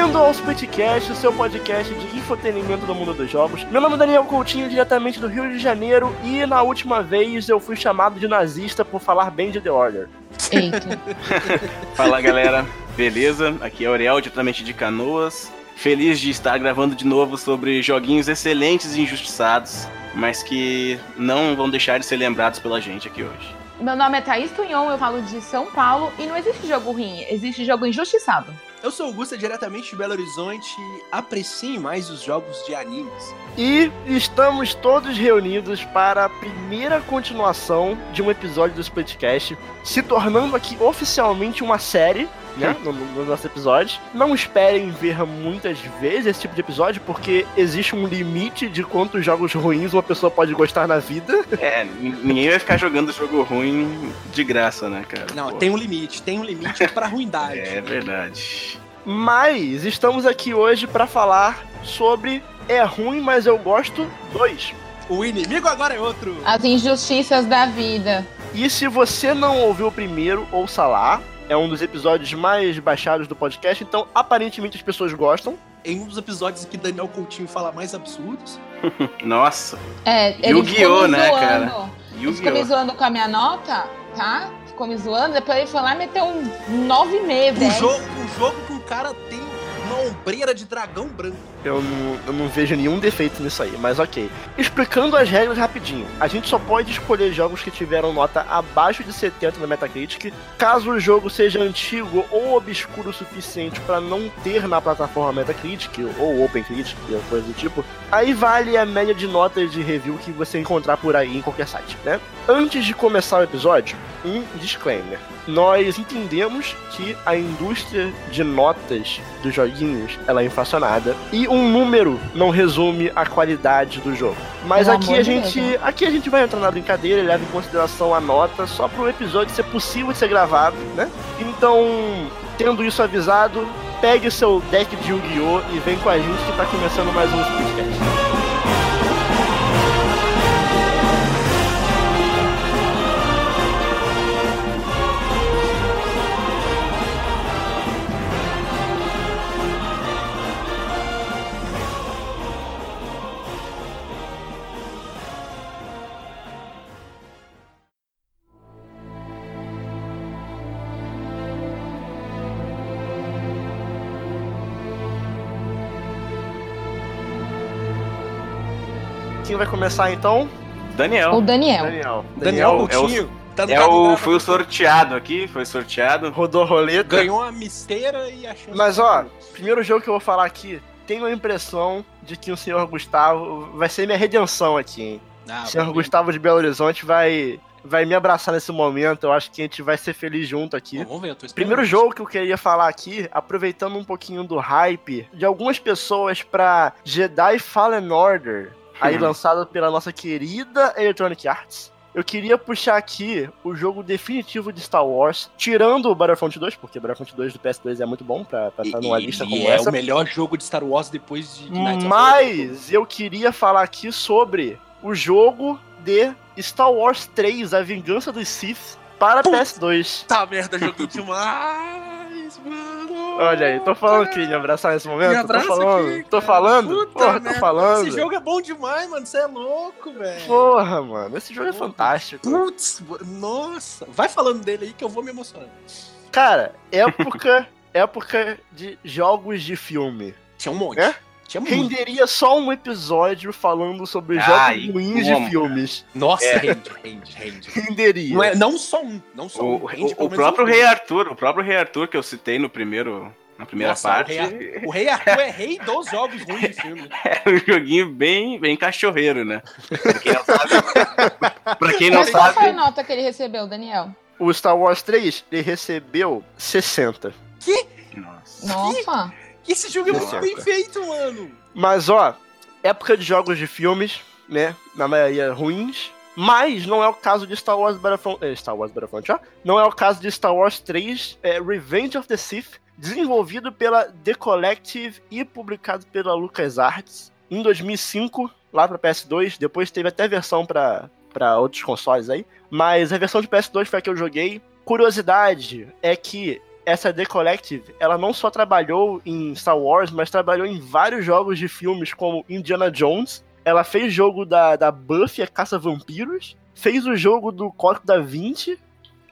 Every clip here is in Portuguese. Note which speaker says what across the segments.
Speaker 1: Bem-vindo ao Splitcast, o seu podcast de infotenimento do mundo dos jogos. Meu nome é Daniel Coutinho, diretamente do Rio de Janeiro, e na última vez eu fui chamado de nazista por falar bem de The Order.
Speaker 2: Eita.
Speaker 3: Fala galera, beleza? Aqui é Aurel, diretamente de Canoas. Feliz de estar gravando de novo sobre joguinhos excelentes e injustiçados, mas que não vão deixar de ser lembrados pela gente aqui hoje.
Speaker 2: Meu nome é Thaís Tunhon, eu falo de São Paulo e não existe jogo ruim, existe jogo injustiçado.
Speaker 4: Eu sou Augusta, diretamente de Belo Horizonte. Apreciem mais os jogos de animes.
Speaker 1: E estamos todos reunidos para a primeira continuação de um episódio do Splitcast, se tornando aqui oficialmente uma série, né, no, no nosso episódio. Não esperem ver muitas vezes esse tipo de episódio, porque existe um limite de quantos jogos ruins uma pessoa pode gostar na vida.
Speaker 3: É, ninguém vai ficar jogando jogo ruim de graça, né, cara?
Speaker 4: Não,
Speaker 3: Pô,
Speaker 4: tem um limite, tem um limite pra ruindade.
Speaker 3: É verdade.
Speaker 1: Mas estamos aqui hoje para falar sobre É Ruim, mas eu gosto 2.
Speaker 4: O inimigo agora é outro.
Speaker 2: As injustiças da vida.
Speaker 1: E se você não ouviu o primeiro, ouça lá. É um dos episódios mais baixados do podcast, então aparentemente as pessoas gostam.
Speaker 4: Em um dos episódios que Daniel Coutinho fala mais absurdos.
Speaker 3: Nossa,
Speaker 2: É, ele
Speaker 3: Yu-Gi-Oh,
Speaker 2: ficou me
Speaker 3: né,
Speaker 2: zoando.
Speaker 3: cara?
Speaker 2: Ele ficou me
Speaker 3: Yu-Gi-Oh!
Speaker 2: zoando com a minha nota, tá? Ficou me zoando, depois ele foi lá e meteu um 9,5,
Speaker 4: Um
Speaker 2: velho.
Speaker 4: jogo, um jogo que o cara tem uma ombreira de dragão branco.
Speaker 1: Eu não, eu não vejo nenhum defeito nisso aí, mas ok. Explicando as regras rapidinho. A gente só pode escolher jogos que tiveram nota abaixo de 70 na Metacritic. Caso o jogo seja antigo ou obscuro o suficiente para não ter na plataforma Metacritic ou OpenCritic, coisa do tipo, aí vale a média de notas de review que você encontrar por aí em qualquer site, né? Antes de começar o episódio, um disclaimer. Nós entendemos que a indústria de notas dos joguinhos ela é inflacionada e um número não resume a qualidade do jogo. Mas
Speaker 2: Pelo
Speaker 1: aqui a gente,
Speaker 2: né?
Speaker 1: aqui a gente vai entrar na brincadeira e leva em consideração a nota só para o episódio ser possível de ser gravado, né? Então, tendo isso avisado, pegue seu deck de Yu-Gi-Oh e vem com a gente que tá começando mais um podcast. Vai começar então?
Speaker 3: Daniel.
Speaker 2: O Daniel.
Speaker 1: Daniel.
Speaker 4: Daniel,
Speaker 3: é o-
Speaker 4: Coutinho tá
Speaker 3: É o, foi o sorteado aqui, foi sorteado.
Speaker 1: Rodou roleta.
Speaker 4: Ganhou a misteira e a chance.
Speaker 1: Mas ó, primeiro jogo que eu vou falar aqui, tenho a impressão de que o senhor Gustavo vai ser minha redenção aqui, hein?
Speaker 4: Ah,
Speaker 1: O senhor
Speaker 4: ver.
Speaker 1: Gustavo de Belo Horizonte vai, vai me abraçar nesse momento. Eu acho que a gente vai ser feliz junto aqui.
Speaker 4: Bom, Vamos ver, eu tô esperando.
Speaker 1: Primeiro jogo que eu queria falar aqui, aproveitando um pouquinho do hype de algumas pessoas pra Jedi Fallen Order, aí lançado pela nossa querida Electronic Arts. Eu queria puxar aqui o jogo definitivo de Star Wars, tirando o Battlefront 2, porque o Battlefront 2 do PS2 é muito bom pra estar numa
Speaker 4: E-
Speaker 1: lista
Speaker 4: e
Speaker 1: como
Speaker 4: é
Speaker 1: essa.
Speaker 4: o melhor jogo de Star Wars depois de, Knights
Speaker 1: Mas eu queria falar aqui sobre o jogo de Star Wars 3, A Vingança dos Sith, para
Speaker 4: Puta.
Speaker 1: PS2.
Speaker 4: Tá merda, joguei demais.
Speaker 1: Olha aí, tô falando que ia abraçar nesse momento?
Speaker 4: Me abraça
Speaker 1: tô falando,
Speaker 4: aqui,
Speaker 1: tô falando,
Speaker 4: Puta
Speaker 1: porra, tô falando.
Speaker 4: Esse jogo é bom demais, mano. Você é louco, velho.
Speaker 1: Porra, mano, esse jogo é fantástico.
Speaker 4: Putz, nossa. Vai falando dele aí que eu vou me emocionando.
Speaker 1: Cara, época, época de jogos de filme.
Speaker 4: Tinha um monte.
Speaker 1: É?
Speaker 4: Tinha muito.
Speaker 1: Renderia só um episódio falando sobre
Speaker 3: Ai,
Speaker 1: jogos ruins
Speaker 3: como,
Speaker 1: de filmes.
Speaker 4: Nossa,
Speaker 3: É.
Speaker 4: rende, rende, rende.
Speaker 1: Renderia.
Speaker 4: Não, é, não só um, não só um.
Speaker 3: O,
Speaker 4: Rende
Speaker 3: o- o próprio
Speaker 4: um.
Speaker 3: Rei Arthur, o próprio Rei Arthur que eu citei no primeiro, na primeira
Speaker 4: Nossa,
Speaker 3: parte,
Speaker 4: O rei, Ar- o rei Arthur é rei dos jogos ruins de filme.
Speaker 3: era um joguinho bem, bem cachorreiro, né? Pra quem não sabe, pra quem não
Speaker 2: Mas qual foi a
Speaker 3: sabe
Speaker 2: nota que ele recebeu, Daniel?
Speaker 1: O Star Wars 3, ele recebeu 60.
Speaker 3: Nossa.
Speaker 2: Nossa.
Speaker 4: Esse jogo é muito bem feito, mano.
Speaker 1: Mas ó, época de jogos de filmes, né? Na maioria ruins. Mas não é o caso de Star Wars Battlefront. eh, Star Wars Battlefront, ó. Não é o caso de Star Wars 3 eh, Revenge of the Sith, desenvolvido pela The Collective e publicado pela LucasArts em 2005, lá pra PS2. Depois teve até versão pra outros consoles aí. Mas a versão de PS2 foi a que eu joguei. Curiosidade é que essa The Collective, ela não só trabalhou em Star Wars, mas trabalhou em vários jogos de filmes como Indiana Jones. Ela fez jogo da, da Buffy, a Caça Vampiros. Fez o jogo do Código da Vinci.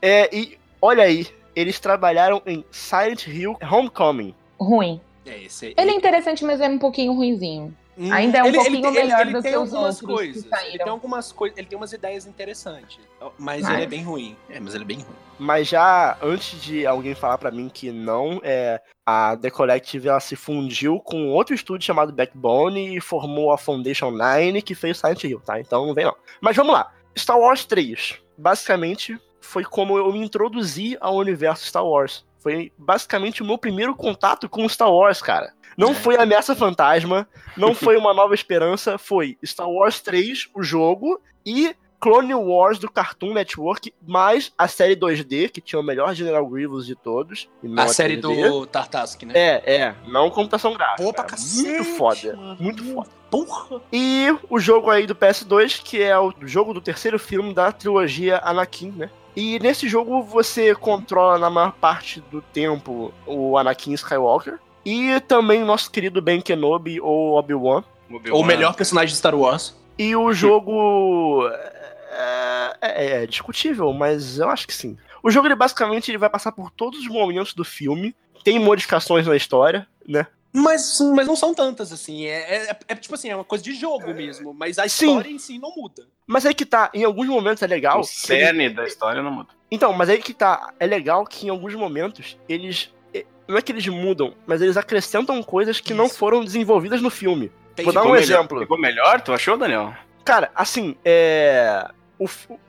Speaker 1: É, e olha aí, eles trabalharam em Silent Hill Homecoming.
Speaker 2: Ruim.
Speaker 4: É, esse,
Speaker 2: Ele é interessante, mas é um pouquinho ruinzinho.
Speaker 4: Hum,
Speaker 2: Ainda é um pouquinho melhor do
Speaker 4: tem
Speaker 2: que os
Speaker 4: algumas
Speaker 2: outros que
Speaker 4: coisas. Ele tem algumas coisas, ele tem umas ideias interessantes, mas,
Speaker 2: Mas-
Speaker 4: ele é bem ruim. É, mas ele é bem ruim.
Speaker 1: Mas já antes de alguém falar pra mim que não, é, a The Collective ela se fundiu com outro estúdio chamado Backbone e formou a Foundation 9 que fez Silent Hill, tá? Então não vem não. Mas vamos lá. Star Wars 3, basicamente foi como eu me introduzi ao universo Star Wars. Foi basicamente o meu primeiro contato com Star Wars, cara. Não foi Ameaça Fantasma, não foi Uma Nova Esperança, foi Star Wars 3, o jogo, e Clone Wars do Cartoon Network, mais a série 2D, que tinha o melhor General Grievous de todos. e não
Speaker 4: A série
Speaker 1: 3D.
Speaker 4: do Tartask, né?
Speaker 1: É, é, não computação gráfica.
Speaker 4: Pô, pra
Speaker 1: Muito
Speaker 4: cacete,
Speaker 1: foda,
Speaker 4: mano.
Speaker 1: muito foda.
Speaker 4: Porra!
Speaker 1: E o jogo aí do PS2, que é o jogo do terceiro filme da trilogia Anakin, né? E nesse jogo você controla na maior parte do tempo o Anakin Skywalker. E também o nosso querido Ben Kenobi ou Obi-Wan.
Speaker 4: O melhor personagem de Star Wars.
Speaker 1: E o jogo é, é- é discutível, mas eu acho que sim. O jogo ele basicamente ele vai passar por todos os momentos do filme. Tem modificações na história, né?
Speaker 4: Mas, mas não são tantas, assim. É, é- é tipo assim, é uma coisa de jogo mesmo. Mas a
Speaker 1: Sim.
Speaker 4: história em si não muda.
Speaker 1: Mas aí que tá, em alguns momentos é legal.
Speaker 3: O
Speaker 1: que ele-
Speaker 3: cerne da história não muda.
Speaker 1: Então, mas aí que tá. É legal que em alguns momentos eles. Eh, Não é que eles mudam, mas eles acrescentam coisas que não
Speaker 4: Isso.
Speaker 1: foram desenvolvidas no filme.
Speaker 4: Tem
Speaker 1: Vou dar um
Speaker 3: melhor-
Speaker 1: exemplo.
Speaker 3: Ficou melhor? Tu achou, Daniel?
Speaker 1: Cara, assim, é. o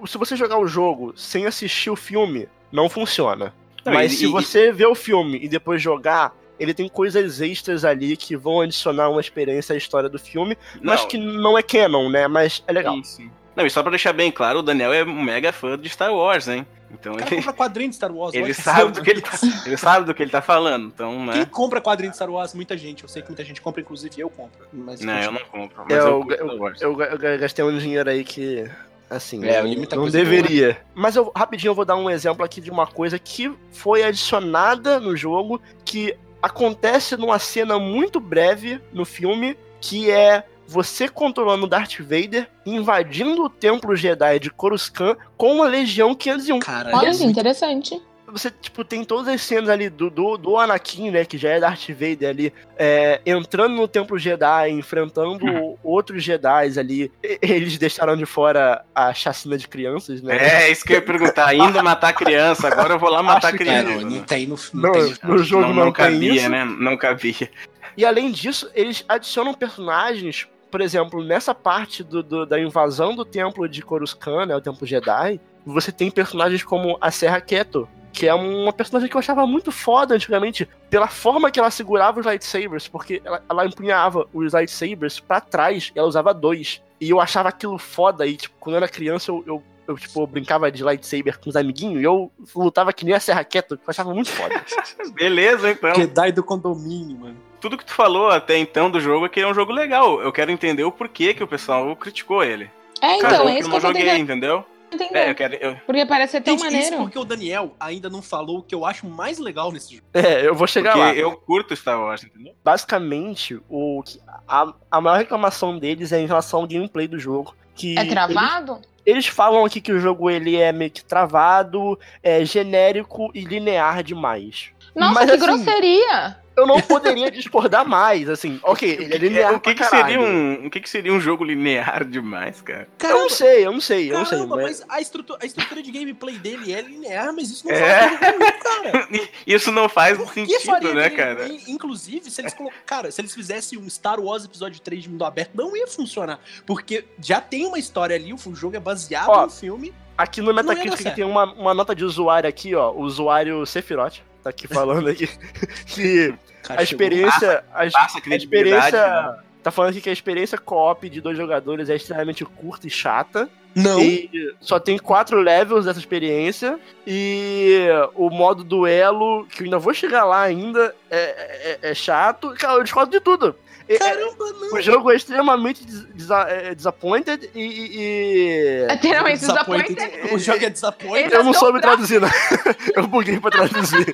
Speaker 1: se você jogar o jogo sem assistir o filme, não funciona.
Speaker 3: Não,
Speaker 1: mas
Speaker 3: e-
Speaker 1: se
Speaker 3: e-
Speaker 1: você ver o filme e depois jogar, ele tem coisas extras ali que vão adicionar uma experiência à história do filme, mas que não é canon, né? Mas é legal.
Speaker 3: Sim, sim. Não, e só pra deixar bem claro, o Daniel é um mega fã de Star Wars, hein? Então
Speaker 4: O cara
Speaker 3: ele,
Speaker 4: compra quadrinho de Star Wars.
Speaker 3: ele sabe do que ele tá, ele sabe do que ele tá falando, então,
Speaker 4: Quem
Speaker 3: né?
Speaker 4: compra quadrinho de Star Wars? Muita gente. Eu sei que muita gente compra, inclusive eu compro. Mas
Speaker 3: Não, eu não compro, mas
Speaker 1: Eu-
Speaker 3: eu.
Speaker 1: Eu, ga- eu gastei um dinheiro aí que. Assim,
Speaker 4: É,
Speaker 1: não, não deveria. Mas eu rapidinho eu vou dar um exemplo aqui de uma coisa que foi adicionada no jogo, que acontece numa cena muito breve no filme, que é você controlando Darth Vader, invadindo o templo Jedi de Coruscant com uma legião 501.
Speaker 4: Cara,
Speaker 2: Olha,
Speaker 4: é muito-
Speaker 2: interessante.
Speaker 1: Você, tipo, tem todas as cenas ali do, do, do Anakin, né, que já é Darth Vader ali, é, entrando no Templo Jedi, enfrentando outros Jedi ali. Eles deixaram de fora a chacina de crianças, né?
Speaker 3: É, isso que eu ia perguntar. Ainda matar criança, agora eu vou lá matar
Speaker 1: Acho que-
Speaker 4: É,
Speaker 3: criança.
Speaker 4: não, não tem no, não
Speaker 1: Não,
Speaker 4: tem.
Speaker 1: no jogo
Speaker 3: não,
Speaker 1: não,
Speaker 3: não
Speaker 1: tem
Speaker 3: cabia,
Speaker 1: isso.
Speaker 3: né? Não cabia.
Speaker 1: E além disso, eles adicionam personagens, por exemplo, nessa parte do, do- da invasão do templo de Coruscant, né, o templo Jedi, você tem personagens como a Serra Keto, que é uma personagem que eu achava muito foda antigamente, pela forma que ela segurava os lightsabers, porque ela, ela empunhava os lightsabers pra trás, e ela usava dois. E eu achava aquilo foda, e tipo, quando eu era criança, eu, eu, eu, tipo, brincava de lightsaber com os amiguinhos, e eu lutava que nem a Serra Keto, que eu achava muito foda.
Speaker 3: Beleza, então.
Speaker 4: Jedi do condomínio, mano.
Speaker 3: Tudo que tu falou até então do jogo é que ele é um jogo legal. Eu quero entender o porquê que o pessoal criticou ele.
Speaker 2: É, então,
Speaker 3: Cara,
Speaker 2: é
Speaker 3: eu
Speaker 2: isso que
Speaker 3: não
Speaker 2: eu tô
Speaker 3: joguei,
Speaker 2: tentando
Speaker 3: entendeu? É, eu quero. eu-
Speaker 2: Porque parece ser tão
Speaker 4: Gente, isso
Speaker 2: maneiro.
Speaker 4: porque o Daniel ainda não falou o que eu acho mais legal nesse jogo.
Speaker 1: É, eu vou chegar
Speaker 3: porque
Speaker 1: lá.
Speaker 3: eu curto Star Wars, entendeu?
Speaker 1: basicamente, o, a, a maior reclamação deles é em relação ao gameplay do jogo. Que
Speaker 2: É travado?
Speaker 1: Eles, eles falam aqui que o jogo ele é meio que travado, é genérico e linear demais.
Speaker 2: Nossa,
Speaker 1: Mas,
Speaker 2: que
Speaker 1: assim,
Speaker 2: grosseria!
Speaker 1: Eu não poderia discordar mais, assim. Ok, ele é linear
Speaker 3: o que,
Speaker 1: pra
Speaker 3: que seria um, o que, que seria um jogo linear demais, cara?
Speaker 1: Eu não sei, eu não sei, eu não
Speaker 4: Caramba,
Speaker 1: sei. Mas...
Speaker 4: mas a estrutura, a estrutura de gameplay dele é linear, mas isso não
Speaker 3: É.
Speaker 4: faz ruim, cara.
Speaker 3: Isso não faz
Speaker 4: Por
Speaker 3: sentido, né, cara?
Speaker 4: Inclusive, se eles colo- Cara, se eles fizessem um Star Wars episódio 3 de mundo aberto, não ia funcionar. Porque já tem uma história ali, o jogo é baseado
Speaker 1: Ó,
Speaker 4: no filme.
Speaker 1: Aqui no Metacritic tem uma, uma nota de usuário aqui, ó. O usuário Sephiroth tá aqui falando aqui. que
Speaker 4: Cara,
Speaker 1: a experiência. A,
Speaker 3: Passa
Speaker 1: a experiência. Tá falando aqui que a experiência co-op de dois jogadores é extremamente curta e chata.
Speaker 4: Não.
Speaker 1: E só tem quatro levels dessa experiência. E o modo duelo, que eu ainda vou chegar lá ainda, é, é, é chato. Cara, eu discordo de tudo. É- é-
Speaker 4: Caramba, não.
Speaker 1: o jogo é extremamente des desa- é, disappointed e. e- e-
Speaker 2: É Literalmente
Speaker 4: Disappointed.
Speaker 2: disappointed.
Speaker 4: O jogo é disappointed.
Speaker 1: Eu não soube traduzir, não. Eu buguei pra traduzir.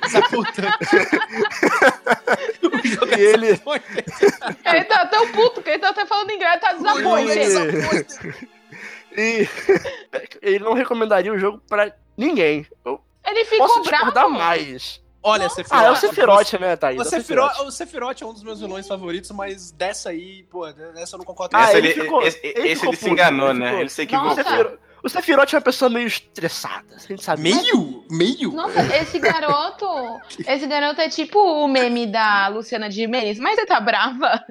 Speaker 4: É
Speaker 1: E ele-
Speaker 4: disappointed.
Speaker 2: Ele tá tão puto que ele tá até falando inglês, tá
Speaker 4: O jogo é.
Speaker 1: E ele não recomendaria o jogo pra ninguém. Eu
Speaker 2: Ele ficou
Speaker 1: posso
Speaker 2: bravo.
Speaker 1: mais.
Speaker 4: Olha, Sephiroth.
Speaker 1: Ah, é o Sephiroth, né, Thaís?
Speaker 4: O
Speaker 1: É o
Speaker 4: Sephiroth,
Speaker 1: Sephiroth.
Speaker 4: o Sephiroth é um dos meus vilões favoritos, mas dessa aí, pô, dessa eu não concordo.
Speaker 1: Ah,
Speaker 3: Essa
Speaker 1: ele
Speaker 3: ele,
Speaker 1: ficou-
Speaker 3: esse
Speaker 1: ele
Speaker 3: esse
Speaker 1: ficou
Speaker 3: ele se enganou,
Speaker 1: ele
Speaker 3: né?
Speaker 1: ficou-
Speaker 3: Ele se equivocou.
Speaker 2: Nossa.
Speaker 1: O Sephiroth é uma pessoa meio estressada, a gente sabe.
Speaker 4: Meio? Meio?
Speaker 2: Nossa, esse garoto. Esse garoto é tipo o meme da Luciana Gimenez. Mas você tá brava?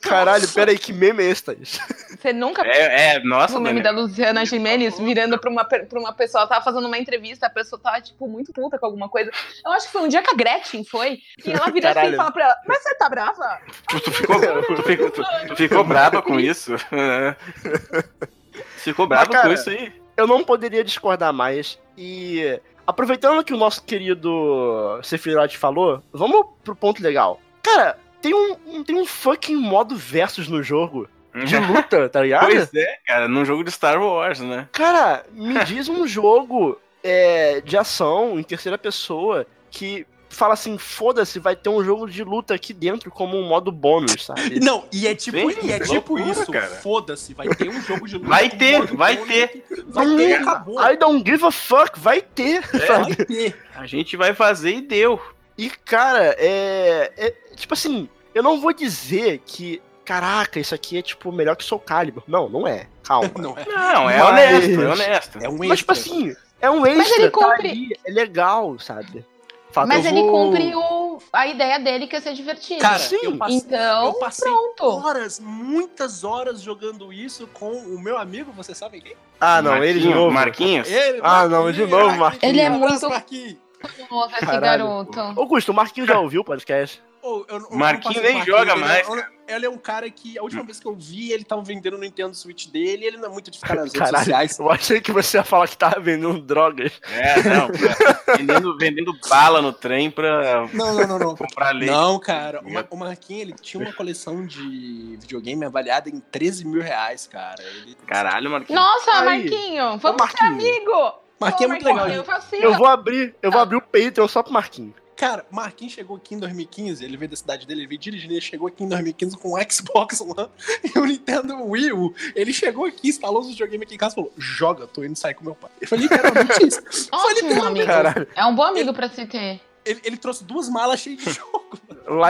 Speaker 1: Caralho, pera aí, que meme é esse, Thaís?
Speaker 2: Você nunca
Speaker 3: É, é, nossa,
Speaker 2: o meme da. Luciana Gimenez virando pra uma, pra uma pessoa, tava fazendo uma entrevista, a pessoa tava, tipo, muito puta com alguma coisa. Eu acho que foi um dia que a Gretchen foi, e ela vira assim
Speaker 1: Caralho.
Speaker 2: e fala pra ela, mas você tá brava?
Speaker 3: Tu, tu ficou, tu, ficou, tu, ficou braba com isso? ficou
Speaker 1: Mas, cara,
Speaker 3: com isso aí?
Speaker 1: Eu não poderia discordar mais. E aproveitando que o nosso querido Sephiroth falou, vamos pro ponto legal. Cara, tem um, um- tem um fucking modo versus no jogo de luta, tá ligado?
Speaker 3: Pois é, cara, num jogo de Star Wars, né?
Speaker 1: Cara, me diz um jogo é, de ação em terceira pessoa que fala assim, foda-se, vai ter um jogo de luta aqui dentro como um modo bônus, sabe?
Speaker 4: Não, e é tipo,
Speaker 3: Sim,
Speaker 4: e é tipo
Speaker 3: loucura,
Speaker 4: isso,
Speaker 3: cara.
Speaker 4: foda-se, vai ter um jogo de luta.
Speaker 3: Vai ter, vai
Speaker 4: bônus
Speaker 3: ter.
Speaker 4: Vai ter, acabou.
Speaker 1: I don't give a fuck, vai ter, sabe?
Speaker 4: Vai ter.
Speaker 3: A gente vai fazer e deu.
Speaker 1: E, cara, é, é. Tipo assim, eu não vou dizer que. Caraca, isso aqui é tipo melhor que Soul Calibur. Não, não é. Calma.
Speaker 4: Não, é,
Speaker 3: Não, é
Speaker 1: Mas-
Speaker 3: honesto, é honesto.
Speaker 4: é um
Speaker 1: Mas, tipo
Speaker 4: extra.
Speaker 1: assim, é um extra.
Speaker 2: ele
Speaker 1: tá
Speaker 2: cumpre-
Speaker 1: ali, é legal, sabe? Fato,
Speaker 2: Mas ele
Speaker 1: vou-
Speaker 2: cumpre o, a ideia dele que é ser divertido.
Speaker 4: Cara,
Speaker 1: Sim.
Speaker 4: eu passei,
Speaker 2: então,
Speaker 4: eu passei
Speaker 2: pronto.
Speaker 4: horas, muitas horas jogando isso com o meu amigo, você sabe quem?
Speaker 1: Ah, não, ele de novo.
Speaker 3: Marquinhos?
Speaker 4: Ele,
Speaker 1: Ah, não, de novo, Marquinhos.
Speaker 2: Ele é muito-
Speaker 4: Marquinhos.
Speaker 2: Nossa, esse garoto.
Speaker 1: Augusto, o Marquinhos já ouviu o podcast?
Speaker 4: Ô, eu- eu
Speaker 3: Marquinhos nem
Speaker 4: pro
Speaker 3: joga
Speaker 4: ele é-
Speaker 3: mais,
Speaker 4: Ele, ele é um cara que, a última vez que eu vi, ele tava vendendo o Nintendo Switch dele, ele não é muito de ficar nas redes
Speaker 1: Caralho,
Speaker 4: sociais.
Speaker 1: eu achei que você ia falar que tava vendendo drogas.
Speaker 3: É, não. pra- vendendo, vendendo bala no trem pra
Speaker 4: Não, não, não, não.
Speaker 3: comprar leite.
Speaker 4: Não, cara, o, o Marquinhos, ele tinha uma coleção de videogame avaliada em 13 mil reais, cara. Ele...
Speaker 3: Caralho, Marquinhos.
Speaker 2: Nossa,
Speaker 1: Aí.
Speaker 2: Marquinho, vamos
Speaker 1: Ô,
Speaker 2: ser
Speaker 1: Marquinho.
Speaker 2: amigo.
Speaker 4: Marquinhos é muito legal.
Speaker 2: Marquinho, assim,
Speaker 1: Eu vou abrir, eu vou abrir o Patreon só pro Marquinhos.
Speaker 4: Cara, o Marquinhos chegou aqui em 2015, ele veio da cidade dele, ele veio dirigindo, ele chegou aqui em 2015 com o Xbox One e o Nintendo Wii U. Ele chegou aqui, instalou os videogames aqui em casa e falou, joga, tô indo sair com meu pai. Eu falei, literalmente isso. Foi literalmente
Speaker 2: amigo.
Speaker 1: Caralho.
Speaker 2: É um bom amigo pra se ter.
Speaker 4: Ele, ele trouxe duas malas cheias de jogo.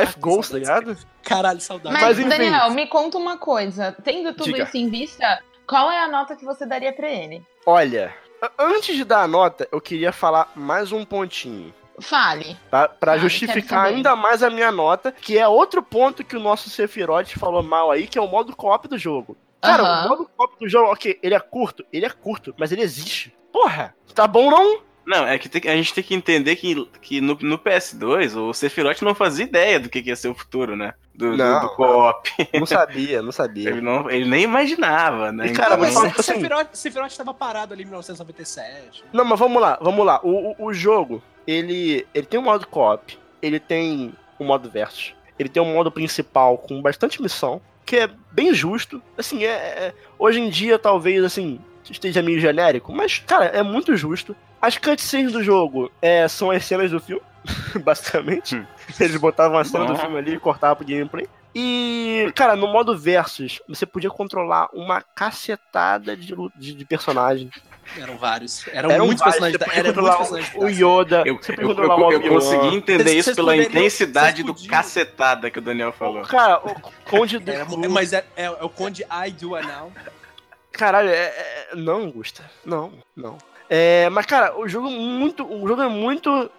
Speaker 1: Life Goals, tá ligado?
Speaker 4: Caralho, saudade.
Speaker 2: Mas,
Speaker 1: Mas, enfim.
Speaker 2: Daniel, me conta uma coisa. Tendo tudo
Speaker 1: Diga.
Speaker 2: isso em vista, qual é a nota que você daria pra ele?
Speaker 1: Olha, antes de dar a nota, eu queria falar mais um pontinho.
Speaker 2: Fale.
Speaker 1: Tá?
Speaker 2: Quero
Speaker 1: justificar ainda mais a minha nota, que é outro ponto que o nosso Sephiroth falou mal aí, que é o modo co-op do jogo. Cara,
Speaker 2: Aham.
Speaker 1: o modo co-op do jogo, ok, ele é curto, ele é curto, mas ele existe. Porra, tá bom não?
Speaker 3: Não, é que tem a gente tem que entender que, que no, no PS2 o Sephiroth não fazia ideia do que, que ia ser o futuro, né? Do, do-
Speaker 1: Não.
Speaker 3: do co-op.
Speaker 1: Não sabia, não sabia.
Speaker 3: Ele, não, ele nem imaginava, né?
Speaker 1: E, cara,
Speaker 4: Ah, mas
Speaker 1: vou falar
Speaker 4: o
Speaker 1: assim-
Speaker 4: Sephiroth, Sephiroth tava parado ali em 1997.
Speaker 1: Não, mas vamos lá, vamos lá. O, o, o jogo, ele, ele tem um modo co-op, ele tem um modo versus, ele tem um modo principal com bastante missão, que é bem justo. Assim, é, é- hoje em dia talvez assim esteja meio genérico, mas cara, é muito justo. As cutscenes do jogo é, são as cenas do filme, basicamente.
Speaker 3: Hum.
Speaker 1: Eles botavam a cena do filme ali e cortavam pro gameplay. E, cara, no modo versus, você podia controlar uma cacetada de, de, de personagem.
Speaker 4: Eram vários. Eram,
Speaker 1: Eram
Speaker 4: muitos
Speaker 1: vários,
Speaker 4: personagens.
Speaker 1: você
Speaker 4: Era muitos personagens.
Speaker 1: o
Speaker 4: da-
Speaker 1: Yoda,
Speaker 3: Eu, eu, eu, eu consegui entender
Speaker 4: Vocês-
Speaker 3: isso
Speaker 4: vocês
Speaker 3: pela
Speaker 4: poderiam-
Speaker 3: intensidade do cacetada que o Daniel falou.
Speaker 1: Cara, o Conde do.
Speaker 4: Era mas é, é, é o Conde I Do Now.
Speaker 1: Caralho, é, é- Não, Gusta. Não, não. É, mas, cara, o jogo é muito. O jogo é muito.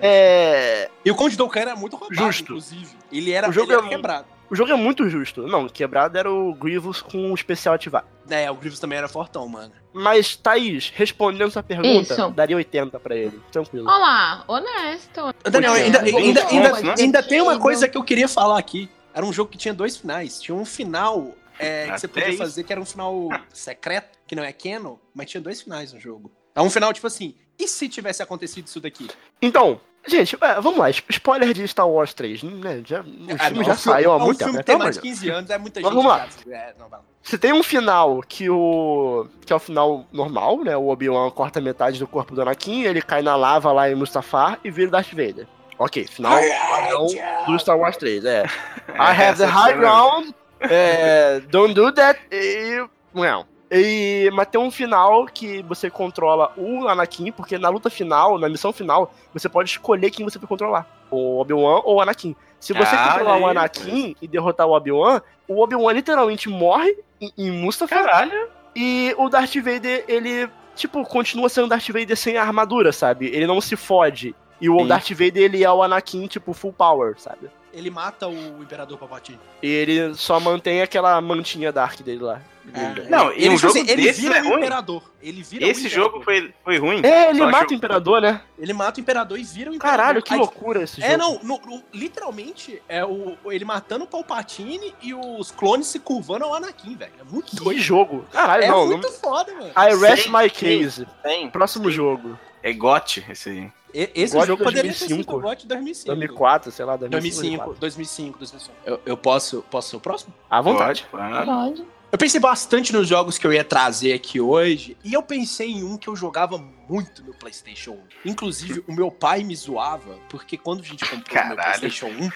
Speaker 1: É,
Speaker 4: E o Conde Dokkan era muito roubado,
Speaker 1: Justo.
Speaker 4: inclusive. Ele era,
Speaker 1: O jogo
Speaker 4: ele era
Speaker 1: é-
Speaker 4: quebrado.
Speaker 1: O jogo é muito justo. Não, quebrado era o Grievous com o especial ativado.
Speaker 4: É, o Grievous também era fortão, mano.
Speaker 1: Mas, Thaís, respondendo essa pergunta,
Speaker 2: Isso.
Speaker 1: daria 80 pra ele. Tranquilo.
Speaker 2: Olha lá, honesto.
Speaker 4: Daniel, ainda, ainda, ainda,
Speaker 3: pontos, né?
Speaker 4: ainda tem uma coisa que eu queria falar aqui. Era um jogo que tinha dois finais. Tinha um final é, que você podia
Speaker 3: isso.
Speaker 4: fazer que era um final secreto, que não é canon, mas tinha dois finais no jogo. É um final, tipo assim, e se tivesse acontecido isso daqui?
Speaker 1: Então, gente, é, vamos lá. Spoiler de Star Wars 3. Né? Já, o
Speaker 4: Ah,
Speaker 1: filme
Speaker 4: não,
Speaker 1: já saiu há
Speaker 4: não,
Speaker 1: muito
Speaker 4: O filme
Speaker 1: tempo.
Speaker 4: tem mais de
Speaker 1: de
Speaker 4: 15 anos, é muita
Speaker 1: Mas
Speaker 4: gente.
Speaker 1: vamos lá.
Speaker 4: já- É, não, lá.
Speaker 1: Você tem um final que o. que é o final normal, né? O Obi-Wan corta metade do corpo do Anakin, ele cai na lava lá em Mustafar e vira Darth Vader. Ok, final padrão do Star Wars 3, é. I have the high
Speaker 3: cena-
Speaker 1: ground, é, don't do that, e. Não. E, mas tem um final que você controla o Anakin, porque na luta final, na missão final, você pode escolher quem você vai controlar. O Obi-Wan ou o Anakin. Se você
Speaker 3: Ah,
Speaker 1: controlar o Anakin e derrotar o Obi-Wan, o Obi-Wan literalmente morre em, em Mustafar.
Speaker 3: Caralho.
Speaker 1: E o Darth Vader, ele, tipo, continua sendo Darth Vader sem armadura, sabe? Ele não se fode. E o
Speaker 3: Sim.
Speaker 1: Darth Vader, ele é o Anakin, tipo, full power, sabe?
Speaker 4: Ele mata o Imperador Palpatine.
Speaker 1: E ele só mantém aquela mantinha Dark dele lá.
Speaker 4: É.
Speaker 3: Não, e
Speaker 4: ele,
Speaker 3: um
Speaker 4: tipo
Speaker 3: jogo
Speaker 4: assim, ele
Speaker 3: desse
Speaker 4: vira
Speaker 3: é
Speaker 4: o
Speaker 3: ruim.
Speaker 4: Imperador. Ele vira
Speaker 3: Esse jogo foi, foi ruim.
Speaker 1: É, ele mata
Speaker 3: acho-
Speaker 1: o Imperador, né?
Speaker 4: Ele mata o Imperador e vira o Imperador.
Speaker 1: Caralho, que loucura esse jogo.
Speaker 4: É, não, no- no- literalmente é o, ele matando o Palpatine e os clones se curvando ao Anakin, velho. É muito
Speaker 1: Que jogo. Caralho,
Speaker 4: É
Speaker 1: não.
Speaker 4: muito foda, mano.
Speaker 1: não... I rest
Speaker 3: Sim,
Speaker 1: my
Speaker 3: sim.
Speaker 1: case.
Speaker 3: Tem.
Speaker 1: Próximo jogo.
Speaker 3: É GOT esse aí.
Speaker 4: Esse
Speaker 1: God
Speaker 4: jogo poderia ter
Speaker 1: 2005.
Speaker 4: sido o GOT 2005.
Speaker 1: 2004, sei lá, 2005.
Speaker 4: 2005, 2005, 2005. Eu, eu posso, posso ser o próximo?
Speaker 1: À vontade.
Speaker 3: Pode.
Speaker 4: Eu pensei bastante nos jogos que eu ia trazer aqui hoje, e eu pensei em um que eu jogava muito no PlayStation 1. Inclusive, o meu pai me zoava, porque quando a gente comprou o. PlayStation 1,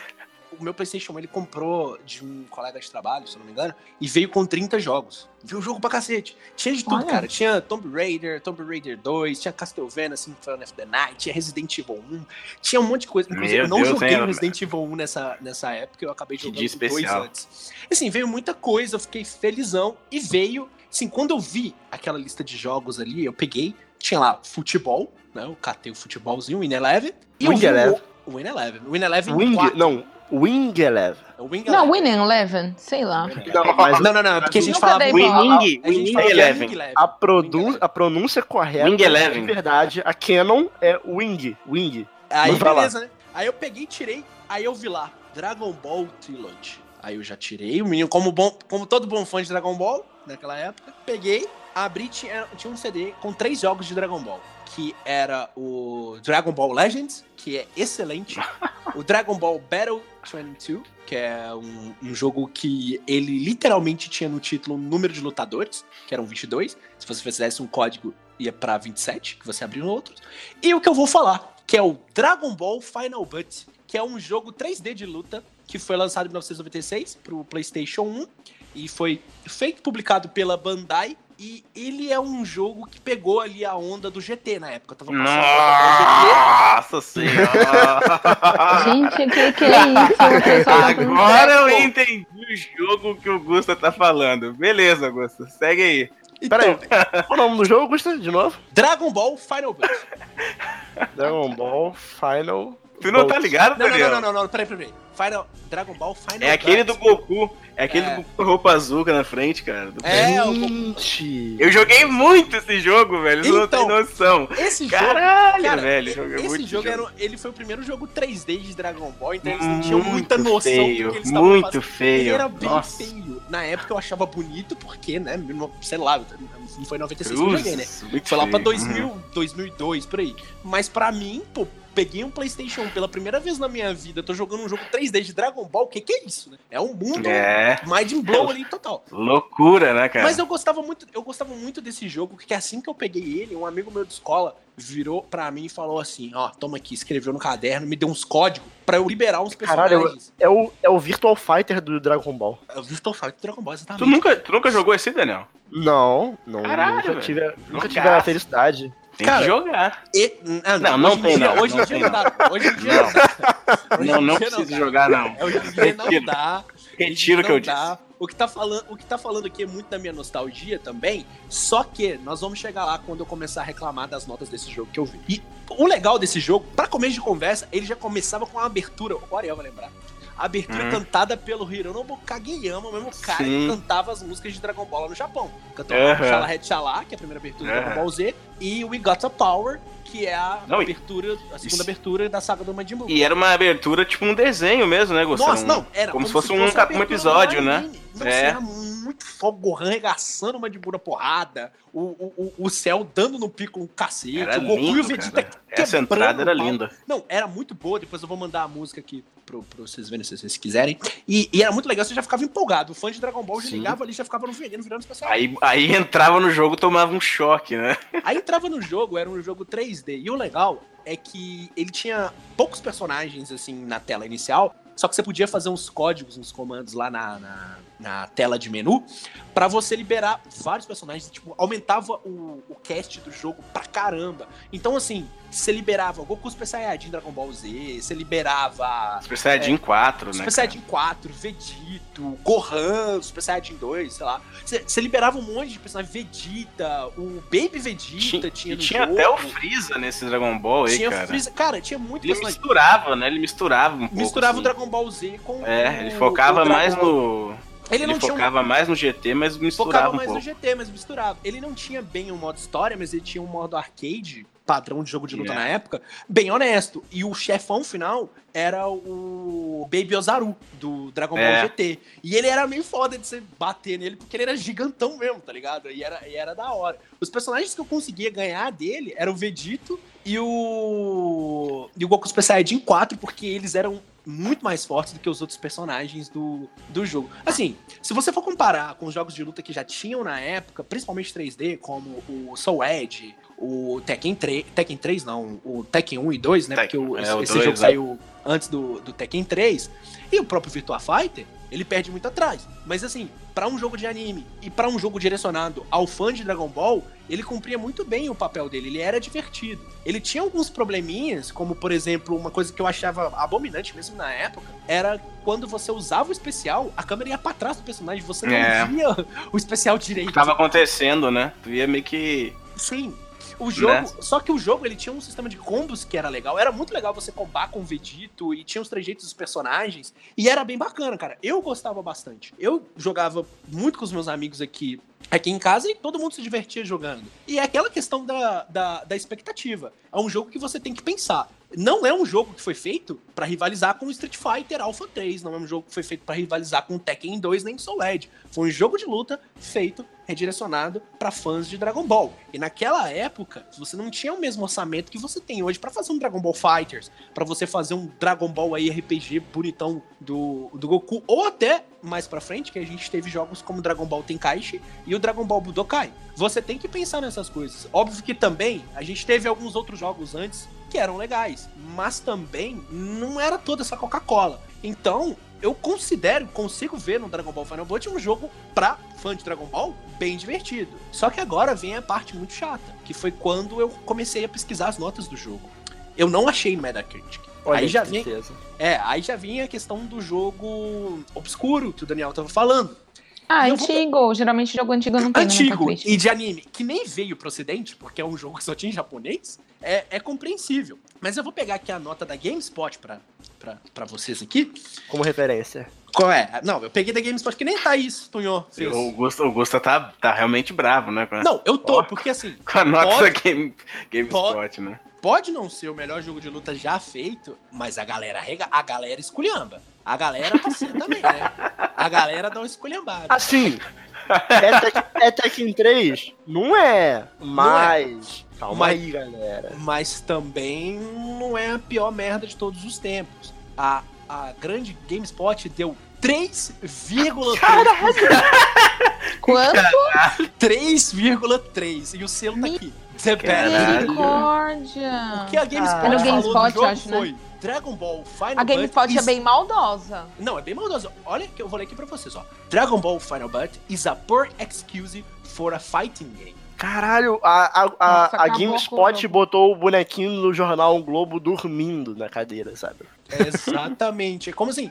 Speaker 4: o meu PlayStation 1 ele comprou de um colega de trabalho, se eu não me engano, e veio com 30 jogos. Viu jogo pra cacete. Tinha de tudo,
Speaker 2: Olha.
Speaker 4: cara. Tinha Tomb Raider, Tomb Raider 2, tinha Castlevania Symphony of the Night, tinha Resident Evil 1, tinha um monte de coisa. Inclusive,
Speaker 3: Meu
Speaker 4: eu não
Speaker 3: Deus,
Speaker 4: joguei o Resident Evil 1 nessa, nessa época, eu acabei jogando o dois
Speaker 3: especial.
Speaker 4: antes. Assim, veio muita coisa, eu fiquei felizão. E veio, assim, quando eu vi aquela lista de jogos ali, eu peguei, tinha lá futebol, né? Eu catei o futebolzinho, o Win Eleven. E eu
Speaker 1: Wing
Speaker 4: vi o-
Speaker 1: Eleven.
Speaker 4: O Win Eleven. O Win Eleven
Speaker 1: Wing.
Speaker 4: 4.
Speaker 1: Não, Wing Eleven.
Speaker 4: É Wing
Speaker 2: Não,
Speaker 4: Eleven.
Speaker 2: Winning Eleven, sei lá.
Speaker 1: Não, mas
Speaker 4: Não, não, não, é porque a gente falava
Speaker 3: Winning, Eleven.
Speaker 1: A, produ a pronúncia correta,
Speaker 3: Wing Eleven.
Speaker 1: de verdade, a Canon é Wing. Wing.
Speaker 4: Aí beleza, né? Aí eu peguei e tirei, aí eu vi lá, Dragon Ball Trilogy. Aí eu já tirei, o menino, como, bom, como todo bom fã de Dragon Ball, naquela época, peguei, abri, tinha, tinha um CD com três jogos de Dragon Ball. Que era o Dragon Ball Legends, que é excelente. o Dragon Ball Battle 22, que é um, um jogo que ele literalmente tinha no título um número de lutadores, que eram 22. Se você fizesse um código, ia pra 27, que você abriu outros. E o que eu vou falar, que é o Dragon Ball Final Butt, que é um jogo 3D de luta que foi lançado em 1996 pro PlayStation 1 e foi feito publicado pela Bandai. E ele é um jogo que pegou ali a onda do GT na época. Tava passando
Speaker 3: Nossa senhora!
Speaker 2: Gente, o que, que é isso? Tá
Speaker 3: Agora eu entendi o jogo que o Gusta tá falando. Beleza, Gusta, segue aí.
Speaker 4: Então,
Speaker 1: qual o nome do jogo, Gusta? De novo?
Speaker 4: Dragon Ball Final Butt.
Speaker 1: Dragon Ball Final.
Speaker 3: Tu não
Speaker 1: Bolt.
Speaker 3: tá ligado,
Speaker 4: Não, não,
Speaker 3: Daniel?
Speaker 4: não, não, não, não, peraí, peraí. Final, Dragon Ball Final
Speaker 3: É aquele do. Goku. É aquele
Speaker 4: É.
Speaker 3: do Goku com roupa azul na frente, cara. do-
Speaker 4: É, o-
Speaker 1: Gente.
Speaker 3: Eu joguei muito esse jogo, velho. Você não
Speaker 4: Então,
Speaker 3: tem noção.
Speaker 4: Esse jogo.
Speaker 3: Caralho,
Speaker 4: Cara,
Speaker 3: velho.
Speaker 4: esse
Speaker 3: muito
Speaker 4: jogo,
Speaker 3: jogo.
Speaker 4: Era, ele foi o primeiro jogo 3D de Dragon Ball, então eles não tinham muita
Speaker 3: Muito
Speaker 4: noção
Speaker 3: feio,
Speaker 4: do que eles estavam
Speaker 3: Muito
Speaker 4: fazendo.
Speaker 3: feio.
Speaker 4: Ele era bem
Speaker 3: Nossa.
Speaker 4: feio. Na época eu achava bonito, porque, né, sei lá, não foi em 96 que eu
Speaker 3: Cruz,
Speaker 4: joguei, né? Foi lá pra
Speaker 3: feio.
Speaker 4: 2000, 2002, por aí. Mas pra mim, pô, peguei um PlayStation 1 pela primeira vez na minha vida, tô jogando um jogo 3D de Dragon Ball, o que que é isso, né? É um mundo
Speaker 3: É,
Speaker 4: mind blow ali total.
Speaker 3: loucura, né, cara?
Speaker 4: Mas eu gostava muito, eu gostava muito desse jogo, porque assim que eu peguei ele, um amigo meu de escola virou pra mim e falou assim: ó, toma aqui, escreveu no caderno, me deu uns códigos pra eu liberar uns
Speaker 1: Caralho,
Speaker 4: personagens.
Speaker 1: É o, é o Virtual Fighter do Dragon Ball.
Speaker 4: Eu vi Virtual Fighter Dragon Ball,
Speaker 3: Tu
Speaker 4: exatamente.
Speaker 3: nunca, tu nunca jogou esse, Daniel?
Speaker 1: Não, não.
Speaker 3: Caralho,
Speaker 1: nunca
Speaker 3: velho.
Speaker 1: tive, nunca tive a felicidade.
Speaker 3: Tem
Speaker 4: Cara,
Speaker 3: que jogar.
Speaker 4: E- ah,
Speaker 3: Não, não
Speaker 4: em
Speaker 3: tem
Speaker 4: dia-
Speaker 3: não,
Speaker 4: Hoje
Speaker 3: não
Speaker 4: em dia não dá. Hoje em dia
Speaker 3: Não.
Speaker 4: não
Speaker 3: Não, não precisa jogar, não.
Speaker 4: Hoje em dia não
Speaker 3: Retiro.
Speaker 4: dá.
Speaker 3: Retiro o que
Speaker 4: Não
Speaker 3: eu disse.
Speaker 4: O que, tá falando, o que tá falando aqui é muito da minha nostalgia também, só que nós vamos chegar lá quando eu começar a reclamar das notas desse jogo que eu vi. E o legal desse jogo, pra começo de conversa, ele já começava com uma abertura, o Ariel vai lembrar. Abertura
Speaker 3: Hum.
Speaker 4: cantada pelo Hironobu Kageyama, o mesmo cara
Speaker 3: Sim.
Speaker 4: que cantava as músicas de Dragon Ball lá no Japão. Cantou
Speaker 3: Aham.
Speaker 4: Shala Red Shala, que é a primeira abertura do. Dragon Ball Z, e We Got a Power, que é a
Speaker 3: Não, e-
Speaker 4: abertura, a segunda
Speaker 3: Isso.
Speaker 4: abertura da saga do Majin Buu.
Speaker 3: E era uma abertura, tipo um desenho mesmo, né, Gustavo?
Speaker 4: Nossa, não, era
Speaker 3: como se fosse um
Speaker 4: a
Speaker 3: cap- um
Speaker 4: abertura
Speaker 3: episódio, né?
Speaker 4: Nossa,
Speaker 3: É.
Speaker 4: era muito fogo, Gohan regaçando uma de na porrada, o, o, o- o céu dando no pico um cacete,
Speaker 3: Era
Speaker 4: o Goku e
Speaker 3: lindo,
Speaker 4: o Vegeta.
Speaker 3: Essa entrada era
Speaker 4: o
Speaker 3: linda.
Speaker 4: Não, era muito boa, depois eu vou mandar a música aqui pro, pra vocês verem se vocês quiserem. E, e era muito legal, você já ficava empolgado. O fã de Dragon Ball já
Speaker 3: Sim.
Speaker 4: ligava ali, já ficava no veneno, virando especial.
Speaker 3: Aí, aí entrava no jogo tomava um choque, né?
Speaker 4: Aí entrava no jogo, era um jogo 3D. E o legal é que ele tinha poucos personagens, assim, na tela inicial. Só que você podia fazer uns códigos, uns comandos lá na, na, na tela de menu pra você liberar vários personagens. Tipo, aumentava o, o cast do jogo pra caramba. Então, assim, você liberava Goku Super Saiyajin Dragon Ball Z, você liberava
Speaker 3: Super Saiyajin 4, né?
Speaker 4: Super
Speaker 3: cara?
Speaker 4: Saiyajin 4, Vegito, Gohan, Super Saiyajin 2, sei lá. Você você liberava um monte de personagem, Vegeta, o Baby Vegeta tinha,
Speaker 3: tinha
Speaker 4: jogo.
Speaker 3: até o Freeza nesse Dragon Ball aí,
Speaker 4: tinha
Speaker 3: cara.
Speaker 4: Freeza- cara, tinha muito
Speaker 3: Ele
Speaker 4: personagem.
Speaker 3: misturava, né? Ele misturava um pouco.
Speaker 4: Misturava
Speaker 3: assim.
Speaker 4: o Dragon Ball Z com
Speaker 3: É,
Speaker 4: o-
Speaker 3: ele focava
Speaker 4: o
Speaker 3: mais no.
Speaker 4: Ele,
Speaker 3: Ele,
Speaker 4: tinha um-
Speaker 3: focava mais no GT, mas misturava
Speaker 4: focava
Speaker 3: um
Speaker 4: mais
Speaker 3: pouco.
Speaker 4: no GT, mas misturava. Ele não tinha bem um modo história, mas ele tinha um modo arcade, padrão de jogo de luta
Speaker 3: Yeah.
Speaker 4: na época, bem honesto. E o chefão final era o Baby Ozaru, do Dragon
Speaker 3: É.
Speaker 4: Ball GT. E ele era meio foda de você bater nele, porque ele era gigantão mesmo, tá ligado? E era, e era da hora. Os personagens que eu conseguia ganhar dele eram o Vegito e o. E o Goku Super Saiyajin 4, porque eles eram muito mais fortes do que os outros personagens do, do jogo. Assim, se você for comparar com os jogos de luta que já tinham na época, principalmente 3D, como o Soul Edge, o Tekken 3, Tekken 3 não, o Tekken 1 e 2, né?
Speaker 3: Tekken,
Speaker 4: porque o,
Speaker 3: é,
Speaker 4: esse, esse
Speaker 3: 2,
Speaker 4: jogo
Speaker 3: né?
Speaker 4: saiu antes do, do Tekken 3. E o próprio Virtua Fighter, ele perde muito atrás. Mas assim, pra um jogo de anime e pra um jogo direcionado ao fã de Dragon Ball, ele cumpria muito bem o papel dele, ele era divertido. Ele tinha alguns probleminhas, como por exemplo, uma coisa que eu achava abominante mesmo na época, era quando você usava o especial, a câmera ia pra trás do personagem, você não
Speaker 3: É.
Speaker 4: via o especial direito.
Speaker 3: O que tava acontecendo, né? Tu ia meio que.
Speaker 4: Sim. O jogo,
Speaker 3: Né?
Speaker 4: só que o jogo ele tinha um sistema de combos que era legal. Era muito legal você combar com o Vegito e tinha os trejeitos dos personagens. E era bem bacana, cara. Eu gostava bastante. Eu jogava muito com os meus amigos aqui, aqui em casa e todo mundo se divertia jogando. E é aquela questão da, da, da expectativa. É um jogo que você tem que pensar. Não é um jogo que foi feito pra rivalizar com o Street Fighter Alpha 3. Não é um jogo que foi feito pra rivalizar com o Tekken 2 nem Soul Edge. Foi um jogo de luta feito, redirecionado pra fãs de Dragon Ball. E naquela época, você não tinha o mesmo orçamento que você tem hoje pra fazer um Dragon Ball Fighters, pra você fazer um Dragon Ball aí RPG bonitão do, do Goku, ou até mais pra frente, que a gente teve jogos como Dragon Ball Tenkaichi e o Dragon Ball Budokai. Você tem que pensar nessas coisas. Óbvio que também a gente teve alguns outros jogos antes que eram legais, mas também não era toda essa Coca-Cola. Então, eu considero, consigo ver no Dragon Ball Final Bout um jogo pra fã de Dragon Ball bem divertido. Só que agora vem a parte muito chata, que foi quando eu comecei a pesquisar as notas do jogo. Eu não achei no Metacritic.
Speaker 1: Olha
Speaker 4: aí já vem,
Speaker 1: tristeza.
Speaker 4: é, aí já vinha a questão do jogo obscuro que o Daniel tava falando.
Speaker 2: Ah,
Speaker 4: Eu vou-
Speaker 2: antigo. Geralmente jogo antigo não tem no
Speaker 4: Antigo e de anime, que nem veio pro ocidente, porque é um jogo que só tinha em japonês, é, é compreensível. Mas eu vou pegar aqui a nota da GameSpot pra, pra, pra vocês aqui.
Speaker 1: Como referência.
Speaker 4: Qual é? Não, eu peguei da GameSpot, que nem Thaís Tunhô fez.
Speaker 3: O Gusta, o Gusta tá, tá realmente bravo, né? Com a,
Speaker 4: Não, eu tô,
Speaker 3: Ó.
Speaker 4: porque assim,
Speaker 3: com a nota
Speaker 4: pode-
Speaker 3: da Game, GameSpot, né?
Speaker 4: pode não ser o melhor jogo de luta já feito, mas a galera rega, a galera esculhamba. A galera tá também, né? A galera dá uma esculhambada.
Speaker 1: Assim, é, Tek- é Tekken 3? Não é, mas... Calma
Speaker 4: Mas-
Speaker 1: aí, galera.
Speaker 4: mas também não é a pior merda de todos os tempos. A, a grande GameSpot deu 3,3.
Speaker 2: Quanto?
Speaker 4: 3,3. E o selo tá aqui.
Speaker 3: Caralho.
Speaker 2: Misericórdia.
Speaker 4: O que a GameSpot
Speaker 1: Ah. É no
Speaker 4: falou
Speaker 2: GameSpot,
Speaker 4: do jogo
Speaker 2: acho, né?
Speaker 4: Dragon Ball Final
Speaker 2: A GameSpot
Speaker 4: Butt
Speaker 2: é
Speaker 4: is-
Speaker 2: bem maldosa.
Speaker 4: Não, é bem maldoso. Olha que eu vou ler aqui pra vocês, ó. Dragon Ball Final Butt is a poor excuse for a fighting game.
Speaker 1: Caralho, a, a, a,
Speaker 2: Nossa,
Speaker 1: a GameSpot
Speaker 2: com-
Speaker 1: botou o bonequinho no jornal Um Globo dormindo na cadeira, sabe?
Speaker 4: Exatamente. É como assim?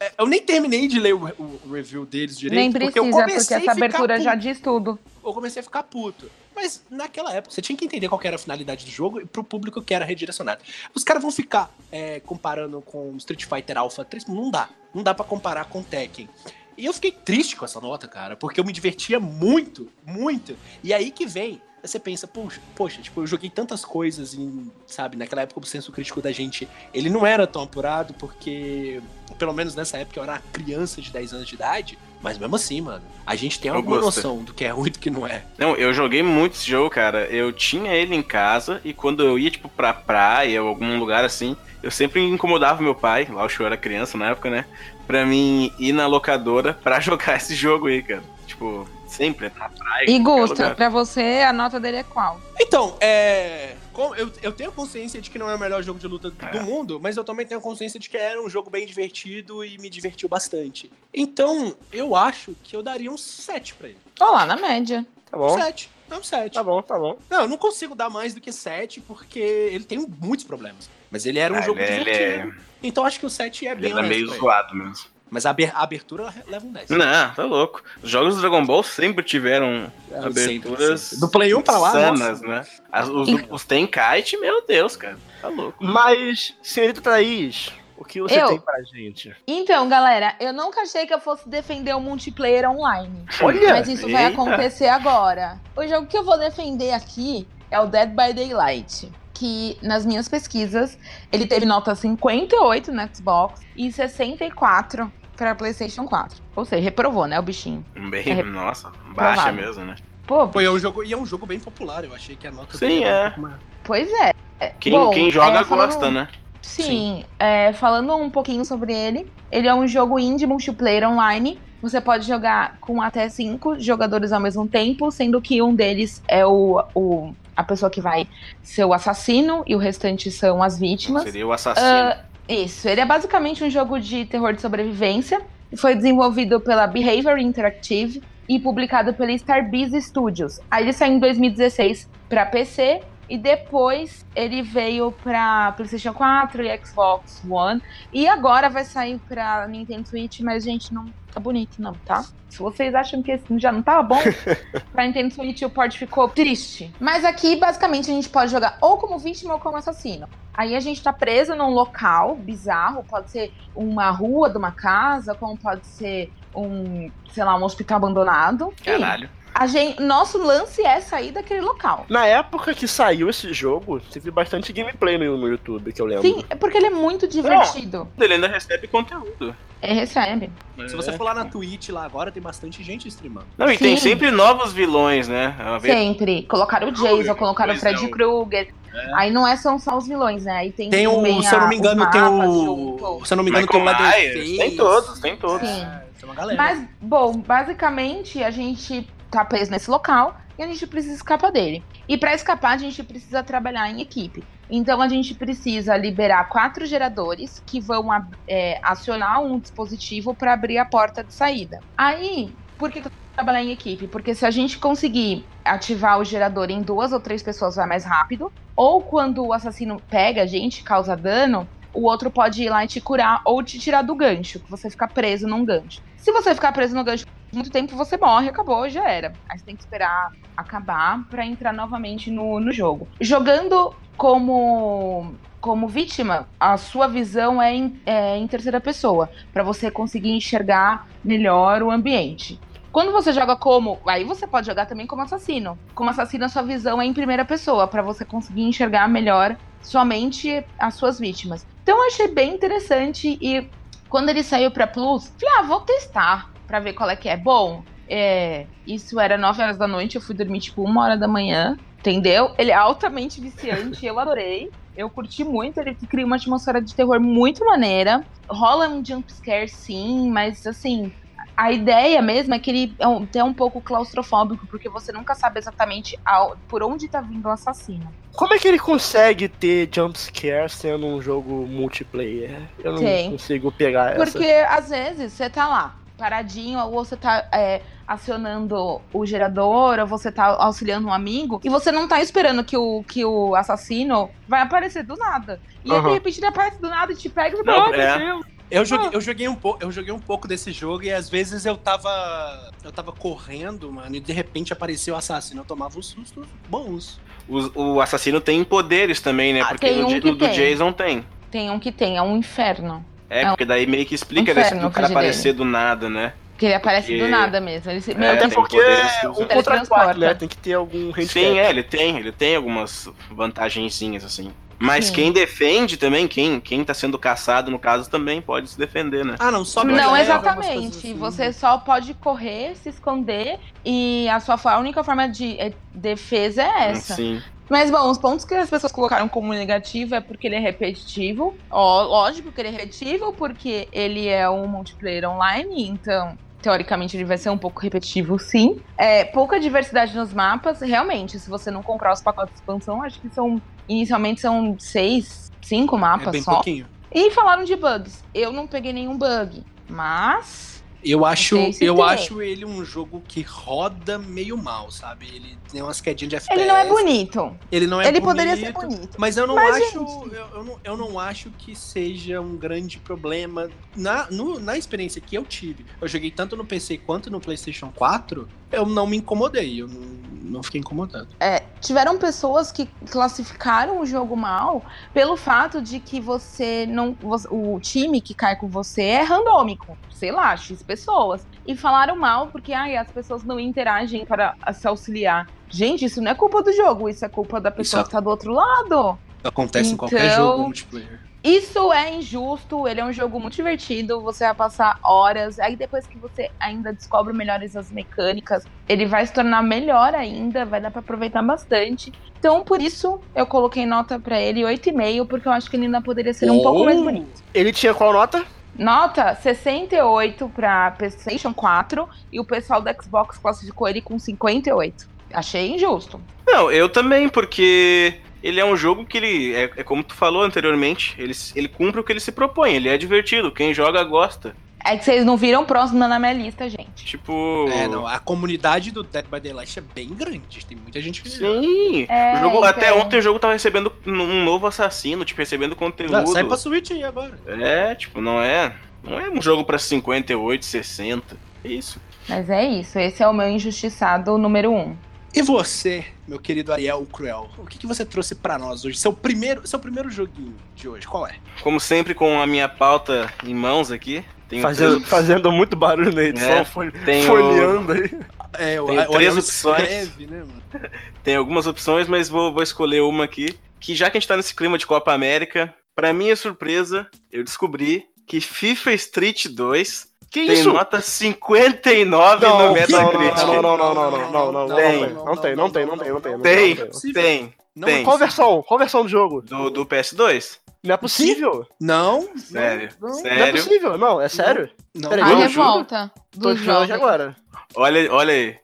Speaker 4: é, eu nem terminei de ler o, o- review deles direito.
Speaker 2: Nem
Speaker 4: porque eu
Speaker 2: precisa,
Speaker 4: comecei
Speaker 2: porque
Speaker 4: a
Speaker 2: essa abertura já diz tudo.
Speaker 4: Eu comecei a ficar puto. Mas naquela época, você tinha que entender qual era a finalidade do jogo e pro público que era redirecionado. Os caras vão ficar é, comparando com Street Fighter Alpha 3. Não dá. Não dá pra comparar com Tekken. E eu fiquei triste com essa nota, cara, porque eu me divertia muito, muito. E aí que vem, você pensa, poxa, poxa, tipo, eu joguei tantas coisas em, sabe, naquela época o senso crítico da gente, ele não era tão apurado porque, pelo menos nessa época eu era criança de 10 anos de idade, mas mesmo assim, mano, a gente tem alguma noção do que é ruim e do que não é.
Speaker 3: Não, eu joguei muito esse jogo, cara. Eu tinha ele em casa e quando eu ia, tipo, pra praia ou algum lugar assim, eu sempre incomodava meu pai, lá o show era criança na época, né? Pra mim ir na locadora pra jogar esse jogo aí, cara. Tipo, sempre na praia.
Speaker 2: E Gusta, pra você, a nota dele é qual?
Speaker 4: Então, é. Eu, eu tenho consciência de que não é o melhor jogo de luta
Speaker 3: É.
Speaker 4: do mundo, mas eu também tenho consciência de que era um jogo bem divertido e me divertiu bastante. Então, eu acho que eu daria um 7 pra ele.
Speaker 2: Tô lá na média.
Speaker 1: Tá
Speaker 4: Um
Speaker 1: bom,
Speaker 4: 7. É um 7.
Speaker 1: tá bom, tá bom.
Speaker 4: Não, eu não consigo dar mais do que 7 porque ele tem muitos problemas. Mas ele era um
Speaker 3: Ah,
Speaker 4: jogo
Speaker 3: ele, ele
Speaker 4: divertido.
Speaker 3: é,
Speaker 4: Então acho que o 7 é
Speaker 3: ele
Speaker 4: bem
Speaker 3: era
Speaker 4: honesto
Speaker 3: meio
Speaker 4: ele.
Speaker 3: zoado mesmo.
Speaker 4: Mas a aber- a abertura leva um 10.
Speaker 3: Não, tá louco. Os jogos do Dragon Ball sempre tiveram
Speaker 4: Sempre,
Speaker 3: aberturas
Speaker 4: sempre. Do Play 1 pra lá,
Speaker 3: insanas,
Speaker 4: nossa.
Speaker 3: né? As, os, os Tenkaichi, meu Deus, cara. Tá louco.
Speaker 1: Mas, senhorita Thaís, o que você
Speaker 2: Eu?
Speaker 1: tem pra gente?
Speaker 2: Então, galera, eu nunca achei que eu fosse defender o multiplayer online.
Speaker 1: Olha!
Speaker 2: Mas isso vai
Speaker 3: eita.
Speaker 2: acontecer agora. O jogo que eu vou defender aqui é o Dead by Daylight. Que nas minhas pesquisas, ele teve nota 58 no Xbox e 64 para PlayStation 4. Ou seja, reprovou, né, o bichinho.
Speaker 3: Bem,
Speaker 2: É.
Speaker 3: nossa, baixa
Speaker 2: Provável.
Speaker 3: mesmo, né?
Speaker 2: Pô,
Speaker 4: Pô, e é um jogo, e é um jogo bem popular, eu achei que a nota
Speaker 3: Sim,
Speaker 4: dele era
Speaker 3: é.
Speaker 4: um maior.
Speaker 2: pois é.
Speaker 3: Quem,
Speaker 2: Bom,
Speaker 3: quem joga
Speaker 2: é, falando-
Speaker 3: gosta, né?
Speaker 2: Sim, é, falando um pouquinho sobre ele, ele é um jogo indie multiplayer online. Você pode jogar com até cinco jogadores ao mesmo tempo, sendo que um deles é o, o- a pessoa que vai ser o assassino e o restante são as vítimas.
Speaker 3: Seria o assassino.
Speaker 2: Ah, isso, ele é basicamente um jogo de terror de sobrevivência. Foi desenvolvido pela Behavior Interactive e publicado pela Starbiz Studios. Aí ele saiu em 2016 para PC e depois ele veio para PlayStation 4 e Xbox One. E agora vai sair para Nintendo Switch, mas gente, não tá bonito não, tá? Se vocês acham que esse já não tava bom, pra Nintendo Switch o port ficou triste. Mas aqui, basicamente, a gente pode jogar ou como vítima ou como assassino. Aí a gente tá preso num local bizarro, pode ser uma rua de uma casa, como pode ser um, sei lá, um hospital abandonado.
Speaker 3: Caralho.
Speaker 2: A gente, nosso lance é sair daquele local.
Speaker 1: Na época que saiu esse jogo, teve bastante gameplay no, no YouTube, que eu lembro.
Speaker 2: Sim, é porque ele é muito divertido.
Speaker 3: Ele ainda recebe conteúdo.
Speaker 2: É, recebe.
Speaker 4: Se você for lá na Twitch lá agora, tem bastante gente streamando.
Speaker 3: Não, e tem
Speaker 2: Sim.
Speaker 3: sempre novos vilões, né? Vez
Speaker 2: Sempre. Colocaram o Jason, colocaram o
Speaker 3: é,
Speaker 2: Freddy Krueger. Aí não é, são só os vilões, né? Aí tem,
Speaker 4: Tem o,
Speaker 2: também
Speaker 4: se eu não
Speaker 2: a-
Speaker 4: me engano, tem o.
Speaker 2: junto.
Speaker 4: Se eu não me engano, tem o Leatherface.
Speaker 3: Tem todos, tem todos.
Speaker 2: Sim.
Speaker 4: É, tem uma galera.
Speaker 2: Mas, bom, basicamente a gente tá preso nesse local e a gente precisa escapar dele. E para escapar, a gente precisa trabalhar em equipe. Então a gente precisa liberar quatro geradores que vão é, acionar um dispositivo para abrir a porta de saída. Aí, por que, que trabalhar em equipe? Porque se a gente conseguir ativar o gerador em duas ou três pessoas, vai mais rápido. Ou quando o assassino pega a gente, causa dano, o outro pode ir lá e te curar ou te tirar do gancho, que você fica preso num gancho. Se você ficar preso no gancho muito tempo, você morre, acabou, já era. Aí você tem que esperar acabar pra entrar novamente no, no jogo. Jogando como como vítima, a sua visão é em, é em terceira pessoa, pra você conseguir enxergar melhor o ambiente. Quando você joga como, aí você pode jogar também como assassino. Como assassino, a sua visão é em primeira pessoa, pra você conseguir enxergar melhor somente as suas vítimas. Então eu achei bem interessante e quando ele saiu pra Plus, falei, ah, vou testar pra ver qual é que é. Bom, é, isso era 9 horas da noite, eu fui dormir tipo uma hora da manhã, entendeu? Ele é altamente viciante, eu adorei. Eu curti muito, ele cria uma atmosfera de terror muito maneira. Rola um jumpscare sim, mas assim, a ideia mesmo é que ele é um, é um pouco claustrofóbico, porque você nunca sabe exatamente ao- por onde tá vindo o assassino.
Speaker 1: Como é que ele consegue ter jumpscare sendo um jogo multiplayer? Eu não
Speaker 2: Tem.
Speaker 1: consigo pegar essa.
Speaker 2: Porque às vezes você tá lá, paradinho, ou você tá é, acionando o gerador, ou você tá auxiliando um amigo, e você não tá esperando que o, que o assassino vai aparecer do nada. E aí, de repente, ele aparece do nada e te pega e você
Speaker 3: Não,
Speaker 2: fala, oh,
Speaker 3: é.
Speaker 2: meu Deus.
Speaker 4: Eu joguei, eu joguei um pouco, eu joguei um pouco desse jogo e às vezes eu tava eu tava correndo, mano, e de repente apareceu o assassino, eu tomava uns sustos bons.
Speaker 3: O, o assassino tem poderes também, né?
Speaker 2: Ah,
Speaker 3: Porque
Speaker 2: tem
Speaker 3: no,
Speaker 2: um
Speaker 3: no do. Jason tem.
Speaker 2: Tem um que tem, é um inferno.
Speaker 3: É,
Speaker 2: É
Speaker 3: porque daí meio que explica né,
Speaker 2: inferno
Speaker 3: cara
Speaker 2: fugir dele.
Speaker 3: aparecer do nada, né?
Speaker 2: Que ele aparece
Speaker 3: Porque-
Speaker 2: do nada mesmo. Ele se,
Speaker 3: É,
Speaker 2: meu,
Speaker 1: Até
Speaker 3: tem
Speaker 1: porque é um contra né? Tem que ter algum handicap.
Speaker 3: Sim, é, ele tem, ele tem algumas vantagenzinhas, assim. Mas
Speaker 2: Sim.
Speaker 3: quem defende também, quem, quem tá sendo caçado, no caso, também pode se defender, né?
Speaker 4: Ah, não, só
Speaker 2: Não, exatamente.
Speaker 4: assim.
Speaker 2: Você só pode correr, se esconder e a sua a única forma de eh, defesa é essa.
Speaker 3: Sim.
Speaker 2: Mas bom, os pontos que as pessoas colocaram como negativo é porque ele é repetitivo. Ó, lógico que ele é repetitivo porque ele é um multiplayer online, então teoricamente ele vai ser um pouco repetitivo, sim. É, pouca diversidade nos mapas, realmente. Se você não comprar os pacotes de expansão, acho que são inicialmente são seis, cinco
Speaker 4: É
Speaker 2: mapas
Speaker 4: bem
Speaker 2: só.
Speaker 4: pouquinho.
Speaker 2: E falaram de bugs. Eu não peguei nenhum bug, mas
Speaker 4: Eu acho, eu acho ele um jogo que roda meio mal, sabe? Ele tem umas quedinhas de FPS.
Speaker 2: ele não é bonito.
Speaker 4: Ele não é
Speaker 2: ele
Speaker 4: bonito,
Speaker 2: poderia ser bonito.
Speaker 4: Mas eu não
Speaker 2: Mas,
Speaker 4: acho,
Speaker 2: gente-
Speaker 4: eu, eu não, eu não acho que seja um grande problema na, no- na experiência que eu tive. Eu joguei tanto no PC quanto no PlayStation 4, eu não me incomodei, eu não, não fiquei incomodado.
Speaker 2: É, tiveram pessoas que classificaram o jogo mal pelo fato de que você não. o time que cai com você é randômico. Sei lá, X pessoas. E falaram mal porque ai, as pessoas não interagem para se auxiliar. Gente, isso não é culpa do jogo, isso é culpa da pessoa
Speaker 4: Isso
Speaker 2: que tá do outro lado.
Speaker 4: Acontece em qualquer
Speaker 2: Então-
Speaker 4: jogo multiplayer.
Speaker 2: Isso é injusto, ele é um jogo muito divertido, você vai passar horas, aí depois que você ainda descobre melhores as mecânicas, ele vai se tornar melhor ainda, vai dar pra aproveitar bastante. Então, por isso, eu coloquei nota pra ele 8,5, porque eu acho que ele ainda poderia ser um pouco mais bonito.
Speaker 1: Ele tinha qual nota?
Speaker 2: Nota 68 pra PlayStation 4 e o pessoal do Xbox classificou ele com 58. Achei injusto.
Speaker 3: Não, eu também, porque ele é um jogo que ele, é, é como tu falou anteriormente, ele, ele cumpre o que ele se propõe, ele é divertido, quem joga gosta.
Speaker 2: É que vocês não viram próximo na minha lista, gente.
Speaker 3: Tipo.
Speaker 4: É, não, a comunidade do Dead by Daylight é bem grande, tem muita gente que.
Speaker 3: Sim!
Speaker 2: É,
Speaker 3: o jogo, Até
Speaker 2: então.
Speaker 3: ontem o jogo tava recebendo um novo assassino, tipo, recebendo conteúdo.
Speaker 4: Ah, sai pra Switch aí agora.
Speaker 3: É, tipo, não é. Não é um jogo pra 58, 60. É isso.
Speaker 2: Mas é isso, esse é o meu injustiçado número 1.
Speaker 4: E você, meu querido Ariel Cruel, o que, que você trouxe pra nós hoje? Seu primeiro, seu primeiro joguinho de hoje, qual é?
Speaker 3: Como sempre, com a minha pauta em mãos aqui. Tenho
Speaker 1: Fazendo,
Speaker 3: três-
Speaker 1: fazendo muito barulho na edição,
Speaker 3: É,
Speaker 1: fol-
Speaker 3: tenho-
Speaker 1: folheando aí.
Speaker 4: É, o,
Speaker 3: Tem
Speaker 4: o
Speaker 3: três opções.
Speaker 4: escreve, né, mano?
Speaker 3: Tem algumas opções, mas vou, vou escolher uma aqui. Que já que a gente tá nesse clima de Copa América, pra minha surpresa, eu descobri que FIFA Street 2
Speaker 1: que
Speaker 3: tem
Speaker 1: isso?
Speaker 3: nota 59
Speaker 1: não, no
Speaker 3: Metacritic.
Speaker 1: Não, não, não, não, não, não, não, não,
Speaker 3: tem.
Speaker 1: Não tem, não tem, não tem, não tem.
Speaker 3: Tem, tem. Tem.
Speaker 1: É Qual versão? Qual versão do jogo?
Speaker 3: Do, do PS2?
Speaker 1: Não é possível.
Speaker 4: Não.
Speaker 3: Sério.
Speaker 4: Não, sério?
Speaker 1: não é possível. Não, é sério.
Speaker 4: Não.
Speaker 1: Peraí,
Speaker 2: a revolta
Speaker 1: do Tô
Speaker 2: jogo.
Speaker 1: agora.
Speaker 3: Olha, olha aí.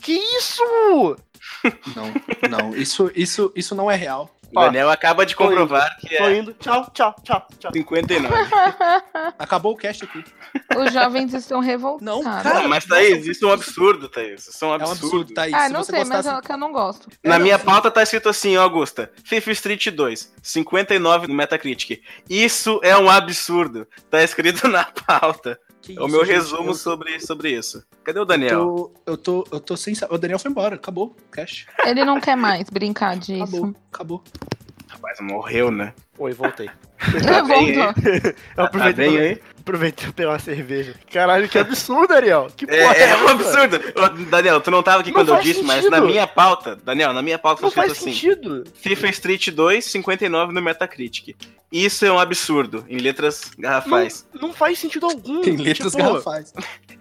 Speaker 1: Que isso?
Speaker 4: Não, não. Isso, isso, isso não é real.
Speaker 3: O Daniel acaba de
Speaker 1: tô indo,
Speaker 3: comprovar que
Speaker 1: Tô
Speaker 3: é
Speaker 1: indo. Tchau, tchau, tchau, tchau.
Speaker 3: 59.
Speaker 4: Acabou o cast aqui.
Speaker 2: Os jovens estão revoltados.
Speaker 4: Não, cara.
Speaker 3: Não, mas Thaís, isso é um absurdo, Thaís. Isso é um
Speaker 4: É um
Speaker 3: absurdo.
Speaker 4: absurdo, Thaís.
Speaker 2: Ah, não sei, mas
Speaker 4: gostasse-
Speaker 2: é o que eu não gosto.
Speaker 3: Na
Speaker 4: É,
Speaker 3: minha pauta tá escrito assim, ó, Augusta. FIFA Street 2, 59 no Metacritic. Isso é um absurdo. Tá escrito na pauta.
Speaker 4: Que
Speaker 3: É o meu
Speaker 4: gente,
Speaker 3: resumo
Speaker 4: eu-
Speaker 3: sobre, sobre isso. Cadê o
Speaker 4: Eu
Speaker 3: Daniel?
Speaker 4: tô, eu tô, eu tô sem. O Daniel foi embora, acabou o cast.
Speaker 2: Ele não quer mais brincar disso.
Speaker 4: Acabou, acabou.
Speaker 3: Rapaz, morreu, né?
Speaker 1: Oi, voltei.
Speaker 3: Tá bem
Speaker 2: Voltou.
Speaker 1: Eu
Speaker 3: Tá
Speaker 1: aproveitei,
Speaker 3: bem aí?
Speaker 1: aproveitei pra pegar uma cerveja. Caralho, que absurdo, Ariel. Que porra
Speaker 3: É, é um
Speaker 1: essa?
Speaker 3: absurdo. Daniel, tu não tava aqui
Speaker 1: Não
Speaker 3: quando eu disse, mas
Speaker 1: sentido.
Speaker 3: na minha pauta, Daniel, na minha pauta tá
Speaker 1: Não
Speaker 3: escrito
Speaker 1: faz
Speaker 3: assim:
Speaker 1: sentido.
Speaker 3: FIFA Street 2, 59 no Metacritic. Isso é um absurdo, em letras garrafais.
Speaker 1: Não faz sentido algum.
Speaker 4: Tem letras
Speaker 1: Tipo,
Speaker 4: garrafais.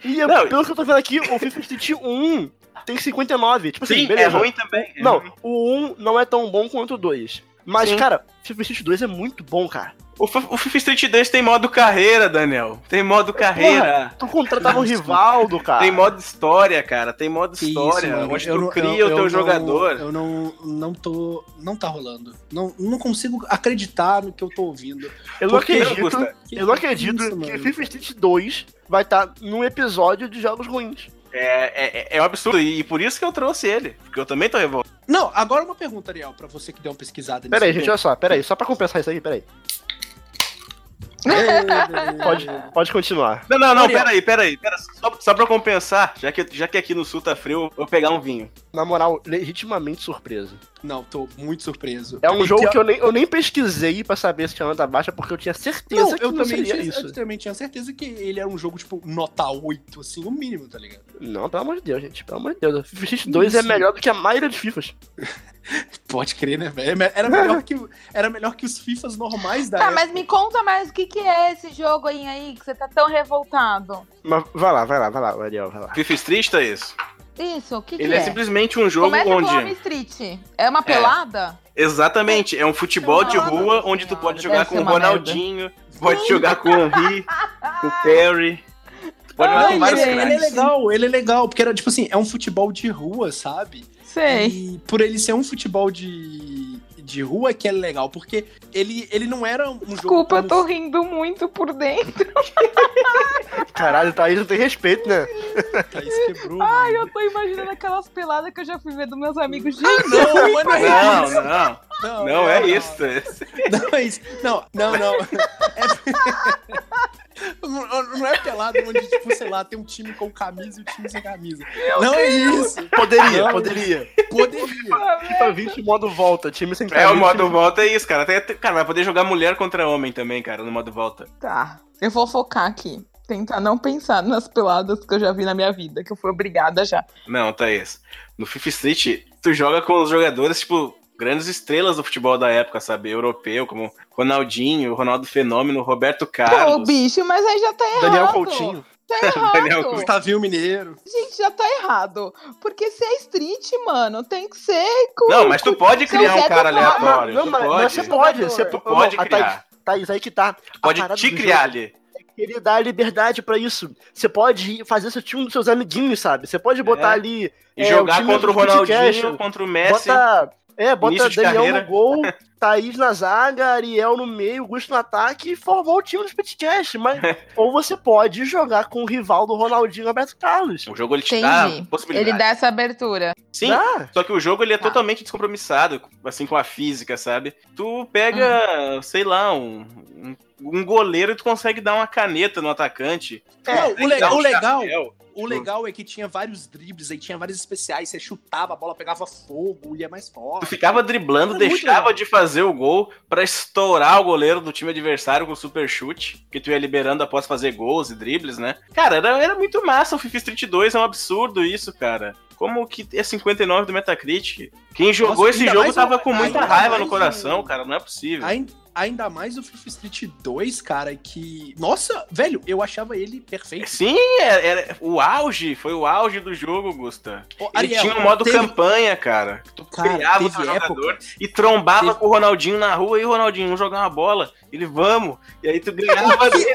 Speaker 1: E é-
Speaker 3: Não,
Speaker 1: pelo que eu tô vendo aqui, o FIFA Street 1 tem 59. Tipo assim,
Speaker 3: Sim,
Speaker 1: beleza.
Speaker 3: é ruim também. é
Speaker 1: Não,
Speaker 3: ruim.
Speaker 1: o 1 não é tão bom quanto o 2. Mas,
Speaker 3: Sim.
Speaker 1: cara, FIFA Street 2 é muito bom, cara.
Speaker 3: O, o FIFA Street 2 tem modo carreira, Daniel. Tem modo carreira.
Speaker 1: Tu contratava o Rivaldo, cara.
Speaker 3: Tem modo história, cara. Tem modo
Speaker 4: Que
Speaker 3: história,
Speaker 4: isso, mano.
Speaker 3: onde
Speaker 4: Eu
Speaker 3: tu
Speaker 4: não-
Speaker 3: cria
Speaker 4: eu-
Speaker 3: o teu
Speaker 4: eu não-
Speaker 3: jogador.
Speaker 4: Eu não, não tô. Não tá rolando. Não, não consigo acreditar no que eu tô ouvindo.
Speaker 1: Eu não
Speaker 3: que,
Speaker 1: acredito. Eu não acredito
Speaker 4: Isso,
Speaker 1: que
Speaker 4: mano.
Speaker 1: FIFA Street 2 vai estar num episódio de jogos ruins.
Speaker 3: É, é, é um absurdo. E por isso que eu trouxe ele. Porque eu também tô revoltado.
Speaker 4: Não, agora uma pergunta, Ariel, pra você que deu uma pesquisada nisso.
Speaker 1: Pera aí, gente, olha só, pera aí, só pra compensar isso aí, pera aí. Pode, pode continuar.
Speaker 3: Não, não, não, peraí, peraí. Pera, só, só pra compensar, já que, já que aqui no sul tá frio, eu vou pegar um vinho.
Speaker 1: Na moral, legitimamente surpreso.
Speaker 4: Não, tô muito surpreso.
Speaker 1: É um
Speaker 4: E
Speaker 1: jogo que eu nem, eu nem pesquisei pra saber se tinha nota baixa, porque eu tinha certeza
Speaker 4: Não,
Speaker 1: que
Speaker 4: eu
Speaker 1: não
Speaker 4: também,
Speaker 1: seria
Speaker 4: tinha,
Speaker 1: isso.
Speaker 4: eu também tinha certeza que ele era um jogo, tipo, nota 8, assim, o mínimo, tá ligado?
Speaker 1: Não, pelo amor de Deus, gente. Pelo amor de Deus. O FIFA Street 2 é melhor do que a maioria dos FIFAs.
Speaker 4: Pode crer, né, velho? Era melhor que, era melhor que os FIFAs normais da
Speaker 2: Tá,
Speaker 4: época.
Speaker 2: mas me conta mais o que, que é esse jogo aí, aí que você tá tão revoltado.
Speaker 1: Mas vai lá, vai lá, vai lá, Ariel, vai lá.
Speaker 3: FIFA Street tá isso.
Speaker 2: Isso, o que, que
Speaker 3: Ele é
Speaker 2: é?
Speaker 3: simplesmente um jogo
Speaker 2: Começa
Speaker 3: onde.
Speaker 2: com Street. É uma pelada?
Speaker 3: Exatamente, é um futebol de rua onde tu pode jogar com o Ronaldinho, tu pode jogar com o Henry, com o Perry. Tu pode jogar com vários
Speaker 4: ele, ele é legal, ele é legal, porque era tipo assim, é um futebol de rua, sabe?
Speaker 2: Sei.
Speaker 4: E por ele ser um futebol de, de rua que é legal, porque ele, ele não era um jogo.
Speaker 2: Desculpa, eu tô rindo muito por dentro.
Speaker 1: Caralho, tá aí, não tem respeito, né?
Speaker 4: Thaís quebrou.
Speaker 2: Ai,
Speaker 4: mano.
Speaker 2: eu tô imaginando aquelas peladas que eu já fui ver dos meus amigos. Gente,
Speaker 4: Não, mas não é
Speaker 3: Não,
Speaker 4: isso.
Speaker 3: não,
Speaker 4: Não,
Speaker 3: não é isso.
Speaker 4: Não é isso. Não, não, não. É- Não não é pelado onde, tipo, sei lá, tem um time com camisa e o time sem camisa. não é isso.
Speaker 1: Poderia,
Speaker 4: Não. poderia. Poderia.
Speaker 1: FIFA 20 modo volta, time sem
Speaker 3: É,
Speaker 1: camisa.
Speaker 3: o modo volta é isso, cara. Até, cara, vai poder jogar mulher contra homem também, cara, no modo volta.
Speaker 2: Tá, eu vou focar aqui. Tentar não pensar nas peladas que eu já vi na minha vida, que eu fui obrigada já.
Speaker 3: Não, Thaís. No FIFA Street, tu joga com os jogadores, tipo, grandes estrelas do futebol da época, sabe? Europeu, como Ronaldinho, Ronaldo Fenômeno, Roberto
Speaker 2: Pô,
Speaker 3: Carlos.
Speaker 2: bicho, mas aí já tá errado.
Speaker 1: Daniel Coutinho.
Speaker 2: Tá errado.
Speaker 3: Daniel
Speaker 4: Gustavinho Mineiro.
Speaker 2: Gente, já tá errado. Porque se é street, mano, tem que ser com.
Speaker 3: Não, mas tu pode criar um
Speaker 2: Zé
Speaker 3: cara aleatório.
Speaker 1: Não,
Speaker 3: tu
Speaker 1: mas,
Speaker 3: pode.
Speaker 1: mas você pode. Você
Speaker 3: Tu pode
Speaker 1: Não,
Speaker 3: criar.
Speaker 1: Thaís, aí que tá.
Speaker 3: Tu pode te criar ali.
Speaker 1: Ele dá liberdade pra isso. Você pode fazer seu time dos seus amiguinhos, sabe? Você pode botar
Speaker 3: É.
Speaker 1: ali.
Speaker 3: E
Speaker 1: é,
Speaker 3: jogar
Speaker 1: o time
Speaker 3: contra o
Speaker 1: do podcast,
Speaker 3: Ronaldinho, contra o Messi.
Speaker 1: Bota. É, bota Daniel
Speaker 3: carreira.
Speaker 1: no gol, Thaís na zaga, Ariel no meio, Gusto no ataque e formou o time do Spitcast. Mas, ou você pode jogar com o rival do Ronaldinho Roberto Carlos.
Speaker 3: O jogo ele te dá
Speaker 2: Entendi.
Speaker 3: possibilidade.
Speaker 2: Ele dá essa abertura.
Speaker 3: Sim,
Speaker 1: Dá.
Speaker 3: só que o jogo ele é
Speaker 2: Tá.
Speaker 3: totalmente descompromissado, assim, com a física, sabe? Tu pega, sei lá, um, um, um goleiro e tu consegue dar uma caneta no atacante.
Speaker 4: Não, o, le-
Speaker 3: um
Speaker 4: o legal,
Speaker 3: chapéu.
Speaker 4: O legal é que tinha vários dribles, aí tinha vários especiais, você chutava, a bola pegava fogo, ia mais
Speaker 3: Tu
Speaker 4: forte.
Speaker 3: ficava driblando,
Speaker 4: muito
Speaker 3: deixava de fazer o gol pra estourar o goleiro do time adversário com super chute, que tu ia liberando após fazer gols e dribles, né? Cara, era, era muito massa o FIFA Street 2, é um absurdo isso, cara. Como que é 59 do Metacritic? Quem jogou
Speaker 4: Nossa,
Speaker 3: esse jogo tava
Speaker 4: o-
Speaker 3: com muita
Speaker 4: ainda
Speaker 3: raiva no coração,
Speaker 4: o-
Speaker 3: cara, não é possível.
Speaker 4: Ainda, ainda mais o FIFA Street 2, cara, que. Nossa, velho, eu achava ele perfeito.
Speaker 3: Sim, era, era- o auge, foi o auge do jogo, Gusta.
Speaker 4: Ô,
Speaker 3: Ele
Speaker 4: Ariel,
Speaker 3: tinha um modo
Speaker 4: teve-
Speaker 3: campanha, cara. Tu
Speaker 4: Cara,
Speaker 3: criava o seu
Speaker 4: época-
Speaker 3: jogador e trombava
Speaker 4: teve-
Speaker 3: com o Ronaldinho na rua e o Ronaldinho jogar uma bola. Ele, vamos. E aí tu ganhava dele,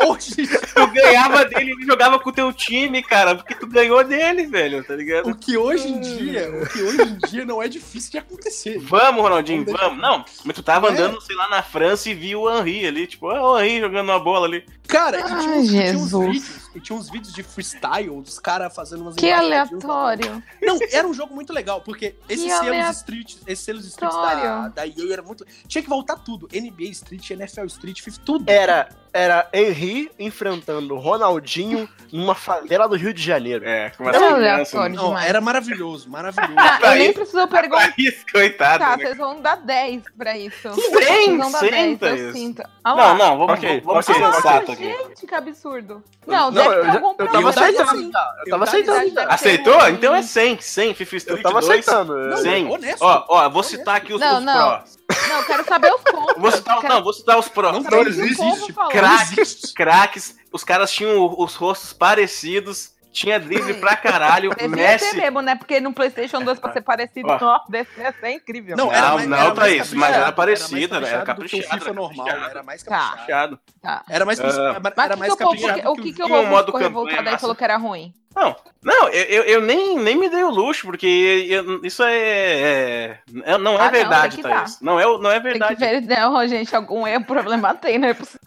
Speaker 3: tu ganhava dele e ele jogava com o teu time, cara, porque tu ganhou dele, velho, tá ligado?
Speaker 4: o que hoje em dia, o que hoje em dia não é difícil de acontecer.
Speaker 3: Vamos, Ronaldinho,
Speaker 4: Vamos
Speaker 3: vamos. Não, mas tu tava
Speaker 4: É.
Speaker 3: andando, sei lá, na França e viu o Henry ali, tipo, ah, o Henry jogando uma bola ali.
Speaker 4: Cara, e tinha,
Speaker 2: Ai,
Speaker 4: uns, e tinha uns vídeos, e tinha uns vídeos de freestyle, dos caras fazendo umas
Speaker 2: Que aleatório.
Speaker 4: Não, era um jogo muito legal, porque esses
Speaker 2: Que
Speaker 4: selos
Speaker 2: aleatório.
Speaker 4: street, esses selos street da, da EA era muito. Tinha que voltar tudo. NBA Street, NFL Street, FIFA, tudo.
Speaker 1: Era, era Henry enfrentando Ronaldinho numa favela do Rio de Janeiro.
Speaker 3: É, com uma
Speaker 2: É
Speaker 3: semelhança.
Speaker 2: aleatório.
Speaker 4: Não, era maravilhoso, maravilhoso.
Speaker 2: Ah, eu nem
Speaker 3: isso-
Speaker 2: preciso perguntar.
Speaker 3: Isso, coitado.
Speaker 2: Tá,
Speaker 3: né?
Speaker 2: vocês vão dar 10 pra isso. Vocês vão dar
Speaker 3: cem,
Speaker 2: 10, eu
Speaker 3: Thaís.
Speaker 2: sinto. Ah.
Speaker 3: Não, não, vamos,
Speaker 1: Ok,
Speaker 3: vamos ser sensato aqui.
Speaker 2: Gente, que absurdo. Não,
Speaker 1: Não,
Speaker 2: deve
Speaker 1: eu,
Speaker 2: ter
Speaker 1: já-
Speaker 2: algum
Speaker 1: eu tava
Speaker 2: problema.
Speaker 4: Eu daria
Speaker 1: aceitando.
Speaker 4: assim.
Speaker 1: Eu
Speaker 4: Eu
Speaker 1: tava aceitando.
Speaker 3: Aceitou? Então é 100, 100, FIFA Street
Speaker 1: Eu tava
Speaker 3: 2.
Speaker 1: aceitando.
Speaker 4: Não,
Speaker 3: Sim.
Speaker 4: honesto.
Speaker 3: Ó, ó, vou citar aqui os,
Speaker 2: Não,
Speaker 3: os
Speaker 2: não.
Speaker 3: prós.
Speaker 2: Não, eu quero saber os pontos.
Speaker 3: Vou citar,
Speaker 2: quero
Speaker 3: não, vou citar os prós.
Speaker 4: Não, não
Speaker 2: o que o
Speaker 4: existe.
Speaker 3: Craques, craques, os caras tinham os rostos parecidos, tinha drible pra caralho,
Speaker 2: Devia
Speaker 3: Messi...
Speaker 2: ser mesmo, né? Porque no PlayStation 2, pra ser parecido,
Speaker 3: Ó.
Speaker 2: nossa, deve ser é incrível.
Speaker 4: Não,
Speaker 3: Não,
Speaker 4: era mais,
Speaker 3: não,
Speaker 4: era
Speaker 3: Thaís,
Speaker 4: caprichado,
Speaker 3: mas era
Speaker 4: mais
Speaker 3: parecido, era
Speaker 4: caprichado
Speaker 3: caprichado,
Speaker 4: do que o FIFA
Speaker 3: era
Speaker 4: normal, era mais
Speaker 2: Tá.
Speaker 4: caprichado.
Speaker 2: Tá.
Speaker 4: Era mais,
Speaker 3: Ah.
Speaker 4: era
Speaker 2: Mas
Speaker 4: era
Speaker 2: que
Speaker 4: mais
Speaker 2: que o
Speaker 4: caprichado.
Speaker 2: o que, que o
Speaker 3: Tinha um
Speaker 2: povo
Speaker 3: modo
Speaker 2: ficou
Speaker 3: campanha
Speaker 2: revoltado aí e falou que era ruim?
Speaker 3: Não, não, eu, eu, nem, nem me dei o luxo, porque eu- isso é, é- é- Não é
Speaker 2: Ah, não,
Speaker 3: verdade,
Speaker 2: que
Speaker 3: Thaís. Não é, não é
Speaker 2: Tem
Speaker 3: verdade.
Speaker 2: ver, não, gente, algum erro, problema tem, não é possível.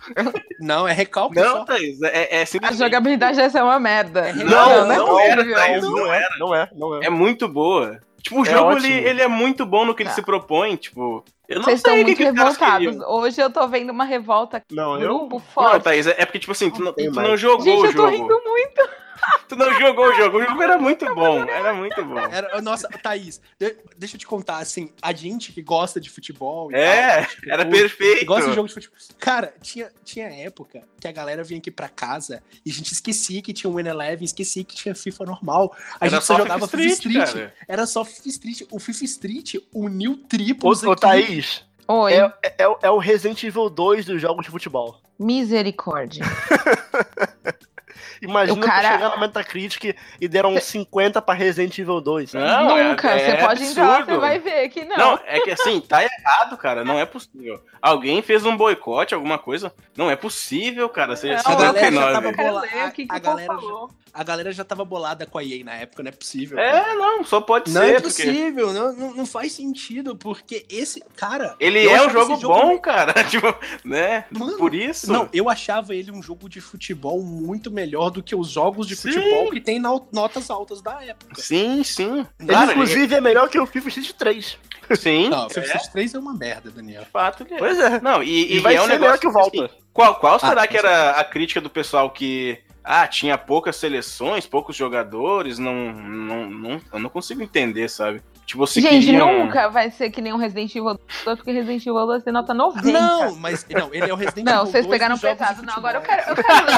Speaker 4: Não, é recalque
Speaker 3: Não,
Speaker 4: só.
Speaker 3: Thaís, é, é
Speaker 2: A
Speaker 3: simplesmente...
Speaker 2: jogabilidade dessa é uma merda.
Speaker 3: Não,
Speaker 2: é
Speaker 3: não era,
Speaker 2: possível.
Speaker 3: Thaís,
Speaker 1: Não,
Speaker 3: não era.
Speaker 1: Não é, não é.
Speaker 3: É muito boa. Tipo, o
Speaker 1: É
Speaker 3: jogo ele, ele é muito bom no que ele
Speaker 2: Tá.
Speaker 3: se propõe, tipo, Eu não
Speaker 2: Vocês
Speaker 3: sei
Speaker 2: estão muito
Speaker 3: que
Speaker 2: revoltados. Hoje eu tô vendo uma revolta aqui
Speaker 1: Não,
Speaker 2: no
Speaker 1: eu.
Speaker 2: grupo
Speaker 3: Não,
Speaker 2: forte.
Speaker 3: Thaís, é é porque, tipo assim, tu não, tu não jogou
Speaker 2: Gente,
Speaker 3: o
Speaker 2: eu tô
Speaker 3: jogo.
Speaker 2: rindo muito.
Speaker 3: Tu não jogou o jogo. O jogo era muito bom. Era muito bom.
Speaker 4: Era, nossa, Thaís, de- deixa eu te contar, assim, a gente que gosta de futebol e
Speaker 3: É,
Speaker 4: tal,
Speaker 3: era perfeito.
Speaker 4: gosta de jogo de futebol. Cara, tinha, tinha época que a galera vinha aqui pra casa e a gente esquecia que tinha o Win Eleven, esquecia que tinha FIFA normal. A
Speaker 3: Era
Speaker 4: gente só
Speaker 3: só
Speaker 4: jogava
Speaker 3: FIFA
Speaker 4: FIFA
Speaker 3: Street,
Speaker 4: Street.
Speaker 3: cara.
Speaker 4: Era só FIFA Street. O FIFA Street uniu triplos
Speaker 1: ô
Speaker 4: aqui.
Speaker 1: Thaís,
Speaker 2: Oi,
Speaker 1: é, é, é o Resident Evil 2 dos jogos de futebol.
Speaker 2: misericórdia.
Speaker 1: Imagina
Speaker 2: O cara-
Speaker 1: tu chegar no Metacritic e deram 50 pra Resident Evil 2. sabe?
Speaker 3: Não, é-
Speaker 2: Nunca.
Speaker 3: é
Speaker 2: você pode entrar,
Speaker 3: absurdo.
Speaker 2: você vai ver que não.
Speaker 3: Não, é que assim, tá errado, cara. Não é possível. Alguém fez um boicote, alguma coisa. Não é possível, cara. Seja
Speaker 2: Não,
Speaker 4: a galera já
Speaker 3: 79.
Speaker 4: tava
Speaker 2: Eu quero
Speaker 4: bola-
Speaker 2: ler o que, que
Speaker 4: a galera já-
Speaker 2: falou.
Speaker 4: A galera já tava bolada com a EA na época, não é possível.
Speaker 3: É, não, só pode
Speaker 4: Não
Speaker 3: ser.
Speaker 4: é
Speaker 3: porque
Speaker 4: possível, não, não, não faz sentido, porque esse. Cara.
Speaker 3: Ele é um jogo
Speaker 4: esse
Speaker 3: bom, cara. Tipo, né?
Speaker 4: Mano,
Speaker 3: Por isso.
Speaker 4: Não, eu achava ele um jogo de futebol muito melhor do que os jogos de
Speaker 3: Sim.
Speaker 4: futebol que tem notas altas da época.
Speaker 3: Sim, sim. Cara,
Speaker 1: inclusive, é melhor que o FIFA Street 3.
Speaker 3: ele- sim.
Speaker 4: Não, o
Speaker 3: é,
Speaker 4: FIFA Street 3 é uma merda, Daniel.
Speaker 3: fato, é.
Speaker 1: Pois é.
Speaker 3: Não, e,
Speaker 1: E
Speaker 3: e
Speaker 1: vai
Speaker 3: é um
Speaker 1: ser
Speaker 3: negócio
Speaker 1: melhor que o Volta.
Speaker 3: assim, qual, qual será
Speaker 4: Ah,
Speaker 3: que era a crítica do pessoal que ah, tinha poucas seleções, poucos jogadores, não, não, não eu não consigo entender, sabe? Tipo, você
Speaker 2: Gente,
Speaker 3: queria
Speaker 2: nunca vai ser que nem um Resident Evil 2, porque Resident Evil 2 tem nota 90.
Speaker 4: Não, mas não, ele é o Resident
Speaker 2: Não,
Speaker 4: Evil
Speaker 2: vocês
Speaker 4: 2
Speaker 2: pegaram
Speaker 4: dos jogos de
Speaker 2: pesado. Não, agora eu quero, eu quero ler.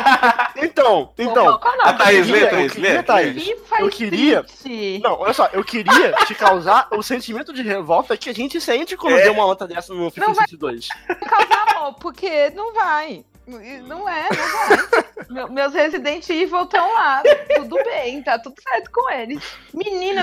Speaker 1: Então, então.
Speaker 2: Qual a?
Speaker 3: Thaís, lê,
Speaker 1: eu
Speaker 3: Thaís,
Speaker 1: queria,
Speaker 3: lê.
Speaker 1: Thaís. Eu queria-. Não, olha só, eu queria te causar o sentimento de revolta que a gente sente quando
Speaker 3: É.
Speaker 1: vê uma nota dessa no FIFA
Speaker 2: Não vai-
Speaker 1: 2.
Speaker 2: causar amor, porque não vai. Não é, não vai. Meu- meus Resident Evil estão lá. Tudo bem, tá tudo certo com eles. Menina,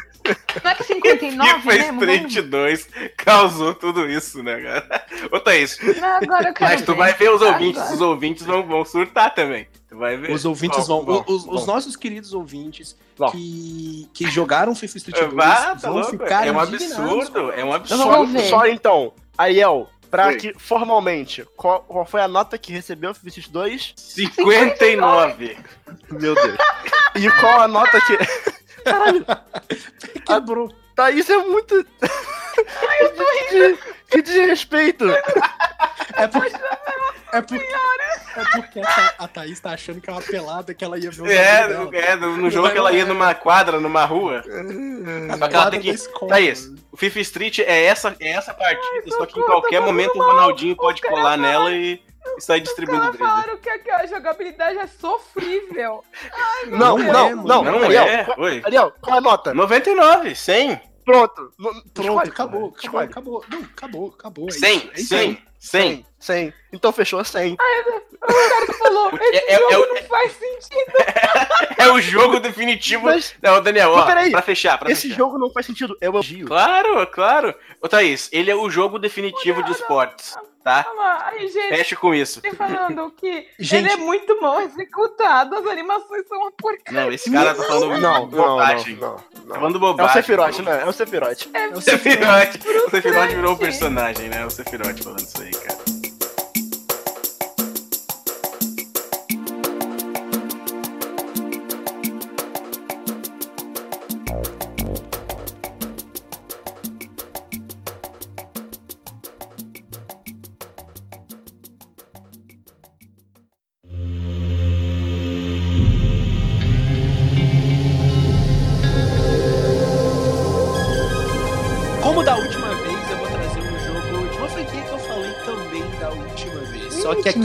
Speaker 2: não é que 59
Speaker 3: FIFA
Speaker 2: mesmo?
Speaker 3: Street 2 causou tudo isso, né, cara? Ô, Thaís,
Speaker 2: Vamos- Não, agora eu quero
Speaker 3: mas tu
Speaker 2: ver.
Speaker 3: vai ver os ouvintes,
Speaker 2: Agora.
Speaker 3: os ouvintes vão, vão surtar também. Tu vai ver.
Speaker 4: Os ouvintes
Speaker 3: Bom,
Speaker 4: vão.
Speaker 3: bom,
Speaker 4: os,
Speaker 3: bom.
Speaker 4: os nossos queridos ouvintes
Speaker 1: Bom.
Speaker 4: que, que jogaram FIFA Street 2
Speaker 3: Ah, tá
Speaker 4: vão
Speaker 3: louco.
Speaker 4: ficar
Speaker 3: É um absurdo, é um absurdo.
Speaker 1: só então, Ariel, pra
Speaker 3: Oi.
Speaker 1: que formalmente, qual, qual foi a nota que recebeu o FIFA Street 2?
Speaker 3: 59.
Speaker 1: Meu Deus. E qual a nota que. Caralho,
Speaker 4: Quebrou.
Speaker 1: Thaís é muito. Ai, eu tô rindo. Que desrespeito.
Speaker 4: É porque. É porque, é porque a, Tha- a Thaís tá achando que é uma pelada que ela ia ver o
Speaker 3: É,
Speaker 4: jogo dela.
Speaker 3: é, no jogo que ela ia numa quadra, numa rua.
Speaker 4: Na
Speaker 3: Só que ela tem que-
Speaker 4: escola.
Speaker 3: Thaís, o FIFA Street é essa, é essa partida, só que em qualquer momento o. Ronaldinho pode colar nela e, e sair distribuindo
Speaker 2: Ela
Speaker 3: brinde.
Speaker 2: falaram que a jogabilidade é sofrível.
Speaker 1: Não,
Speaker 4: Não
Speaker 1: não,
Speaker 4: é,
Speaker 1: não.
Speaker 3: Não
Speaker 1: Ariel,
Speaker 3: é?
Speaker 1: Ariel, qual a nota?
Speaker 3: 99, 100,
Speaker 1: Pronto.
Speaker 4: Pronto,
Speaker 1: escolhe,
Speaker 4: acabou,
Speaker 1: porra,
Speaker 4: acabou,
Speaker 1: escolhe.
Speaker 4: acabou. Não, acabou, acabou. é
Speaker 3: 100,
Speaker 4: isso, é isso aí.
Speaker 3: 100, 100.
Speaker 1: 100. Então fechou 100.
Speaker 2: O cara que falou, esse
Speaker 3: É- é-
Speaker 2: jogo
Speaker 3: é
Speaker 2: não faz sentido.
Speaker 3: É o jogo definitivo.
Speaker 1: Mas
Speaker 3: Não, Daniel, ó,
Speaker 1: peraí,
Speaker 3: pra fechar, pra
Speaker 1: esse
Speaker 3: fechar.
Speaker 1: jogo não faz sentido. É o elogio.
Speaker 3: Claro, claro. Ô, Thaís, ele é o jogo definitivo de esportes, tá?
Speaker 2: Aí, gente,
Speaker 3: Feche com isso.
Speaker 2: falando que
Speaker 4: Gente.
Speaker 2: ele é muito mal executado, as animações são uma porcaria.
Speaker 3: Não, esse cara tá falando
Speaker 1: Não, não, não,
Speaker 3: bobagem.
Speaker 1: não,
Speaker 3: Tá
Speaker 1: não.
Speaker 3: falando
Speaker 1: É o
Speaker 3: bobagem.
Speaker 1: Sephiroth, né? É o Sephiroth.
Speaker 4: É o
Speaker 3: O Sephiroth. O Sephiroth virou um personagem, né? O Sephiroth falando isso aí, cara.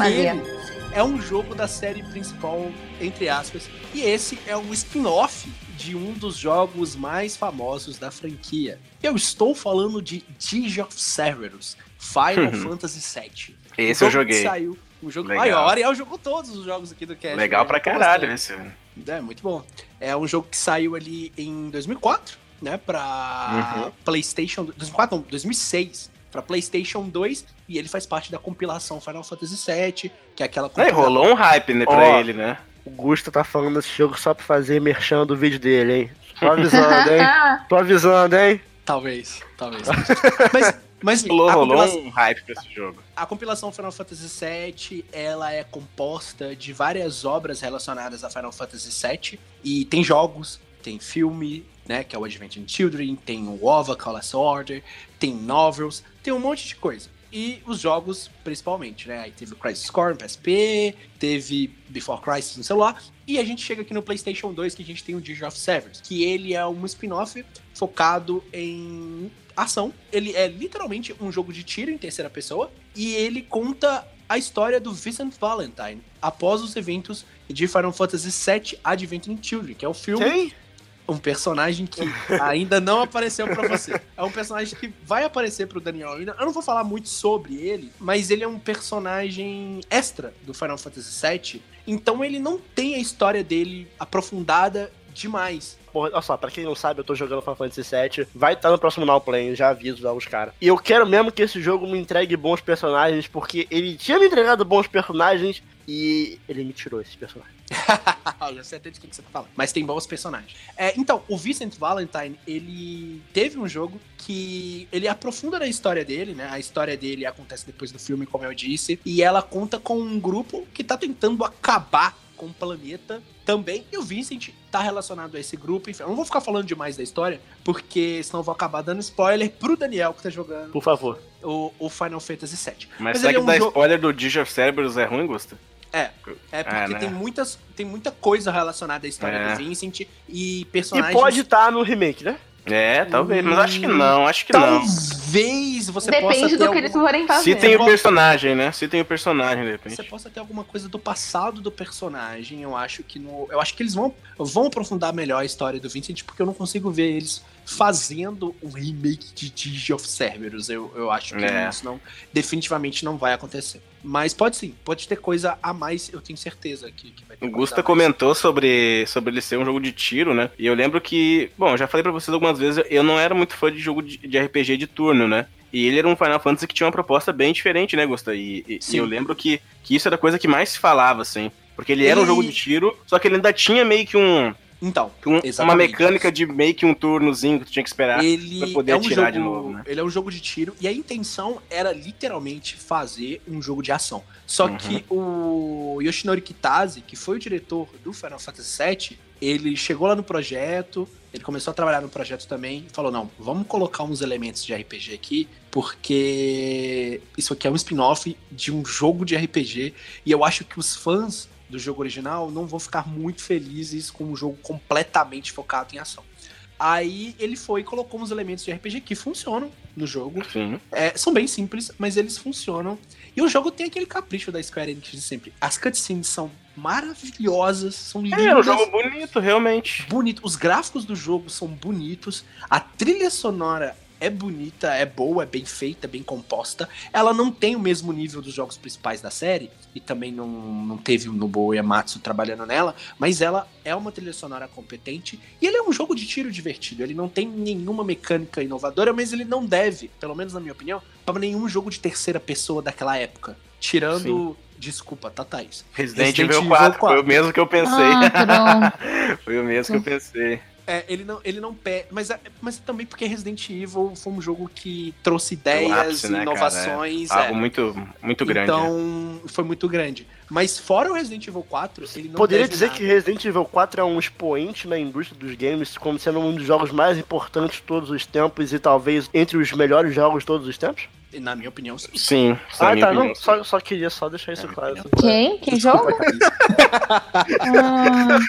Speaker 4: Aquele é um jogo da série principal, entre aspas. E esse é um spin-off de um dos jogos mais famosos da franquia. Eu estou falando de Age of Cerberus, Final Fantasy VII.
Speaker 3: Esse
Speaker 4: O
Speaker 3: eu
Speaker 4: jogo que
Speaker 3: joguei.
Speaker 4: Saiu. Um jogo...
Speaker 3: Legal.
Speaker 4: Aí, o Ariel jogou todos os jogos aqui do Cast.
Speaker 3: Legal
Speaker 4: né?
Speaker 3: pra caralho
Speaker 4: bastante.
Speaker 3: esse.
Speaker 4: É, muito bom. É um jogo que saiu ali em 2004, né, pra
Speaker 3: Uhum.
Speaker 4: PlayStation, 2004 não, 2006, pra PlayStation 2, e ele faz parte da compilação Final Fantasy VII, que é aquela
Speaker 3: Aí
Speaker 4: compilação...
Speaker 3: rolou um hype né, pra
Speaker 1: Ó.
Speaker 3: ele, né?
Speaker 1: O Gusto tá falando desse jogo só pra fazer merchan do vídeo dele, hein? Tô avisando, hein? Tô avisando, hein?
Speaker 4: Talvez, talvez. mas, mas
Speaker 3: Rolou,
Speaker 4: a,
Speaker 3: rolou um hype pra esse jogo.
Speaker 4: a compilação Final Fantasy VII, ela é composta de várias obras relacionadas a Final Fantasy VII, e tem jogos, tem filme, né? Que é o Adventure Children, tem o OVA, Call Us Order, tem novels, tem um monte de coisa. E os jogos, principalmente, né? Aí teve o Crisis Core no PSP, teve Before Crisis no celular, e a gente chega aqui no PlayStation 2 que a gente tem o Digit of Severance, que ele é um spin-off focado em ação. Ele é literalmente um jogo de tiro em terceira pessoa, e ele conta a história do Vincent Valentine após os eventos de Final Fantasy VII Adventure Children, que é o filme
Speaker 1: Quem?
Speaker 4: Um personagem que ainda não apareceu pra você. É um personagem que vai aparecer pro Daniel. Eu não vou falar muito sobre ele, mas ele é um personagem extra do Final Fantasy VII. Então ele não tem a história dele aprofundada demais.
Speaker 1: Porra, olha só, pra quem não sabe, eu tô jogando Final Fantasy VII. Vai estar no próximo Now Play, já aviso lá os caras. E eu quero mesmo que esse jogo me entregue bons personagens, porque ele tinha me entregado bons personagens e ele me tirou esses personagens.
Speaker 4: Eu já sei até que você tá falando. Mas tem bons personagens. É, então, o Vincent Valentine, ele teve um jogo que ele aprofunda na história dele, né? A história dele acontece depois do filme, como eu disse. E ela conta com um grupo que tá tentando acabar com o planeta também. E o Vincent tá relacionado a esse grupo. Enfim, eu não vou ficar falando demais da história, porque senão eu vou acabar dando spoiler pro Daniel que tá jogando
Speaker 1: Por favor.
Speaker 4: o, o Final Fantasy VII.
Speaker 3: Mas,
Speaker 4: Mas
Speaker 3: será
Speaker 4: ele
Speaker 3: que
Speaker 4: é um
Speaker 3: dar
Speaker 4: jogo-
Speaker 3: spoiler do Digit of Cerberus é ruim, Gusta?
Speaker 4: É, é porque
Speaker 3: Ah, né?
Speaker 4: tem, muitas, tem muita coisa relacionada à história
Speaker 3: É.
Speaker 4: do Vincent e
Speaker 1: E
Speaker 4: personagens.
Speaker 1: pode estar no remake, né?
Speaker 3: É, talvez, mas acho que não, acho que não.
Speaker 4: Talvez você possa
Speaker 2: Depende
Speaker 4: ter
Speaker 2: do que
Speaker 4: algum-
Speaker 2: eles forem fazer.
Speaker 3: Citem o personagem, né? Citem o personagem, de
Speaker 4: Você
Speaker 3: repente.
Speaker 4: possa ter alguma coisa do passado do personagem. Eu acho que no, eu acho que eles vão, vão aprofundar melhor a história do Vincent, porque eu não consigo ver eles fazendo um remake de Digi of Cerberus. Eu, eu acho que
Speaker 3: É.
Speaker 4: isso não, definitivamente não vai acontecer. Mas pode sim, pode ter coisa a mais, eu tenho certeza que, que vai ter
Speaker 3: O Gusta comentou sobre, sobre ele ser um jogo de tiro, né? E eu lembro que, bom, já falei pra vocês algumas vezes, eu não era muito fã de jogo de, de RPG de turno, né? E ele era um Final Fantasy que tinha uma proposta bem diferente, né, Gusta? E, e- e eu lembro que, que isso era a coisa que mais se falava, assim. Porque ele era um
Speaker 4: Ele-
Speaker 3: jogo de tiro, só que ele ainda tinha meio que um,
Speaker 4: Então,
Speaker 3: um- uma mecânica de meio que um turnozinho que tu tinha que esperar.
Speaker 4: ele
Speaker 3: pra poder
Speaker 4: é um
Speaker 3: atirar
Speaker 4: jogo,
Speaker 3: de novo, né?
Speaker 4: ele é um jogo de tiro e a intenção era literalmente fazer um jogo de ação. Só
Speaker 3: Uhum.
Speaker 4: que o Yoshinori Kitase, que foi o diretor do Final Fantasy VII, ele chegou lá no projeto, ele começou a trabalhar no projeto também e falou: "Não, vamos colocar uns elementos de RPG aqui, porque isso aqui é um spin-off de um jogo de RPG e eu acho que os fãs do jogo original não vão ficar muito felizes com um jogo completamente focado em ação. Aí ele foi e colocou uns elementos de RPG que funcionam no jogo.
Speaker 3: Sim.
Speaker 4: É, são bem simples, mas eles funcionam. E o jogo tem aquele capricho da Square Enix de sempre. As cutscenes são maravilhosas, são lindas.
Speaker 3: É, era um jogo bonito, realmente.
Speaker 4: bonito. Os gráficos do jogo são bonitos. A trilha sonora é bonita, é boa, é bem feita, é bem composta. Ela não tem o mesmo nível dos jogos principais da série, e também não, não teve o Nobuo Yamatsu trabalhando nela, mas ela é uma trilha sonora competente, e ele é um jogo de tiro divertido. Ele não tem nenhuma mecânica inovadora, mas ele não deve, pelo menos na minha opinião, para nenhum jogo de terceira pessoa daquela época. Tirando. Desculpa, tá, Thaís?
Speaker 3: Resident,
Speaker 4: Resident
Speaker 3: Evil
Speaker 4: Evil
Speaker 3: 4,
Speaker 4: 4.
Speaker 3: foi o mesmo que eu pensei.
Speaker 2: Ah, pronto.
Speaker 3: foi o mesmo que eu pensei.
Speaker 4: É, ele não, ele não pede. Mas, é- mas também porque Resident Evil foi um jogo que trouxe ideias,
Speaker 3: ápice, né, cara?
Speaker 4: inovações.
Speaker 3: Algo
Speaker 4: é.
Speaker 3: muito, muito grande. né?
Speaker 4: Então, foi muito grande. Mas fora o Resident Evil 4, ele não
Speaker 1: Poderia dizer
Speaker 4: nada.
Speaker 1: que Resident Evil 4 é um expoente na indústria dos games, como sendo um dos jogos mais importantes de todos os tempos e talvez entre os melhores jogos de todos os tempos?
Speaker 4: Na minha opinião, sim.
Speaker 3: Sim,
Speaker 1: ah, tá,
Speaker 3: opinião,
Speaker 1: não, só, só queria só deixar isso
Speaker 3: É,
Speaker 1: claro.
Speaker 2: Quem? Que jogo? Ah,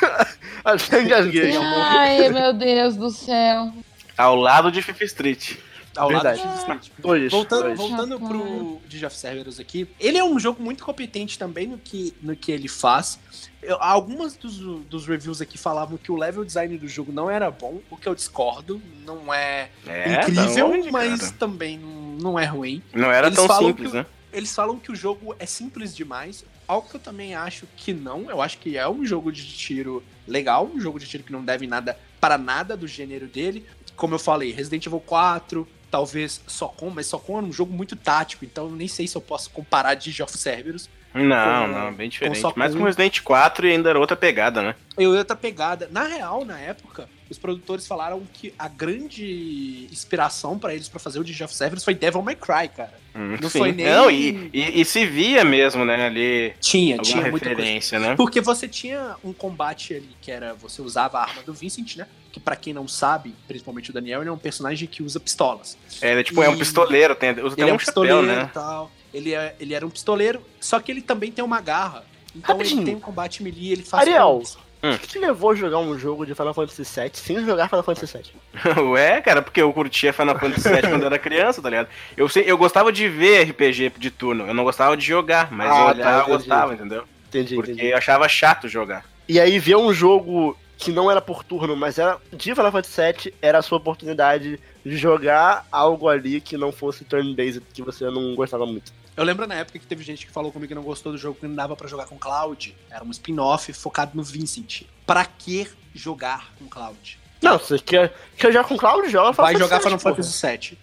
Speaker 1: Ah, engasguei.
Speaker 2: ai, meu Deus do céu.
Speaker 3: Ao lado de Fifth Street.
Speaker 4: Ao
Speaker 1: Verdade.
Speaker 4: lado de Street.
Speaker 1: Dois.
Speaker 4: Voltando,
Speaker 1: dois.
Speaker 4: voltando
Speaker 2: Rapaz.
Speaker 4: pro Digi of Cerberus aqui, ele é um jogo muito competente também no que, no que ele faz. Eu- algumas dos, dos reviews aqui falavam que o level design do jogo não era bom, o que eu discordo. Não é,
Speaker 3: É,
Speaker 4: incrível,
Speaker 3: da onde,
Speaker 4: mas
Speaker 3: cara?
Speaker 4: também não é ruim.
Speaker 3: Não era
Speaker 4: Eles
Speaker 3: tão simples,
Speaker 4: que-
Speaker 3: né?
Speaker 4: Eles falam que o jogo é simples demais, algo que eu também acho que não. Eu acho que é um jogo de tiro legal, um jogo de tiro que não deve nada para nada do gênero dele. Como eu falei, Resident Evil 4, talvez Socom, mas Socom é um jogo muito tático, então eu nem sei se eu posso comparar Digi of Cerberus.
Speaker 3: Não,
Speaker 4: Com-
Speaker 3: não, bem diferente.
Speaker 4: só
Speaker 3: Mas
Speaker 4: com-
Speaker 3: com Resident 4 e ainda era outra pegada, né?
Speaker 4: Eu outra pegada. Na real, na época, os produtores falaram que a grande inspiração para eles para fazer o Digi of Cerberus foi Devil May Cry, cara.
Speaker 3: Hum,
Speaker 4: Não
Speaker 3: sim.
Speaker 4: foi nem-
Speaker 3: Não, e, e, e se via mesmo, né, ali,
Speaker 4: Tinha, tinha
Speaker 3: referência, né?
Speaker 4: Porque você tinha um combate ali que era você usava a arma do Vincent, né? que pra quem não sabe, principalmente o Daniel, ele é um personagem que usa pistolas.
Speaker 3: É, ele, tipo, é um
Speaker 4: E-
Speaker 3: pistoleiro, tem, usa até
Speaker 4: é
Speaker 3: um
Speaker 4: um
Speaker 3: chapéu,
Speaker 4: pistoleiro
Speaker 3: né?
Speaker 4: e tal. Ele, é, ele era um pistoleiro, só que ele também tem uma garra. Então
Speaker 1: Rapidinho.
Speaker 4: ele tem um combate melee, ele faz
Speaker 1: Ariel.
Speaker 4: combos.
Speaker 1: O que te levou a jogar um jogo de Final Fantasy VII sem jogar Final Fantasy VII?
Speaker 3: Ué, cara, porque eu curtia Final Fantasy VII quando eu era criança, tá ligado? Eu, sei, eu gostava de ver RPG de turno, eu não gostava de jogar, mas
Speaker 1: Ah,
Speaker 3: eu
Speaker 1: entendi.
Speaker 3: gostava, entendeu?
Speaker 1: Entendi,
Speaker 3: Porque
Speaker 1: entendi.
Speaker 3: eu achava chato jogar.
Speaker 1: E aí ver um jogo que não era por turno, mas era de Final Fantasy VII, era a sua oportunidade de jogar algo ali que não fosse turn-based, que você não gostava muito.
Speaker 4: Eu lembro na época que teve gente que falou comigo que não gostou do jogo, que não dava pra jogar com Cloud. Era um spin-off focado no Vincent. Pra que jogar com Cloud?
Speaker 1: Não, você quer, quer jogar com Cloud, joga Final
Speaker 4: Vai jogar Final. Fantasy VII.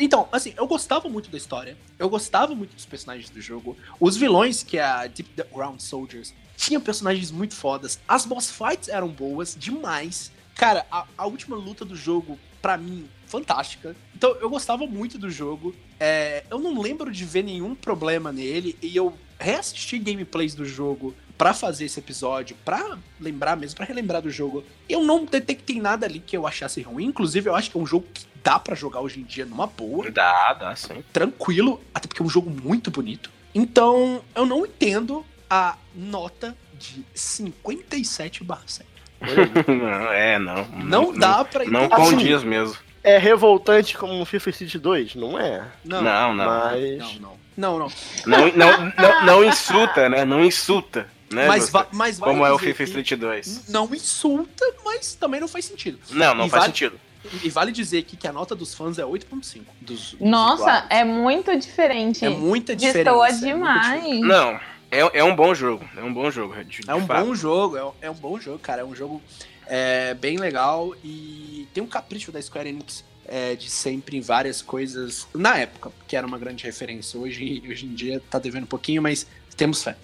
Speaker 4: Então, assim, eu gostava muito da história, eu gostava muito dos personagens do jogo. Os vilões, que é a Deep Ground Soldiers, tinham personagens muito fodas. As boss fights eram boas demais. Cara, a, a última luta do jogo, pra mim, fantástica. Então, eu gostava muito do jogo. É, eu não lembro de ver nenhum problema nele. E eu reassisti gameplays do jogo pra fazer esse episódio, pra lembrar mesmo, pra relembrar do jogo. Eu não detectei nada ali que eu achasse ruim. Inclusive, eu acho que é um jogo que dá pra jogar hoje em dia numa boa,
Speaker 3: Dá, dá, sim.
Speaker 4: tranquilo, até porque é um jogo muito bonito. Então, eu não entendo a nota de 57 barra 7.
Speaker 3: Não, é, não.
Speaker 4: Não, dá pra
Speaker 3: Não
Speaker 4: entender.
Speaker 3: condiz mesmo.
Speaker 1: É revoltante como um FIFA City 2? Não é.
Speaker 4: Não,
Speaker 3: Não, não.
Speaker 1: mas.
Speaker 4: não, não. Não, não.
Speaker 3: Não, não, não, não insulta, né? Não insulta. Né,
Speaker 4: Mas, va mas vale
Speaker 3: Como é o FIFA Street 2.
Speaker 4: Não insulta, mas também não faz sentido.
Speaker 3: Não, não
Speaker 4: E
Speaker 3: faz
Speaker 4: vale-
Speaker 3: sentido.
Speaker 4: E vale dizer aqui que a nota dos fãs é 8.5. Dos, dos
Speaker 2: Nossa,
Speaker 4: usuários.
Speaker 2: é muito diferente.
Speaker 4: é muita diferença.
Speaker 2: Destoa
Speaker 4: é
Speaker 2: demais.
Speaker 4: diferença.
Speaker 3: Não, é, é um bom jogo. É um bom jogo. de- de
Speaker 4: É um
Speaker 3: fato.
Speaker 4: bom jogo, é é um bom jogo, cara. É um jogo é, bem legal e tem um capricho da Square Enix é, de sempre em várias coisas. Na época, que era uma grande referência. Hoje, hoje em dia tá devendo um pouquinho, mas temos fé.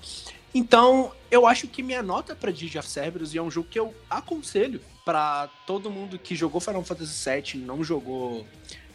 Speaker 4: Então, eu acho que minha nota pra Digi of Cerberus e é um jogo que eu aconselho pra todo mundo que jogou Final Fantasy VII e não jogou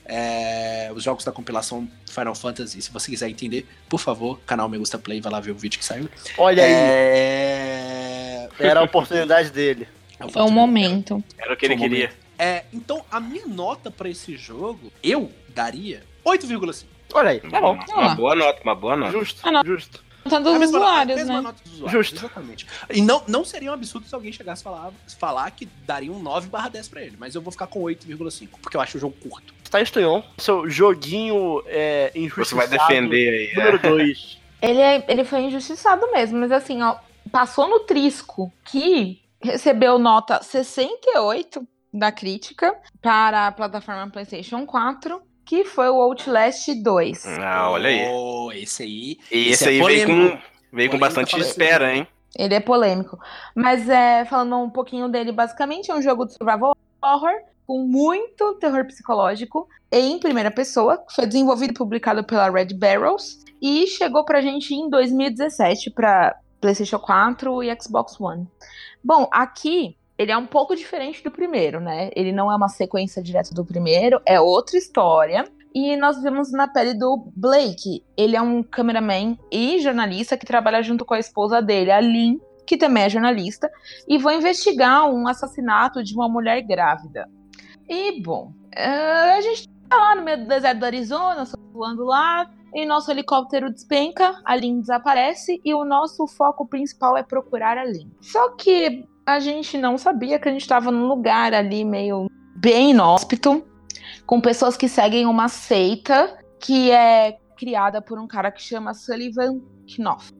Speaker 4: é, os jogos da compilação Final Fantasy. Se você quiser entender, por favor, canal Me Gusta Play, vai lá ver o vídeo que saiu.
Speaker 1: Olha aí,
Speaker 4: É...
Speaker 1: era a oportunidade dele.
Speaker 2: Foi um momento.
Speaker 3: Era o que ele
Speaker 4: Foi um
Speaker 3: queria.
Speaker 4: É, então, a minha nota pra esse jogo, eu daria 8,5.
Speaker 1: Olha aí,
Speaker 3: Tá
Speaker 1: bom.
Speaker 3: Uma boa nota, uma boa nota.
Speaker 1: Justo,
Speaker 2: Ah,
Speaker 1: justo.
Speaker 2: Tá dos
Speaker 4: a mesma,
Speaker 2: usuários,
Speaker 4: a mesma
Speaker 2: né?
Speaker 4: nota dos usuários.
Speaker 1: Justo.
Speaker 4: Exatamente. E não, não seria um absurdo se alguém chegasse a falar, falar que daria um 9 barra 10 pra ele, mas eu vou ficar com 8,5, porque eu acho o jogo curto.
Speaker 1: Tá estranhão. Seu joguinho é
Speaker 3: Você
Speaker 1: injustiçado.
Speaker 3: vai defender aí. é.
Speaker 1: Número 2.
Speaker 2: Ele, é- ele foi injustiçado mesmo, mas assim, ó, passou no Trisco, que recebeu nota 68 da crítica para a plataforma PlayStation 4, que foi o Outlast 2.
Speaker 3: Ah, olha aí.
Speaker 4: Oh, esse aí.
Speaker 3: E esse
Speaker 4: é
Speaker 3: aí veio
Speaker 4: polêmico.
Speaker 3: com, veio com bastante espera, hein?
Speaker 2: Ele é polêmico. Mas é, falando um pouquinho dele, basicamente é um jogo de survival horror com muito terror psicológico em primeira pessoa. Foi desenvolvido e publicado pela Red Barrels e chegou pra gente em 2017 para PlayStation 4 e Xbox One. Bom, aqui ele é um pouco diferente do primeiro, né? Ele não é uma sequência direta do primeiro, é outra história. E nós vemos na pele do Blake. Ele é um cameraman e jornalista que trabalha junto com a esposa dele, a Lynn, que também é jornalista, e vão investigar um assassinato de uma mulher grávida. E, bom, eh, a gente tá lá no meio do deserto do Arizona, voando lá, e nosso helicóptero despenca, a Lynn desaparece, e o nosso foco principal é procurar a Lynn. Só que a gente não sabia que a gente estava num lugar ali meio bem inóspito, com pessoas que seguem uma seita que é criada por um cara que chama Sullivan Knopf.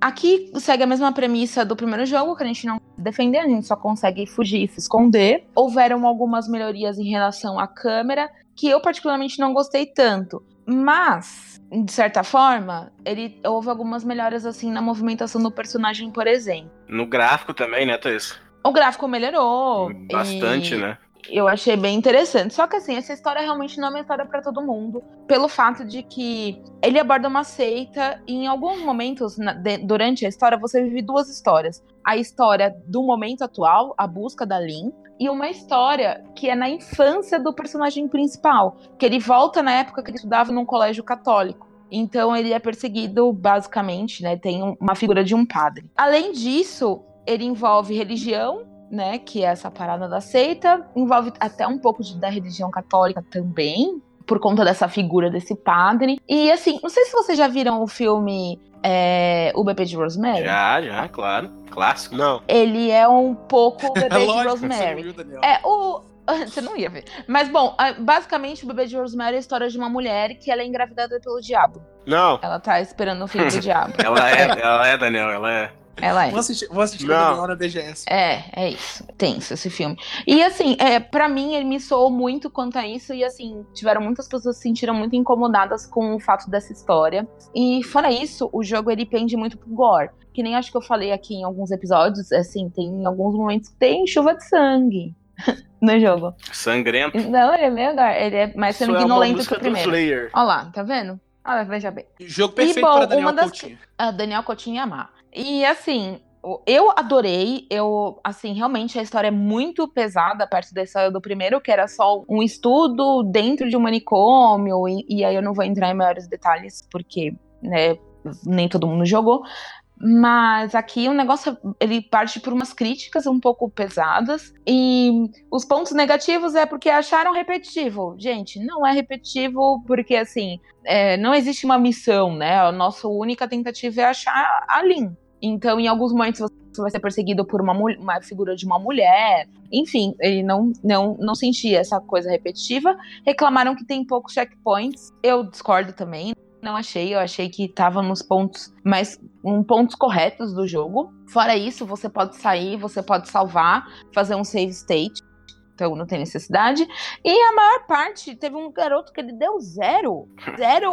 Speaker 2: Aqui segue a mesma premissa do primeiro jogo, que a gente não defender, a gente só consegue fugir e se esconder. Houveram algumas melhorias em relação à câmera, que eu particularmente não gostei tanto. Mas, de certa forma, ele houve algumas melhoras assim na movimentação do personagem, por exemplo.
Speaker 3: No gráfico também, né, Thaís?
Speaker 2: O gráfico melhorou.
Speaker 3: Bastante,
Speaker 2: e-
Speaker 3: né?
Speaker 2: eu achei bem interessante. Só que assim, essa história realmente não é uma história pra todo mundo, pelo fato de que ele aborda uma seita e em alguns momentos na- de- durante a história você vive duas histórias. A história do momento atual, a busca da Lynn, e uma história que é na infância do personagem principal, que ele volta na época que ele estudava num colégio católico. Então ele é perseguido basicamente, né, tem um- uma figura de um padre. Além disso, ele envolve religião, né? Que é essa parada da seita. Envolve até um pouco de, da religião católica também, por conta dessa figura desse padre. E assim, não sei se vocês já viram o filme é, O Bebê de Rosemary.
Speaker 3: Já, já, claro. Clássico.
Speaker 1: Não.
Speaker 2: Ele é um pouco o Bebê de
Speaker 4: Lógico
Speaker 2: Rosemary.
Speaker 4: viu, Daniel.
Speaker 2: É, o. Você não ia ver. Mas, bom, basicamente, o bebê de Rosemary é a história de uma mulher que ela é engravidada pelo diabo.
Speaker 1: Não.
Speaker 2: Ela tá esperando o filho do diabo.
Speaker 3: Ela é, ela é, Daniel, ela é.
Speaker 2: Ela é.
Speaker 4: Vou assistir, vou assistir
Speaker 1: Não.
Speaker 4: na BGS.
Speaker 2: É, é isso. Tenso esse filme. E assim, é, para mim ele me soou muito quanto a isso e assim, tiveram muitas pessoas que se sentiram muito incomodadas com o fato dessa história. E fora isso, o jogo ele pende muito pro gore. Que nem acho que eu falei aqui em alguns episódios, assim, tem alguns momentos que tem chuva de sangue no jogo.
Speaker 3: Sangrento.
Speaker 2: Não, ele é meio gore, ele é mais
Speaker 1: é
Speaker 2: sanguinolento que
Speaker 1: música
Speaker 2: o
Speaker 1: do
Speaker 2: primeiro. Olha lá, tá vendo? Olha, veja bem.
Speaker 4: Jogo perfeito
Speaker 2: bom,
Speaker 4: para Daniel
Speaker 2: uma das-
Speaker 4: Coutinho.
Speaker 2: a Daniel Coutinho amar. E assim, eu adorei, eu, assim, realmente a história é muito pesada perto da história do primeiro, que era só um estudo dentro de um manicômio, e, e aí eu não vou entrar em maiores detalhes, porque, né, nem todo mundo jogou. Mas aqui o negócio, ele parte por umas críticas um pouco pesadas, e os pontos negativos é porque acharam repetitivo. Gente, não é repetitivo porque, assim, é, não existe uma missão, né? A nossa única tentativa é achar a Lin. Então, em alguns momentos você vai ser perseguido por uma, uma figura de uma mulher. Enfim, ele não, não, não sentia essa coisa repetitiva. Reclamaram que tem poucos checkpoints. Eu discordo também. Não achei, eu achei que tava nos pontos mais um, pontos corretos do jogo. Fora isso, você pode sair, você pode salvar, fazer um save state. Então não tem necessidade. E a maior parte, teve um garoto que ele deu zero. Zero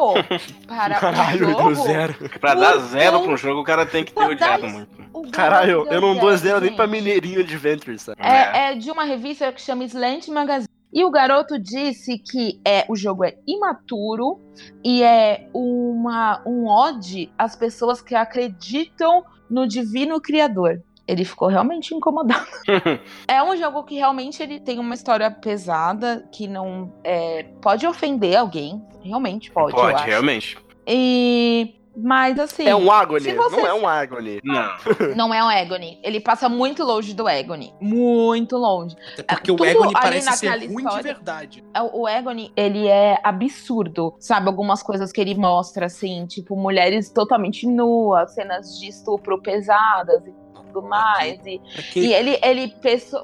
Speaker 2: para
Speaker 1: Caralho,
Speaker 2: o jogo.
Speaker 1: deu zero.
Speaker 3: Pra dar zero um jogo, o cara tem que ter odiado muito.
Speaker 1: Caralho, eu não dou zero nem
Speaker 2: gente.
Speaker 1: pra Mineirinho Adventures, sabe?
Speaker 2: É, é de uma revista que chama Slant Magazine. E o garoto disse que é, o jogo é imaturo e é uma, um ode às pessoas que acreditam no divino criador. Ele ficou realmente incomodado. é um jogo que realmente ele tem uma história pesada, que não é, pode ofender alguém. Realmente pode,
Speaker 3: Pode, realmente.
Speaker 2: E, mas assim.
Speaker 1: É um Agony,
Speaker 2: você-
Speaker 1: não é um Agony.
Speaker 3: Não.
Speaker 2: Não é um Agony. Ele passa muito longe do Agony. Muito longe.
Speaker 4: Até porque o
Speaker 2: tudo
Speaker 4: Egoni
Speaker 2: ali
Speaker 4: parece ser ruim de verdade.
Speaker 2: É, O Agony, ele é absurdo, sabe? Algumas coisas que ele mostra, assim, tipo, mulheres totalmente nuas, cenas de estupro pesadas e tudo mais. E,
Speaker 4: Aqui,
Speaker 2: e ele, ele,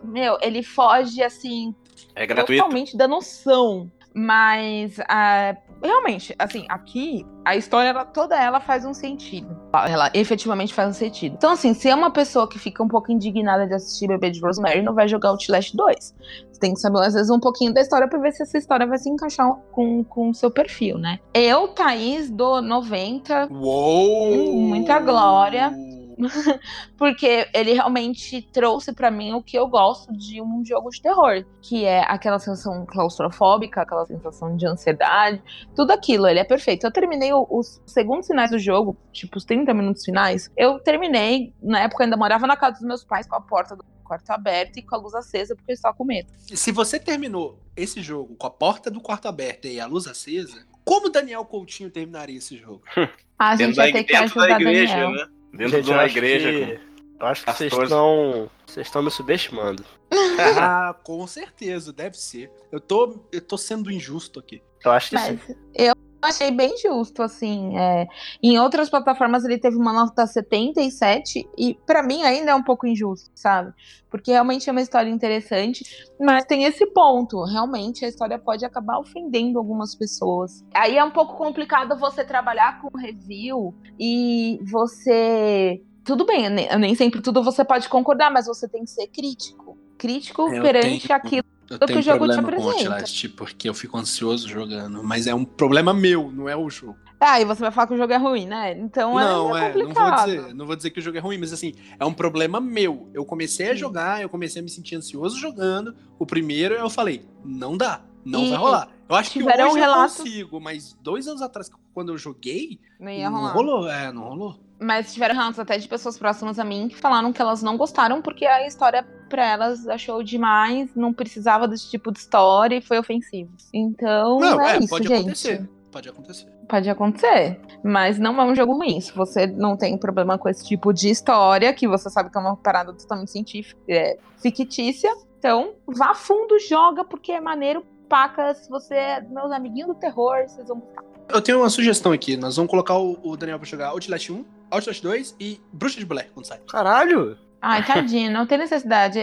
Speaker 2: meu, ele foge, assim,
Speaker 3: É gratuito.
Speaker 2: totalmente da noção. Mas, ah, realmente, assim, aqui, a história, ela- toda ela faz um sentido. Ela efetivamente faz um sentido. Então, assim, se é uma pessoa que fica um pouco indignada de assistir Bebê de Rosemary, não vai jogar Outlast 2. Você tem que saber, às vezes, um pouquinho da história pra ver se essa história vai se encaixar com, com o seu perfil, né? Eu, Thaís, do 90,
Speaker 4: Uou!
Speaker 2: Muita glória. porque ele realmente trouxe pra mim o que eu gosto de um jogo de terror, que é aquela sensação claustrofóbica, aquela sensação de ansiedade, tudo aquilo, ele é perfeito. Eu terminei o- os segundos finais do jogo, tipo os 30 minutos finais, eu terminei, na época eu ainda morava na casa dos meus pais com a porta do quarto aberta e com a luz acesa, porque eu estava com medo.
Speaker 4: Se você terminou esse jogo com a porta do quarto aberta e a luz acesa, como Daniel Coutinho terminaria esse jogo?
Speaker 2: A
Speaker 3: Dentro
Speaker 2: gente vai ter que
Speaker 3: da
Speaker 2: ajudar
Speaker 3: igreja,
Speaker 2: Daniel.
Speaker 3: né? Dentro
Speaker 1: Gente,
Speaker 3: de uma igreja.
Speaker 1: que- Eu acho que vocês estão. Vocês estão me subestimando.
Speaker 4: ah, com certeza, deve ser. Eu tô, eu tô sendo injusto aqui.
Speaker 1: Eu acho que sim.
Speaker 2: Mas eu achei bem justo, assim. é, Em outras plataformas ele teve uma nota 77 e pra mim ainda é um pouco injusto, sabe? Porque realmente é uma história interessante, mas tem esse ponto. Realmente a história pode acabar ofendendo algumas pessoas. Aí é um pouco complicado você trabalhar com review e você. Tudo bem, nem, nem sempre tudo você pode concordar, mas você tem que ser crítico. Crítico
Speaker 4: Eu
Speaker 2: perante
Speaker 4: tenho-
Speaker 2: aquilo.
Speaker 4: Eu tenho
Speaker 2: te
Speaker 4: problema com. Outlast, porque eu fico ansioso jogando. Mas é um problema meu, não é o jogo.
Speaker 2: Ah, e você vai falar que o jogo é ruim, né? Então
Speaker 4: não,
Speaker 2: é,
Speaker 4: é, não vou
Speaker 2: complicado.
Speaker 4: dizer, não vou dizer que o jogo é ruim, mas assim, é um problema meu. Eu comecei a jogar, eu comecei a me sentir ansioso jogando. O primeiro eu falei, não dá, não
Speaker 2: E
Speaker 4: vai rolar. Eu acho que hoje
Speaker 2: relatos-
Speaker 4: eu consigo, mas dois anos atrás, quando eu joguei,
Speaker 2: Não ia
Speaker 4: não
Speaker 2: rolar.
Speaker 4: rolou, é, não rolou.
Speaker 2: Mas tiveram relatos até de pessoas próximas a mim que falaram que elas não gostaram porque a história pra elas achou demais, não precisava desse tipo de história e foi ofensivo. Então,
Speaker 4: Não,
Speaker 2: é,
Speaker 4: é,
Speaker 2: isso,
Speaker 4: pode
Speaker 2: gente.
Speaker 4: acontecer. Pode acontecer.
Speaker 2: Pode acontecer, mas não é um jogo ruim. Se você não tem problema com esse tipo de história, que você sabe que é uma parada totalmente científica, é, fictícia, então vá a fundo, joga, porque é maneiro, paca. Se você é meus amiguinhos do terror, vocês vão gostar.
Speaker 4: Eu tenho uma sugestão aqui. Nós vamos colocar o, o Daniel pra jogar Outlast 1, Outlast 2 e Bruxa de Blair quando sai.
Speaker 1: Caralho!
Speaker 2: Ai, tadinho, não tem necessidade.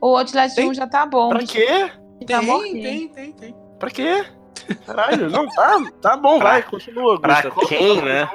Speaker 2: O Outlast
Speaker 4: Tem?
Speaker 2: 1 já tá bom.
Speaker 1: Pra quê?
Speaker 2: Já
Speaker 4: Tem,
Speaker 2: morri.
Speaker 4: tem, tem, tem.
Speaker 1: Pra quê? Caralho, não, tá, tá bom,
Speaker 3: Pra-
Speaker 1: vai, continua,
Speaker 3: pra
Speaker 1: Gusta.
Speaker 3: quem, né?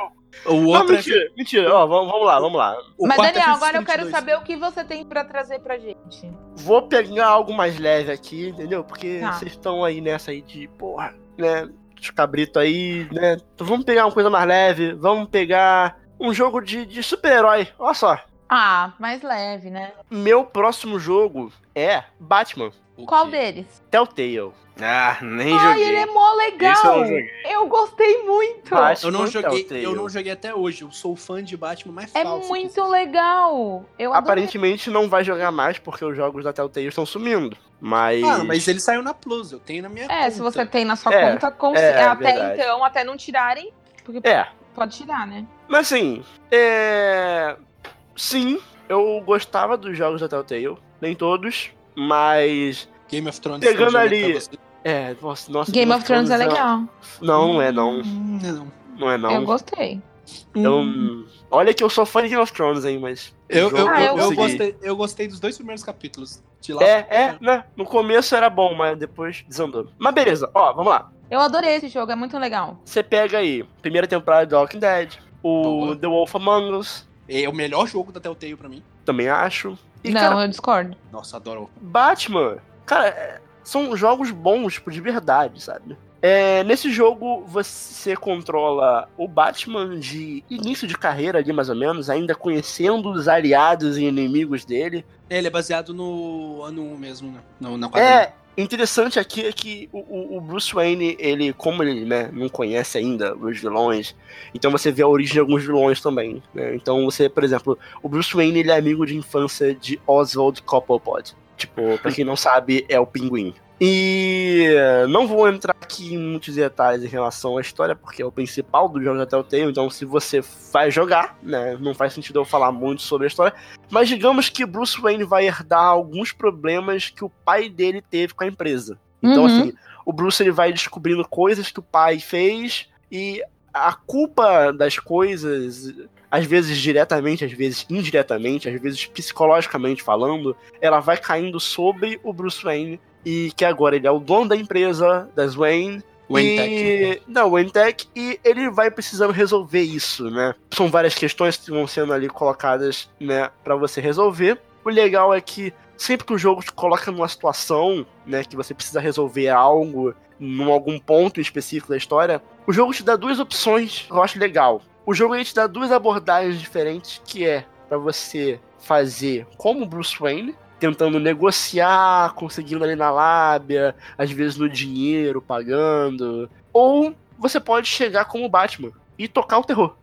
Speaker 4: O
Speaker 1: Não,
Speaker 4: outro é-
Speaker 1: mentira, mentira, ó, vamos, vamos lá, vamos lá.
Speaker 4: o
Speaker 2: Mas,
Speaker 4: é
Speaker 2: Daniel,
Speaker 4: Fifth
Speaker 2: agora eu quero
Speaker 4: 2.
Speaker 2: saber o que você tem pra trazer pra gente.
Speaker 1: Vou pegar algo mais leve aqui, entendeu? Porque
Speaker 2: Tá.
Speaker 1: vocês estão aí nessa aí de, porra, né, os cabritos aí, né? Então vamos pegar uma coisa mais leve, vamos pegar um jogo de, de super-herói, olha só.
Speaker 2: Ah, mais leve, né?
Speaker 1: Meu próximo jogo é Batman,
Speaker 4: O
Speaker 2: Qual
Speaker 4: quê?
Speaker 2: deles?
Speaker 1: Telltale.
Speaker 3: Ah, nem
Speaker 2: Ai,
Speaker 3: joguei.
Speaker 2: ele é mó legal.
Speaker 3: Esse eu.
Speaker 2: Eu gostei muito.
Speaker 1: Batman
Speaker 4: Eu não joguei,
Speaker 1: Telltale.
Speaker 4: eu não joguei até hoje. Eu sou fã de Batman mais
Speaker 2: É
Speaker 4: falso.
Speaker 2: muito legal. Eu adorei.
Speaker 1: Aparentemente não vai jogar mais porque os jogos da Telltale estão sumindo. Mas.
Speaker 4: Ah, mas ele saiu na Plus, eu tenho na minha
Speaker 2: É,
Speaker 4: conta.
Speaker 2: se você tem na sua
Speaker 1: É,
Speaker 2: conta, cons-
Speaker 1: é,
Speaker 2: até
Speaker 1: verdade.
Speaker 2: então, até não tirarem, porque
Speaker 1: É.
Speaker 2: pode tirar, né?
Speaker 1: Mas assim, é. Sim, eu gostava dos jogos da Telltale. Nem todos, mas.
Speaker 4: Game of Thrones.
Speaker 1: Pegando ali-. É, nossa, nossa
Speaker 2: Game of Thrones é legal.
Speaker 1: Não, não é não.
Speaker 4: Hum, não.
Speaker 1: Não é não.
Speaker 2: Eu gostei.
Speaker 1: Eu-
Speaker 4: Hum.
Speaker 1: Olha que eu sou fã de Game of Thrones, hein, mas.
Speaker 4: Eu, eu,
Speaker 1: jogo
Speaker 2: Ah,
Speaker 4: eu,
Speaker 2: eu
Speaker 4: eu
Speaker 1: consegui.
Speaker 4: gostei, eu gostei dos dois primeiros capítulos. De lá
Speaker 1: É, é, né? No começo era bom, mas depois desandou. Mas beleza, ó, vamos lá.
Speaker 2: Eu adorei esse jogo, é muito legal.
Speaker 1: Você pega aí, primeira temporada de Walking Dead, o
Speaker 4: Boa.
Speaker 1: The Wolf Among Us,
Speaker 4: É o melhor jogo da Telltale pra mim.
Speaker 1: também acho. E,
Speaker 2: não,
Speaker 1: cara,
Speaker 2: eu discordo.
Speaker 4: Nossa, adoro.
Speaker 1: Batman, cara, é- são jogos bons, tipo, de verdade, sabe? É, nesse jogo você controla o Batman de início de carreira ali, mais ou menos, ainda conhecendo os aliados e inimigos dele.
Speaker 4: É, ele é baseado no ano 1 mesmo, né? No, na quadrinha.
Speaker 1: É, interessante aqui é que o- o, Bruce Wayne, ele, como ele né, não conhece ainda os vilões, então você vê a origem de alguns vilões também. né? Então você, por exemplo, o Bruce Wayne ele é amigo de infância de Oswald Cobblepot. Tipo, pra quem não sabe, é o pinguim. E não vou entrar aqui em muitos detalhes em relação à história, porque é o principal do jogo da Telltale, então se você vai jogar, né, não faz sentido eu falar muito sobre a história, mas digamos que Bruce Wayne vai herdar alguns problemas que o pai dele teve com a empresa. Então,
Speaker 2: Uhum.
Speaker 1: assim, o Bruce ele vai descobrindo coisas que o pai fez e a culpa das coisas, às vezes diretamente, às vezes indiretamente, às vezes psicologicamente falando, ela vai caindo sobre o Bruce Wayne e que agora ele é o dono da empresa, das Wayne,
Speaker 4: Wayne
Speaker 1: e...
Speaker 4: Tech.
Speaker 1: Não, Wayne Tech, e ele vai precisando resolver isso, né? São várias questões que vão sendo ali colocadas, né, para você resolver. O legal é que sempre que o jogo te coloca numa situação, né, que você precisa resolver algo, num algum ponto específico da história, o jogo te dá duas opções que eu acho legal. O jogo ele te dá duas abordagens diferentes, que é para você fazer como Bruce Wayne, tentando negociar, conseguindo ali na lábia, às vezes no dinheiro, pagando. Ou você pode chegar como Batman e tocar o terror.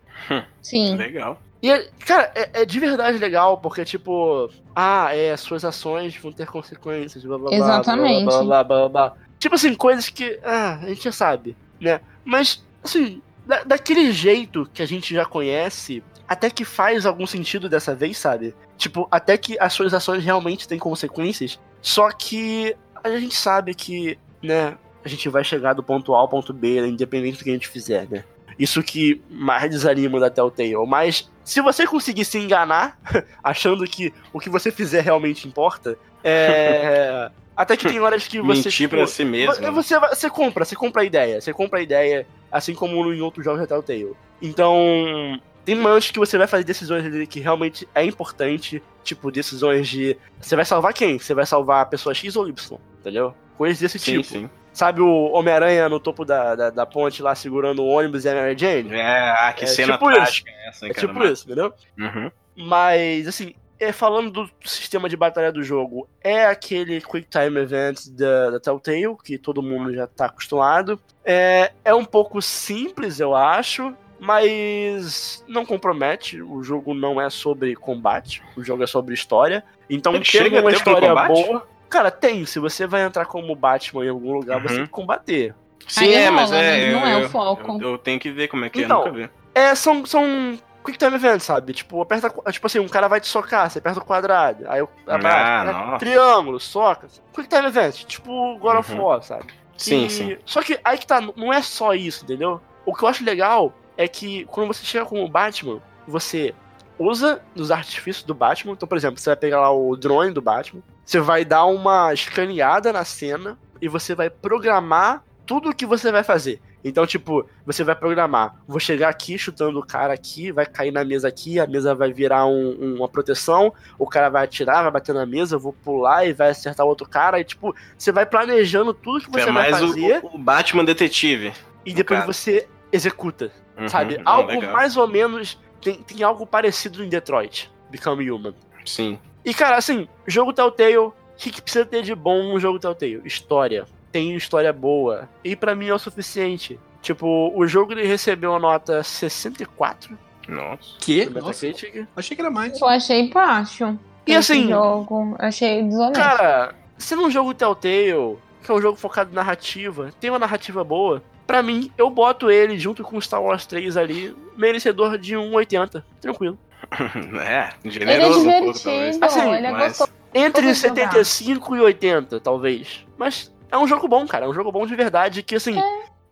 Speaker 2: Sim.
Speaker 3: Legal.
Speaker 1: E, é- cara, é, é de verdade legal, porque, tipo, ah, é, suas ações vão ter consequências, blá blá blá,
Speaker 2: Exatamente.
Speaker 1: Blá, blá, blá, blá, blá. Tipo assim, coisas que, ah, a gente já sabe, né? Mas, assim, da- daquele jeito que a gente já conhece, até que faz algum sentido dessa vez, sabe? Tipo, até que as suas ações realmente têm consequências, só que a gente sabe que, né, a gente vai chegar do ponto A ao ponto B, né, independente do que a gente fizer, né? Isso que mais desanima da Telltale. Mas se você conseguir se enganar, achando que o que você fizer realmente importa, é. Até que tem horas que você.
Speaker 3: Mentir
Speaker 1: tipo,
Speaker 3: pra si mesmo.
Speaker 1: Você, você, você compra, você compra a ideia. Você compra a ideia, assim como em outros jogos da Telltale. Então, tem momentos que você vai fazer decisões ali que realmente é importante. Tipo, decisões de. Você vai salvar quem? Você vai salvar a pessoa X ou Y, entendeu? Coisas desse
Speaker 3: Sim,
Speaker 1: tipo.
Speaker 3: sim.
Speaker 1: Sabe o Homem-Aranha no topo da, da, da ponte lá segurando o ônibus e a Mary Jane?
Speaker 3: É, ah, que
Speaker 1: É
Speaker 3: cena
Speaker 1: tipo
Speaker 3: trágica é essa,
Speaker 1: É tipo isso, entendeu?
Speaker 3: Uhum.
Speaker 1: Mas, assim, é, falando do sistema de batalha do jogo, é aquele Quick Time Event da, da Telltale, que todo mundo já tá acostumado. É, é um pouco simples, eu acho, mas não compromete. O jogo não é sobre combate, o jogo é sobre história. Então,
Speaker 3: Ele chega a
Speaker 1: uma
Speaker 3: um
Speaker 1: história
Speaker 3: combate?
Speaker 1: boa. Cara, tem. Se você vai entrar como Batman em algum lugar, você
Speaker 3: Uhum.
Speaker 1: tem que combater.
Speaker 3: Sim,
Speaker 2: Aí
Speaker 3: é,
Speaker 2: rola,
Speaker 3: mas é.
Speaker 2: mas não é o
Speaker 3: eu-
Speaker 2: foco.
Speaker 3: Eu, eu tenho que ver como é que
Speaker 1: Então,
Speaker 3: é, nunca vi.
Speaker 1: É, são, são quick time events, sabe? Tipo, aperta. Tipo assim, um cara vai te socar, você aperta o quadrado. Aí o
Speaker 3: Ah,
Speaker 1: é,
Speaker 3: nossa.
Speaker 1: triângulo, soca. Quick time event, tipo God of
Speaker 3: Uhum.
Speaker 1: War, sabe?
Speaker 3: Sim,
Speaker 1: E-
Speaker 3: sim.
Speaker 1: Só que aí que tá, não é só isso, entendeu? O que eu acho legal é que quando você chega com o Batman, você usa dos artifícios do Batman. Então, por exemplo, você vai pegar lá o drone do Batman, você vai dar uma escaneada na cena e você vai programar tudo o que você vai fazer. Então, tipo, você vai programar. Vou chegar aqui chutando o cara aqui, vai cair na mesa aqui, a mesa vai virar um- um- uma proteção, o cara vai atirar, vai bater na mesa, eu vou pular e vai acertar outro cara. E, tipo, você vai planejando tudo que você
Speaker 3: é
Speaker 1: vai
Speaker 3: mais o-
Speaker 1: fazer
Speaker 3: o, Batman Detetive.
Speaker 1: e depois
Speaker 3: caso.
Speaker 1: você executa,
Speaker 3: Uhum,
Speaker 1: sabe?
Speaker 3: não,
Speaker 1: algo
Speaker 3: legal.
Speaker 1: mais ou menos. Tem, tem algo parecido em Detroit, Become Human.
Speaker 3: Sim.
Speaker 1: E, cara, assim, jogo Telltale, o que, que precisa ter de bom um jogo Telltale? História. Tem história boa. E pra mim é o suficiente. Tipo, o jogo ele recebeu a nota 64
Speaker 3: Nossa.
Speaker 4: Que?
Speaker 1: no
Speaker 4: Nossa, achei que era mais.
Speaker 2: Eu achei baixo.
Speaker 1: E assim,
Speaker 2: jogo, achei desonesto.
Speaker 1: Cara, sendo um jogo Telltale, que é um jogo focado em narrativa, tem uma narrativa boa, pra mim, eu boto ele junto com Star Wars 3 ali, merecedor de 1,80. Tranquilo.
Speaker 3: É,
Speaker 2: ele é
Speaker 3: generoso um pouco, talvez.
Speaker 2: divertido,
Speaker 1: Assim,
Speaker 2: ele é
Speaker 3: mas-
Speaker 2: gostoso.
Speaker 1: Entre
Speaker 2: Vou jogar.
Speaker 1: 75 e 80, talvez. Mas é um jogo bom, cara. É um jogo bom de verdade. Que assim,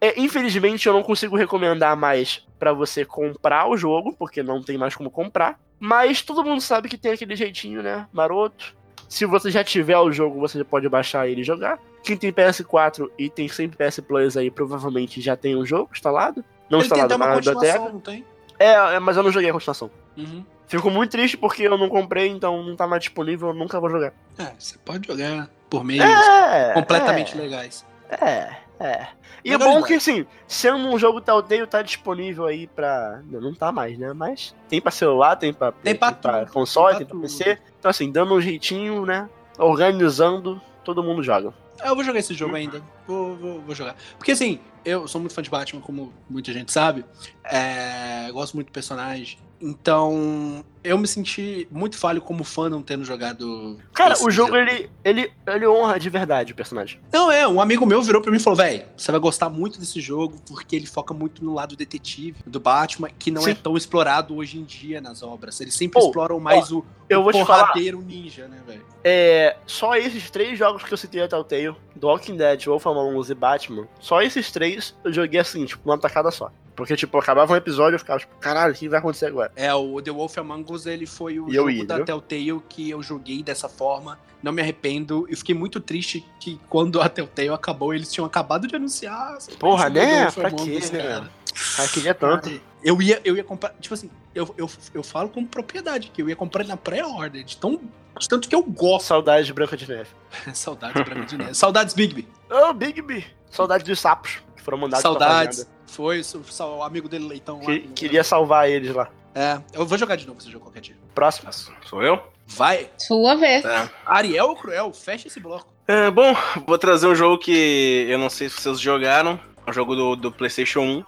Speaker 1: é, infelizmente eu não consigo recomendar mais pra você comprar o jogo, porque não tem mais como comprar. Mas todo mundo sabe que tem aquele jeitinho, né? Maroto. Se você já tiver o jogo, você pode baixar ele e jogar. Quem tem PS4 e tem sempre PS Plus aí, provavelmente já tem o jogo instalado. Não
Speaker 4: Ele tem
Speaker 1: instalado
Speaker 4: até uma
Speaker 1: na biblioteca.
Speaker 4: não tem?
Speaker 1: É, é, mas eu não joguei a continuação.
Speaker 4: Uhum.
Speaker 1: Fico muito triste porque eu não comprei, então não tá mais disponível, eu nunca vou jogar.
Speaker 4: É, você pode jogar por meios
Speaker 1: É,
Speaker 4: completamente
Speaker 1: é.
Speaker 4: legais.
Speaker 1: É, é. E é
Speaker 4: Legal
Speaker 1: bom
Speaker 4: demais.
Speaker 1: que, assim, sendo um jogo Telltale, tá disponível aí pra. Não, não tá mais, né? Mas tem pra celular, tem pra,
Speaker 4: Tem pra tudo,
Speaker 1: console,
Speaker 4: tem
Speaker 1: tem
Speaker 4: pra
Speaker 1: pra PC. Então, assim, dando um jeitinho, né? Organizando, todo mundo joga.
Speaker 4: Eu vou jogar esse jogo ainda. Vou, vou, vou jogar. Porque assim, eu sou muito fã de Batman, como muita gente sabe. É, gosto muito do personagem. Então, eu me senti muito falho como fã não tendo jogado.
Speaker 1: Cara, o jogo, ele, ele, ele honra de verdade o personagem.
Speaker 4: Não, é, um amigo meu virou pra mim e falou: véi, você vai gostar muito desse jogo, porque ele foca muito no lado detetive do Batman, que não é
Speaker 1: Sim.
Speaker 4: tão explorado hoje em dia nas obras. Eles sempre
Speaker 1: Oh,
Speaker 4: exploram mais o,
Speaker 1: eu
Speaker 4: o
Speaker 1: vou te falar-
Speaker 4: ninja, né, velho?
Speaker 1: É, só esses três jogos que eu citei a Telltale, The Walking Dead, Wolf Among Us e Batman, só esses três eu joguei assim, tipo, numa tacada só. Porque, tipo, acabava um episódio e eu ficava, tipo, caralho, o que vai acontecer agora?
Speaker 4: É, o The Wolf Among Us, ele foi o
Speaker 1: E
Speaker 4: jogo
Speaker 1: ia,
Speaker 4: da? Telltale que eu joguei dessa forma. Não me arrependo. Eu fiquei muito triste que quando a Telltale acabou, eles tinham acabado de anunciar.
Speaker 1: Porra, né?
Speaker 4: Wolf
Speaker 1: Pra quê, né?
Speaker 4: cara.
Speaker 1: Queria tanto.
Speaker 4: Eu ia, eu ia comprar. Tipo assim, eu, eu, eu falo com propriedade, que eu ia comprar na pré-order, de, tão, de tanto que eu gosto.
Speaker 1: Saudade de Branca de Neve.
Speaker 4: Saudades pra mim de neve. Saudades, Bigby.
Speaker 1: Oh, Big B. Saudade dos sapos que foram mandados pra
Speaker 4: Saudades. Foi o, o amigo dele leitão lá.
Speaker 1: Que, queria salvar eles lá.
Speaker 4: É, eu vou jogar de novo esse jogo qualquer dia.
Speaker 1: Próximo.
Speaker 3: Sou eu?
Speaker 4: Vai.
Speaker 2: Sua vez.
Speaker 3: Tá.
Speaker 4: Ariel ou Cruel? Fecha esse bloco.
Speaker 3: É, bom, vou trazer um jogo que eu não sei se vocês jogaram. É um jogo do, do PlayStation 1.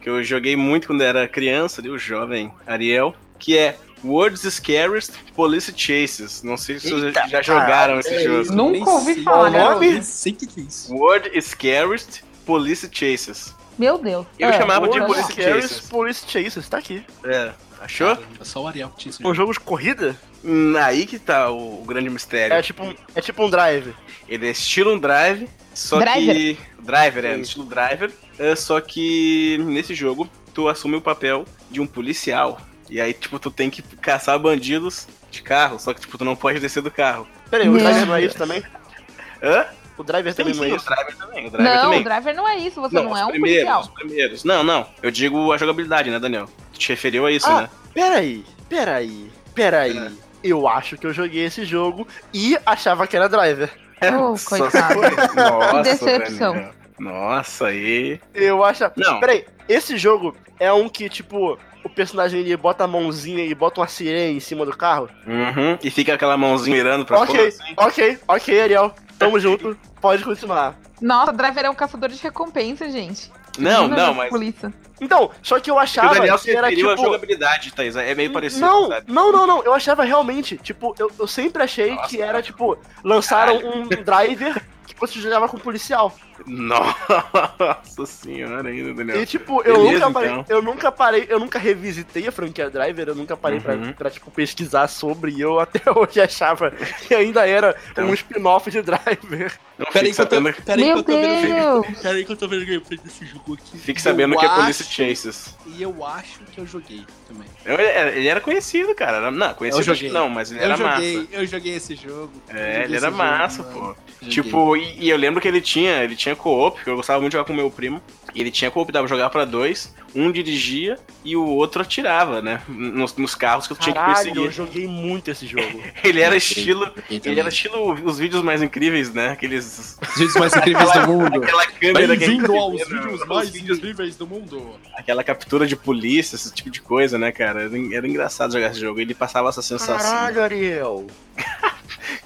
Speaker 3: Que eu joguei muito quando era criança, ali, o jovem Ariel. Que é World's Scariest Police Chases. Não sei se vocês
Speaker 1: Eita,
Speaker 3: já jogaram esse
Speaker 4: É,
Speaker 3: jogo.
Speaker 4: eu
Speaker 2: Nunca ouvi
Speaker 4: sei.
Speaker 2: falar,
Speaker 1: né?
Speaker 4: Eu nem sei o que que é isso.
Speaker 3: World Scariest Police Chases.
Speaker 2: Meu Deus.
Speaker 3: Eu
Speaker 2: É,
Speaker 3: chamava de
Speaker 1: Police. Chases. Police Chasers, tá aqui.
Speaker 3: É, achou?
Speaker 4: Caramba, Só o Ariel que tinha esse
Speaker 1: Um
Speaker 4: jogo.
Speaker 1: jogo de corrida?
Speaker 3: Hum, Aí que tá o, o grande mistério.
Speaker 1: É tipo, um- é tipo um drive.
Speaker 3: Ele é estilo um drive, só
Speaker 2: Driver.
Speaker 3: que. Driver, é,
Speaker 1: Sim.
Speaker 3: estilo driver. É, só que nesse jogo, tu assume o papel de um policial. E aí, tipo, tu tem que caçar bandidos de carro, só que, tipo, tu não pode descer do carro.
Speaker 1: Peraí, o driver não é isso também?
Speaker 3: Hã?
Speaker 1: O driver também não é isso?
Speaker 3: o driver também. O driver
Speaker 2: Não,
Speaker 3: também.
Speaker 2: o driver não é isso. Você não,
Speaker 3: os
Speaker 2: é um
Speaker 3: primeiros,
Speaker 2: policial.
Speaker 3: os primeiros. Não, não. Eu digo a jogabilidade, né, Daniel? Tu te referiu a isso,
Speaker 1: Ah,
Speaker 3: né?
Speaker 1: Peraí, peraí, peraí.
Speaker 3: É.
Speaker 1: Eu acho que eu joguei esse jogo e achava que era driver.
Speaker 2: Oh, coitado.
Speaker 3: Nossa,
Speaker 2: Que decepção.
Speaker 3: Daniel. Nossa, aí.
Speaker 1: Eu achava.
Speaker 3: Não.
Speaker 1: Peraí, esse jogo é um que, tipo, o personagem ele bota a mãozinha e bota uma sirene em cima do carro?
Speaker 3: Uhum. E fica aquela mãozinha mirando pra
Speaker 1: Ok,
Speaker 3: fora, assim.
Speaker 1: ok, ok, Ariel. Tamo junto. Pode continuar.
Speaker 2: Nossa, o driver é um caçador de recompensa, gente.
Speaker 3: Não,
Speaker 2: Imagina
Speaker 3: não,
Speaker 2: a
Speaker 3: mas.
Speaker 2: Polícia.
Speaker 1: Então, só que eu
Speaker 3: O
Speaker 1: achava
Speaker 3: Daniel se
Speaker 1: que era tipo.
Speaker 3: à jogabilidade, Thaís. É meio parecido,
Speaker 1: não,
Speaker 3: sabe?
Speaker 1: não, não, não. Eu achava realmente, tipo, eu, eu sempre achei
Speaker 3: Nossa,
Speaker 1: que era,
Speaker 3: cara.
Speaker 1: tipo, lançaram um driver que você jogava com policial.
Speaker 3: Nossa senhora ainda, Daniel.
Speaker 1: E tipo, eu
Speaker 3: Beleza,
Speaker 1: nunca parei,
Speaker 3: então.
Speaker 1: eu nunca parei, eu nunca revisitei a franquia Driver, eu nunca parei pra,
Speaker 3: Uhum.
Speaker 1: pra, tipo, pesquisar sobre, e eu até hoje achava que ainda era
Speaker 3: Então.
Speaker 1: um spin-off de Driver.
Speaker 4: Peraí que eu tô, que eu tô vendo! Peraí que eu tô vendo gameplay desse jogo aqui.
Speaker 3: fique sabendo que é
Speaker 4: Eu
Speaker 3: Police
Speaker 4: acho-
Speaker 3: Chases.
Speaker 4: E eu acho que eu joguei também.
Speaker 3: Eu- Ele era conhecido, cara. Não, conhecido
Speaker 4: Eu
Speaker 3: não, mas ele
Speaker 4: Eu
Speaker 3: era
Speaker 4: joguei,
Speaker 3: massa.
Speaker 4: eu joguei esse jogo. Eu
Speaker 3: É,
Speaker 4: joguei
Speaker 3: ele era
Speaker 4: jogo,
Speaker 3: massa,
Speaker 4: mano.
Speaker 3: pô.
Speaker 4: Joguei.
Speaker 3: Tipo, e, e eu lembro que ele tinha, ele tinha co-op, que eu gostava muito de jogar com meu primo. E ele tinha co-op, dava pra jogar pra dois, um dirigia e o outro atirava, né? Nos, nos carros que eu tinha que
Speaker 1: Caralho, eu
Speaker 3: perseguir.
Speaker 1: joguei muito esse jogo.
Speaker 3: Ele era estilo. Ele era estilo os vídeos mais incríveis, né? Aqueles.
Speaker 4: Os vídeos mais incríveis do mundo.
Speaker 3: Aquela câmera que que-
Speaker 4: aos
Speaker 3: os
Speaker 4: vídeos mais
Speaker 3: vídeos-
Speaker 4: incríveis do mundo.
Speaker 3: Aquela captura de polícia, esse tipo de coisa, né, cara? Era, era engraçado jogar esse jogo. Ele passava essa sensação.
Speaker 1: Caralho, Ariel.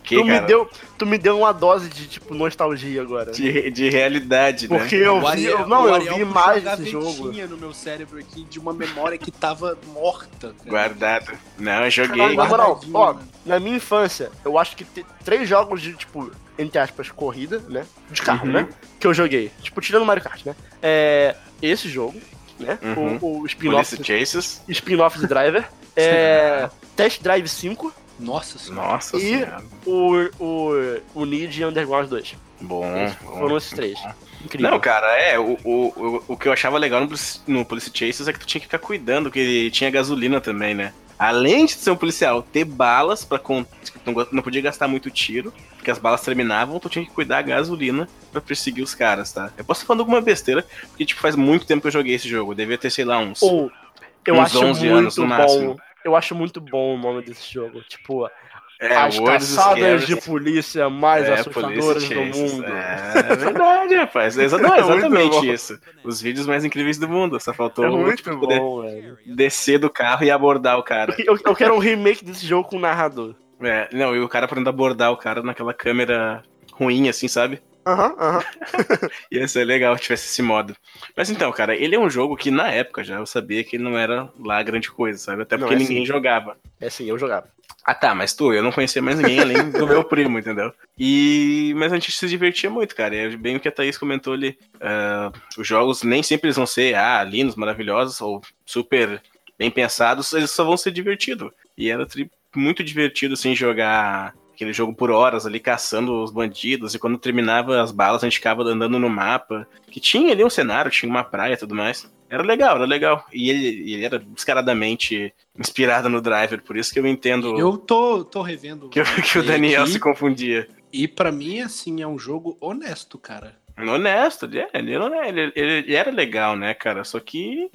Speaker 3: Que,
Speaker 1: tu, me deu, tu me deu uma dose de, tipo, nostalgia agora.
Speaker 3: de, de realidade, né?
Speaker 1: Porque eu
Speaker 4: O
Speaker 1: vi,
Speaker 4: Ariel-
Speaker 1: eu, não, eu vi
Speaker 4: a
Speaker 1: desse jogo.
Speaker 4: gavetinha no meu cérebro aqui de uma memória que tava morta. cara.
Speaker 3: Guardado. Não, eu joguei.
Speaker 1: Caralho, na moral, ó,
Speaker 4: né?
Speaker 1: na minha infância, eu acho que tem três jogos de, tipo, entre aspas, corrida, né? De carro,
Speaker 3: Uhum.
Speaker 1: né? Que eu joguei. Tipo, tirando Mario Kart, né? É. Esse jogo, né?
Speaker 3: Uhum.
Speaker 1: O, o spin-off. Spin-off de Driver. É. Test Drive 5.
Speaker 4: Nossa senhora.
Speaker 3: Nossa
Speaker 1: E-
Speaker 3: senhora.
Speaker 1: O, o, o Need e Underground 2.
Speaker 3: Bom. bom.
Speaker 1: Foram esses três. Incrível.
Speaker 3: Não, cara, é, o, o, o, que eu achava legal no, Police- no Police Chases é que tu tinha que ficar cuidando, que ele tinha gasolina também, né? Além de ser um policial, ter balas pra con- não, não podia gastar muito tiro, porque as balas terminavam, tu tinha que cuidar da gasolina pra perseguir os caras, tá? Eu posso estar falando alguma besteira, porque tipo, faz muito tempo que eu joguei esse jogo, eu devia ter, sei lá, uns.
Speaker 1: Ou, eu
Speaker 3: Uns
Speaker 1: acho
Speaker 3: 11
Speaker 1: muito
Speaker 3: anos no
Speaker 1: bom. Eu acho muito bom o nome desse jogo. Tipo,
Speaker 3: é,
Speaker 1: as caçadas de polícia mais
Speaker 3: É,
Speaker 1: assustadoras do mundo.
Speaker 3: É verdade, rapaz. É
Speaker 1: É
Speaker 3: exatamente
Speaker 1: bom.
Speaker 3: isso. Os vídeos mais incríveis do mundo. Só faltou
Speaker 1: É muito
Speaker 3: tipo, poder
Speaker 1: bom,
Speaker 3: descer do carro e abordar o cara.
Speaker 1: Eu, eu quero um remake desse jogo com narrador.
Speaker 3: É, não, e o cara podendo abordar o cara naquela câmera ruim, assim, sabe?
Speaker 1: Aham, aham.
Speaker 3: Ia ser legal se tivesse esse modo. Mas então, cara, ele é um jogo que na época já eu sabia que ele não era lá grande coisa, sabe? Até
Speaker 1: Não,
Speaker 3: porque
Speaker 1: é
Speaker 3: ninguém
Speaker 1: sim.
Speaker 3: jogava.
Speaker 1: É sim, eu jogava.
Speaker 3: Ah tá, mas tu, eu não conhecia mais ninguém além do meu primo, entendeu? E. Mas a gente se divertia muito, cara. É bem o que a Thaís comentou ali. ah, os jogos nem sempre eles vão ser ah, lindos, maravilhosos ou super bem pensados, eles só vão ser divertidos. E era tri- muito divertido assim jogar aquele jogo por horas ali caçando os bandidos e quando terminava as balas a gente ficava andando no mapa que tinha ali um cenário tinha uma praia e tudo mais era legal era legal e ele, ele era descaradamente inspirado no Driver por isso que eu entendo
Speaker 4: Eu tô, tô revendo.
Speaker 3: que, o- que o Daniel
Speaker 4: aqui,
Speaker 3: se confundia
Speaker 4: E pra mim, assim, é um jogo honesto, cara.
Speaker 3: honesto ele, ele, não é- ele, ele era legal né cara só que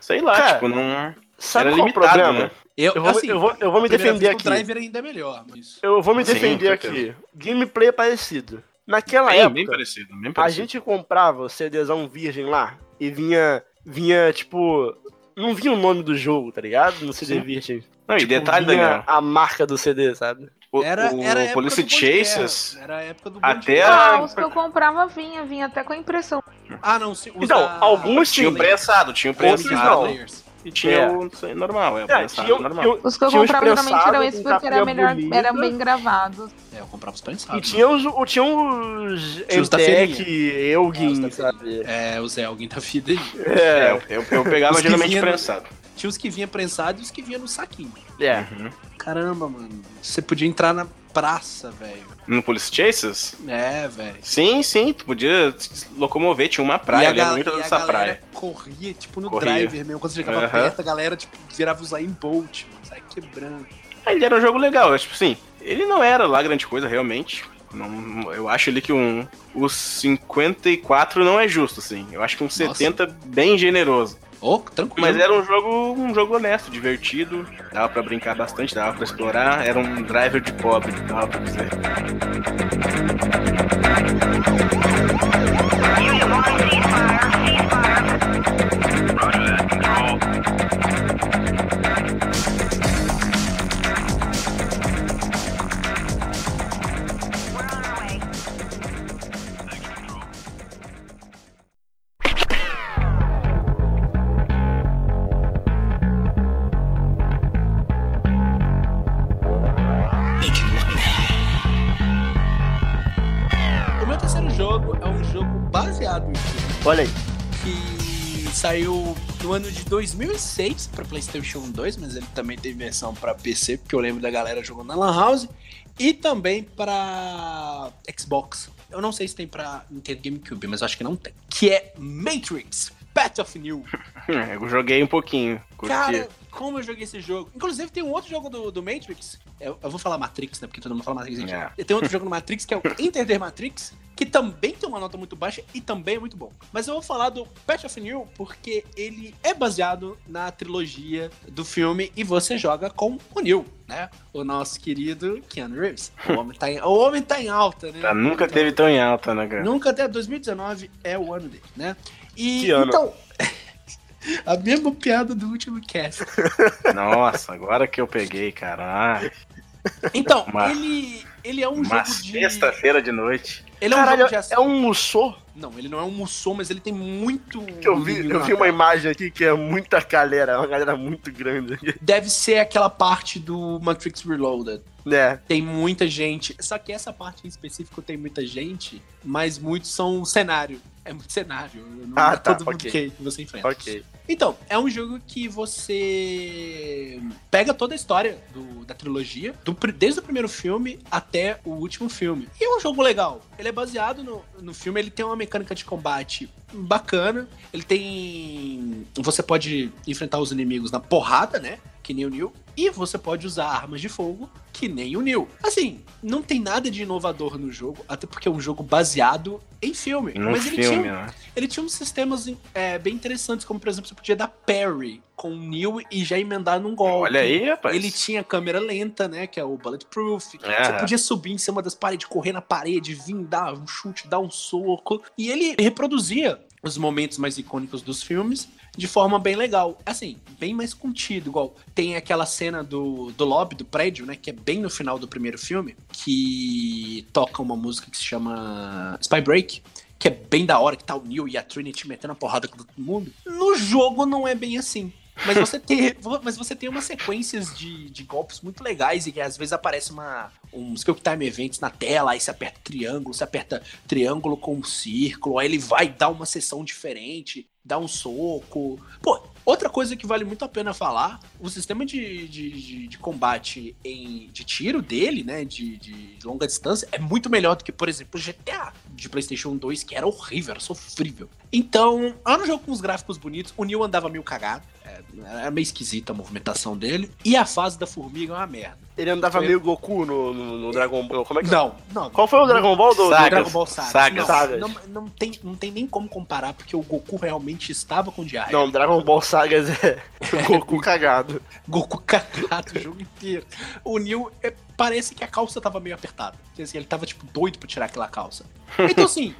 Speaker 3: sei lá
Speaker 1: Cara,
Speaker 3: tipo não
Speaker 1: Sabe
Speaker 3: Era
Speaker 1: qual o
Speaker 3: limitado,
Speaker 1: problema?
Speaker 3: né?
Speaker 4: Eu,
Speaker 1: Eu vou,
Speaker 4: assim,
Speaker 1: eu, vou, eu vou me
Speaker 4: a
Speaker 1: defender aqui.
Speaker 4: O driver ainda é melhor, mas.
Speaker 1: Eu vou me
Speaker 3: Sim,
Speaker 1: defender aqui. Gameplay é parecido. Naquela
Speaker 3: bem,
Speaker 1: época,
Speaker 3: bem parecido bem
Speaker 1: a
Speaker 3: parecido
Speaker 1: gente comprava o CDzão virgem lá e vinha, vinha tipo, não vinha o nome do jogo, tá ligado? No CD
Speaker 3: Sim.
Speaker 1: virgem.
Speaker 3: não, e
Speaker 1: Tipo,
Speaker 3: detalhe
Speaker 1: vinha
Speaker 3: Daniel
Speaker 1: a marca do CD, sabe?
Speaker 3: o,
Speaker 4: Era,
Speaker 3: o
Speaker 4: era a época
Speaker 3: Police
Speaker 4: do Bom Dia,
Speaker 3: Chases
Speaker 4: Era a época do
Speaker 3: até a-
Speaker 2: Ah, os que eu comprava vinha, vinha até com a impressão.
Speaker 4: Ah, não. Os
Speaker 1: Então, alguns
Speaker 3: tinha o
Speaker 1: sim.
Speaker 3: prensado tinha o
Speaker 1: Outros não.
Speaker 3: E tinha
Speaker 1: É.
Speaker 3: o normal, é, o
Speaker 1: É,
Speaker 3: prensado
Speaker 1: tinha,
Speaker 3: normal.
Speaker 1: tinha,
Speaker 2: Os que eu
Speaker 1: os
Speaker 2: comprava geralmente eram esses porque era melhor,
Speaker 1: bonita.
Speaker 2: eram bem gravados.
Speaker 4: É, eu comprava os prensados.
Speaker 1: e tinha os, o- tinha os
Speaker 4: Tinha os feirinha.
Speaker 1: Elgin,
Speaker 4: os
Speaker 1: sabe?
Speaker 4: É, o Zé alguém da vida aí.
Speaker 3: É,
Speaker 1: É,
Speaker 3: eu, eu pegava
Speaker 4: Os que
Speaker 3: geralmente
Speaker 4: vinha no-
Speaker 3: prensado.
Speaker 4: Tinha os que vinha prensado e os que vinha no saquinho.
Speaker 1: é.
Speaker 3: Uhum.
Speaker 4: Caramba, mano. Você podia entrar na praça, velho.
Speaker 3: No Police Chases?
Speaker 4: É, velho.
Speaker 3: Sim, sim, tu podia se locomover, tinha uma praia, eu lembro muito dessa praia.
Speaker 4: corria, tipo, no
Speaker 3: Corria.
Speaker 4: driver mesmo. Quando você chegava perto, a galera, tipo, virava usar em Bolt, mano. Sai quebrando.
Speaker 3: Ah, Ele era um jogo legal, eu, tipo assim, ele não era lá grande coisa, realmente. Não, eu acho ali que um. Os 54 não é justo, assim. Eu acho que um 70 bem generoso.
Speaker 4: Ô, tranquilo.
Speaker 3: Mas era um jogo, um jogo honesto, divertido. Dava pra brincar bastante, dava pra explorar. Era um driver de pobre, dava pra dizer.
Speaker 4: O meu terceiro
Speaker 1: Olha aí.
Speaker 4: que saiu no ano de 2006 para PlayStation 2, mas ele também teve versão para PC, porque eu lembro da galera jogando na Lan House, e também para Xbox. Eu não sei se tem para Nintendo GameCube, mas eu acho que não tem. Que é Matrix Path of New.
Speaker 3: Eu joguei um pouquinho. Curti.
Speaker 4: Cara, como eu joguei esse jogo. Inclusive, tem um outro jogo do, do Matrix. Eu, eu vou falar Matrix, né? Porque todo mundo fala Matrix. Gente.
Speaker 3: É.
Speaker 4: Tem outro jogo no Matrix que é o Enter the Matrix, que também tem uma nota muito baixa e também é muito bom. Mas eu vou falar do Path of New porque ele é baseado na trilogia do filme e você joga com o Neil, né? O nosso querido Keanu Reeves. O homem tá em, o homem tá em alta, né?
Speaker 3: Tá, nunca teve tão em alta, né, cara?
Speaker 4: Nunca até 2019 é o ano dele, né? E
Speaker 1: Que ano?
Speaker 4: então a mesma piada do último cast.
Speaker 3: Nossa, agora que eu peguei, cara. Ah,
Speaker 4: Então,
Speaker 3: Uma-
Speaker 4: ele ele é um
Speaker 3: uma
Speaker 4: jogo de
Speaker 3: sexta-feira de noite.
Speaker 4: ele é um
Speaker 1: Caralho,
Speaker 4: jogo de ação.
Speaker 1: é um Musou?
Speaker 4: Não, ele não é um Musou, mas ele tem muito
Speaker 1: Que eu vi, eu vi uma imagem aqui que é muita galera, é uma galera muito grande.
Speaker 4: Deve ser aquela parte do Matrix Reloaded.
Speaker 1: Né?
Speaker 4: Tem muita gente. Só que essa parte em específico tem muita gente, mas muitos são cenário. É muito cenário. Não
Speaker 1: Ah,
Speaker 4: é
Speaker 1: tá,
Speaker 4: todo mundo
Speaker 1: ok.
Speaker 4: que você enfrenta.
Speaker 1: Ok.
Speaker 4: Então, é um jogo que você pega toda a história do- da trilogia, do desde o primeiro filme até o último filme. E é um jogo legal. Ele é baseado no, no filme, ele tem uma mecânica de combate bacana. Ele tem. Você pode enfrentar os inimigos na porrada, né? Que nem o Neil. E você pode usar armas de fogo, que nem o Neil. Assim, não tem nada de inovador no jogo, até porque é um jogo baseado em filme.
Speaker 3: Num
Speaker 4: mas ele
Speaker 3: filme,
Speaker 4: tinha,
Speaker 3: né?
Speaker 4: ele tinha uns sistemas é, bem interessantes, como por exemplo, você podia dar parry com o Neil e já emendar num golpe.
Speaker 3: Olha aí, rapaz.
Speaker 4: Ele tinha câmera lenta, né? Que é o Bulletproof.
Speaker 3: É.
Speaker 4: Você podia subir em cima das paredes, correr na parede, vir dar um chute, dar um soco. E ele reproduzia os momentos mais icônicos dos filmes de forma bem legal. Assim, bem mais contido. Igual tem aquela cena do, do lobby, do prédio, né? Que é bem no final do primeiro filme. Que toca uma música que se chama Spy Break. Que é bem da hora, que tá o Neil e a Trinity metendo a porrada com todo mundo. No jogo não é bem assim. Mas você tem, mas você tem umas sequências de, de golpes muito legais e que às vezes aparece uma, uns Quick Time Events na tela, aí você aperta triângulo, você aperta triângulo com um círculo, aí ele vai dar uma sessão diferente, dá um soco. Pô, outra coisa que vale muito a pena falar, o sistema de, de, de, de combate em, de tiro dele, né, de, de longa distância, é muito melhor do que, por exemplo, o GTA de PlayStation 2, que era horrível, era sofrível. Então, era um jogo com uns gráficos bonitos, o Neil andava meio cagado, é, era meio esquisita a movimentação dele, e a fase da formiga é uma merda.
Speaker 1: Ele andava
Speaker 4: Foi-
Speaker 1: meio Goku no, no, no Dragon Ball. Como é que
Speaker 4: Não, não.
Speaker 1: Qual foi o Dragon Ball do, do.
Speaker 4: Dragon Ball Saga.
Speaker 3: Sagas.
Speaker 4: Não,
Speaker 1: Sagas.
Speaker 4: Não, não tem, não tem nem como comparar, porque o Goku realmente estava com diarreia.
Speaker 1: Não, Dragon Ball Sagas é Goku cagado.
Speaker 4: Goku cagado o jogo inteiro. O Neil é, parece que a calça tava meio apertada. Ele tava, tipo, doido pra tirar aquela calça. Então, assim,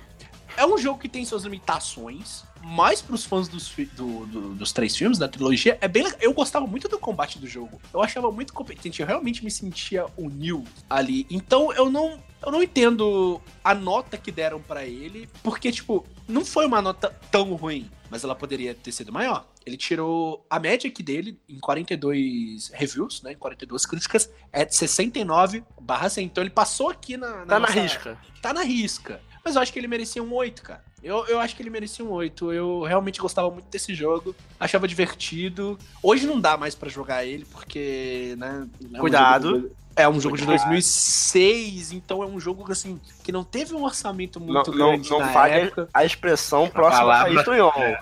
Speaker 4: é um jogo que tem suas limitações, mas pros fãs dos, do- do- dos três filmes, da trilogia, é bem legal. Eu gostava muito do combate do jogo. Eu achava muito competente, eu realmente me sentia o Neil ali. Então, eu não. Eu não entendo a nota que deram pra ele, porque, tipo, não foi uma nota tão ruim, mas ela poderia ter sido maior. Ele tirou a média aqui dele em 42 reviews, né? Em 42 críticas, é de 69 barra 100. Então ele passou aqui na.
Speaker 1: Tá na
Speaker 4: nossa-
Speaker 1: risca.
Speaker 4: Tá na risca. Mas eu acho que ele merecia um 8, cara. Eu, eu acho que ele merecia um 8. Eu realmente gostava muito desse jogo. Achava divertido. Hoje não dá mais pra jogar ele, porque, né? é um
Speaker 1: Cuidado.
Speaker 4: jogo de- É um jogo de
Speaker 3: Cuidado.
Speaker 4: 2006, então é um jogo assim que não teve um orçamento
Speaker 1: Não,
Speaker 4: muito
Speaker 1: não,
Speaker 4: grande
Speaker 1: não
Speaker 4: na
Speaker 1: fale
Speaker 4: época.
Speaker 1: a expressão próxima.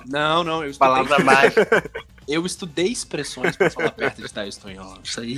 Speaker 4: Não, não, eu estudei,
Speaker 3: Palavra mágica.
Speaker 4: eu estudei expressões pra falar perto de Estonhol. Isso aí,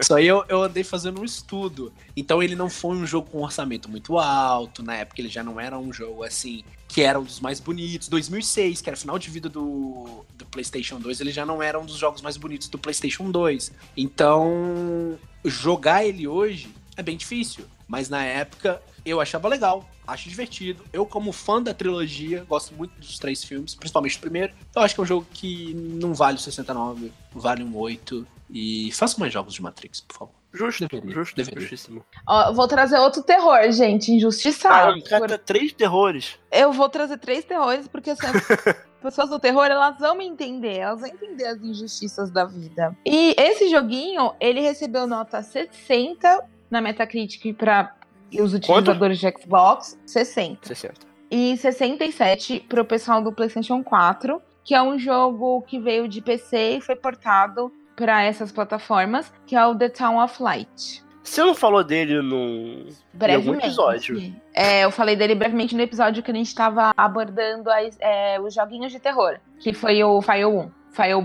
Speaker 4: isso aí eu, eu andei fazendo um estudo. Então ele não foi um jogo com um orçamento muito alto. Na época ele já não era um jogo assim que era um dos mais bonitos. 2006, que era final de vida do, do PlayStation 2, ele já não era um dos jogos mais bonitos do PlayStation 2. Então jogar ele hoje é bem difícil. Mas na época eu achava legal, acho divertido. Eu, como fã da trilogia, gosto muito dos três filmes, principalmente do primeiro. Eu acho que é um jogo que não vale o 69, vale um 8. E faça mais jogos de Matrix, por favor.
Speaker 1: Justo,
Speaker 4: Deveria,
Speaker 1: justo,
Speaker 4: deveria.
Speaker 1: justíssimo.
Speaker 2: Ó, eu vou trazer outro terror, gente,
Speaker 1: Ah,
Speaker 2: injustiçado.
Speaker 1: um cara, três terrores.
Speaker 2: Eu vou trazer três terrores, porque assim, as pessoas do terror, elas vão me entender, elas vão entender as injustiças da vida. E esse joguinho, ele recebeu nota 60 na Metacritic para os utilizadores de Xbox, 60.
Speaker 1: 60.
Speaker 2: e 67 pro pessoal do PlayStation 4, que é um jogo que veio de PC e foi portado para essas plataformas, que é o The Town of Light.
Speaker 1: Você não falou dele no
Speaker 2: brevemente.
Speaker 1: episódio?
Speaker 2: É, eu falei dele brevemente no episódio que a gente estava abordando as, é, os joguinhos de terror, que foi o Fire 1, Fire 1.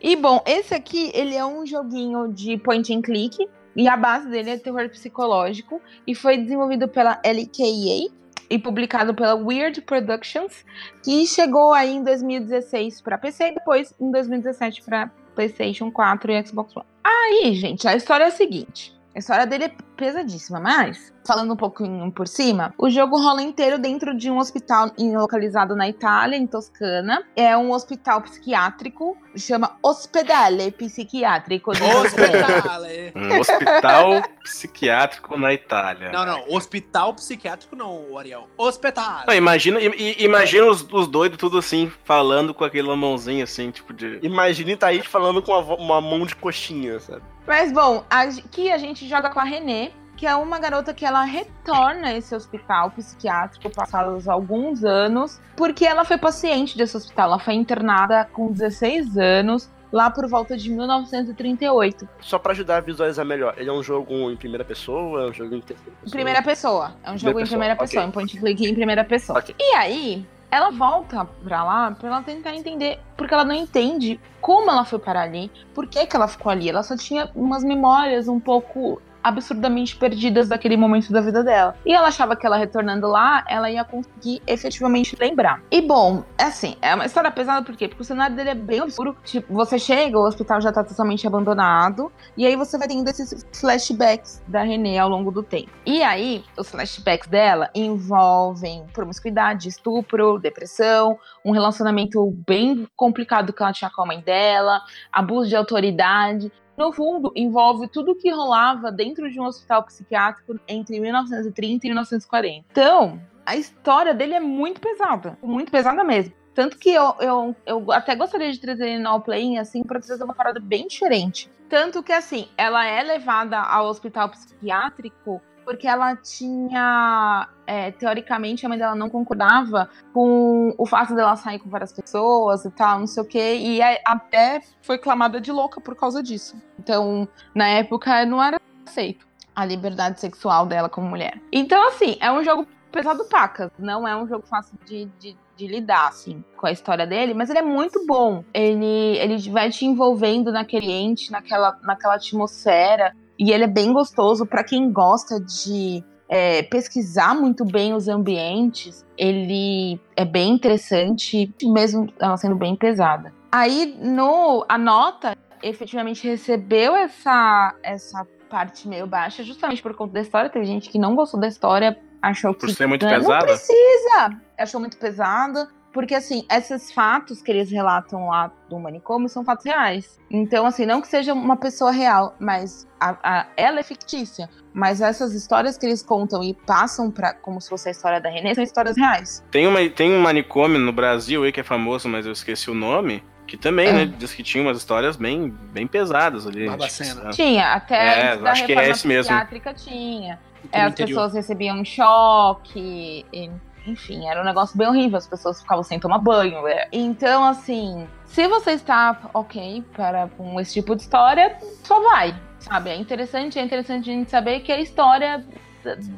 Speaker 2: E bom, esse aqui, ele é um joguinho de point and click, e a base dele é terror psicológico, e foi desenvolvido pela LKA, e publicado pela Weird Productions, que chegou aí em 2016 para PC e depois em 2017 para PlayStation 4 e Xbox One. Aí, gente, a história é a seguinte: a história dele é pesadíssima, mas, falando um pouquinho por cima, o jogo rola inteiro dentro de um hospital localizado na Itália, em Toscana. É um hospital psiquiátrico, chama Ospedale Psiquiátrico.
Speaker 4: Hospedale.
Speaker 3: Um hospital psiquiátrico na Itália.
Speaker 4: Não, não, hospital psiquiátrico não, Ariel. Hospital.
Speaker 3: Não, imagina, i- imagina os, os doidos tudo assim, falando com aquele mãozinho assim, tipo de...
Speaker 1: Imagine Thaís falando com uma, uma mão de coxinha, sabe?
Speaker 2: Mas bom, aqui a gente joga com a Renée, que é uma garota que ela retorna a esse hospital psiquiátrico passados alguns anos, porque ela foi paciente desse hospital. Ela foi internada com 16 anos, lá por volta de 1938.
Speaker 1: Só pra ajudar a visualizar melhor. Ele é um jogo em primeira pessoa, é um jogo em terceira pessoa.
Speaker 2: Em primeira pessoa. É um jogo em
Speaker 1: pessoa,
Speaker 2: primeira
Speaker 1: ok.
Speaker 2: pessoa, em point click em primeira pessoa.
Speaker 1: Ok.
Speaker 2: E aí, ela volta pra lá pra ela tentar entender, porque ela não entende como ela foi parar ali, por que, que ela ficou ali. Ela só tinha umas memórias um pouco absurdamente perdidas daquele momento da vida dela. E ela achava que ela retornando lá, ela ia conseguir efetivamente lembrar. E bom, é assim, é uma história pesada por quê? Porque o cenário dele é bem obscuro. Tipo, você chega, o hospital já tá totalmente abandonado, e aí você vai tendo esses flashbacks da Renée ao longo do tempo. E aí, os flashbacks dela envolvem promiscuidade, estupro, depressão, um relacionamento bem complicado que ela tinha com a mãe dela, abuso de autoridade. No fundo, envolve tudo que rolava dentro de um hospital psiquiátrico entre 1930 e 1940. Então, a história dele é muito pesada, muito pesada mesmo. Tanto que eu, eu, eu até gostaria de trazer ele no All Playing, assim, pra trazer uma parada bem diferente. Tanto que, assim, ela é levada ao hospital psiquiátrico porque ela tinha. É, teoricamente, a mãe dela não concordava com o fato dela sair com várias pessoas e tal, não sei o quê. E até foi clamada de louca por causa disso. Então, na época, não era aceito a liberdade sexual dela como mulher. Então, assim, é um jogo pesado pacas. Não é um jogo fácil de, de, de lidar, assim, com a história dele, mas ele é muito bom. Ele, ele vai te envolvendo naquele ente, naquela, naquela atmosfera. E ele é bem gostoso para quem gosta de é, pesquisar muito bem os ambientes. Ele é bem interessante, mesmo ela sendo bem pesada. Aí, no, a nota efetivamente recebeu essa, essa parte meio baixa, justamente por conta da história. Teve gente que não gostou da história, achou
Speaker 3: Por
Speaker 2: que
Speaker 3: ser muito
Speaker 2: não
Speaker 3: pesada?
Speaker 2: precisa, achou muito pesada. Porque, assim, esses fatos que eles relatam lá do manicômio são fatos reais. Então, assim, não que seja uma pessoa real, mas a- a- ela é fictícia. Mas essas histórias que eles contam e passam pra, como se fosse a história da Renée são histórias reais.
Speaker 3: Tem, uma, tem um manicômio no Brasil aí que é famoso, mas eu esqueci o nome. Que também,
Speaker 2: Ah.
Speaker 3: né, diz que tinha umas histórias bem, bem pesadas ali. Tipo,
Speaker 2: Tinha, até
Speaker 3: É,
Speaker 2: antes da
Speaker 3: acho que é esse mesmo.
Speaker 2: psiquiátrica tinha. É, as
Speaker 4: interior.
Speaker 2: pessoas recebiam um choque, e- enfim, era um negócio bem horrível, as pessoas ficavam sem tomar banho. é. Então, assim, se você está ok para com esse tipo de história, só vai, sabe? É interessante, é interessante a gente saber que a história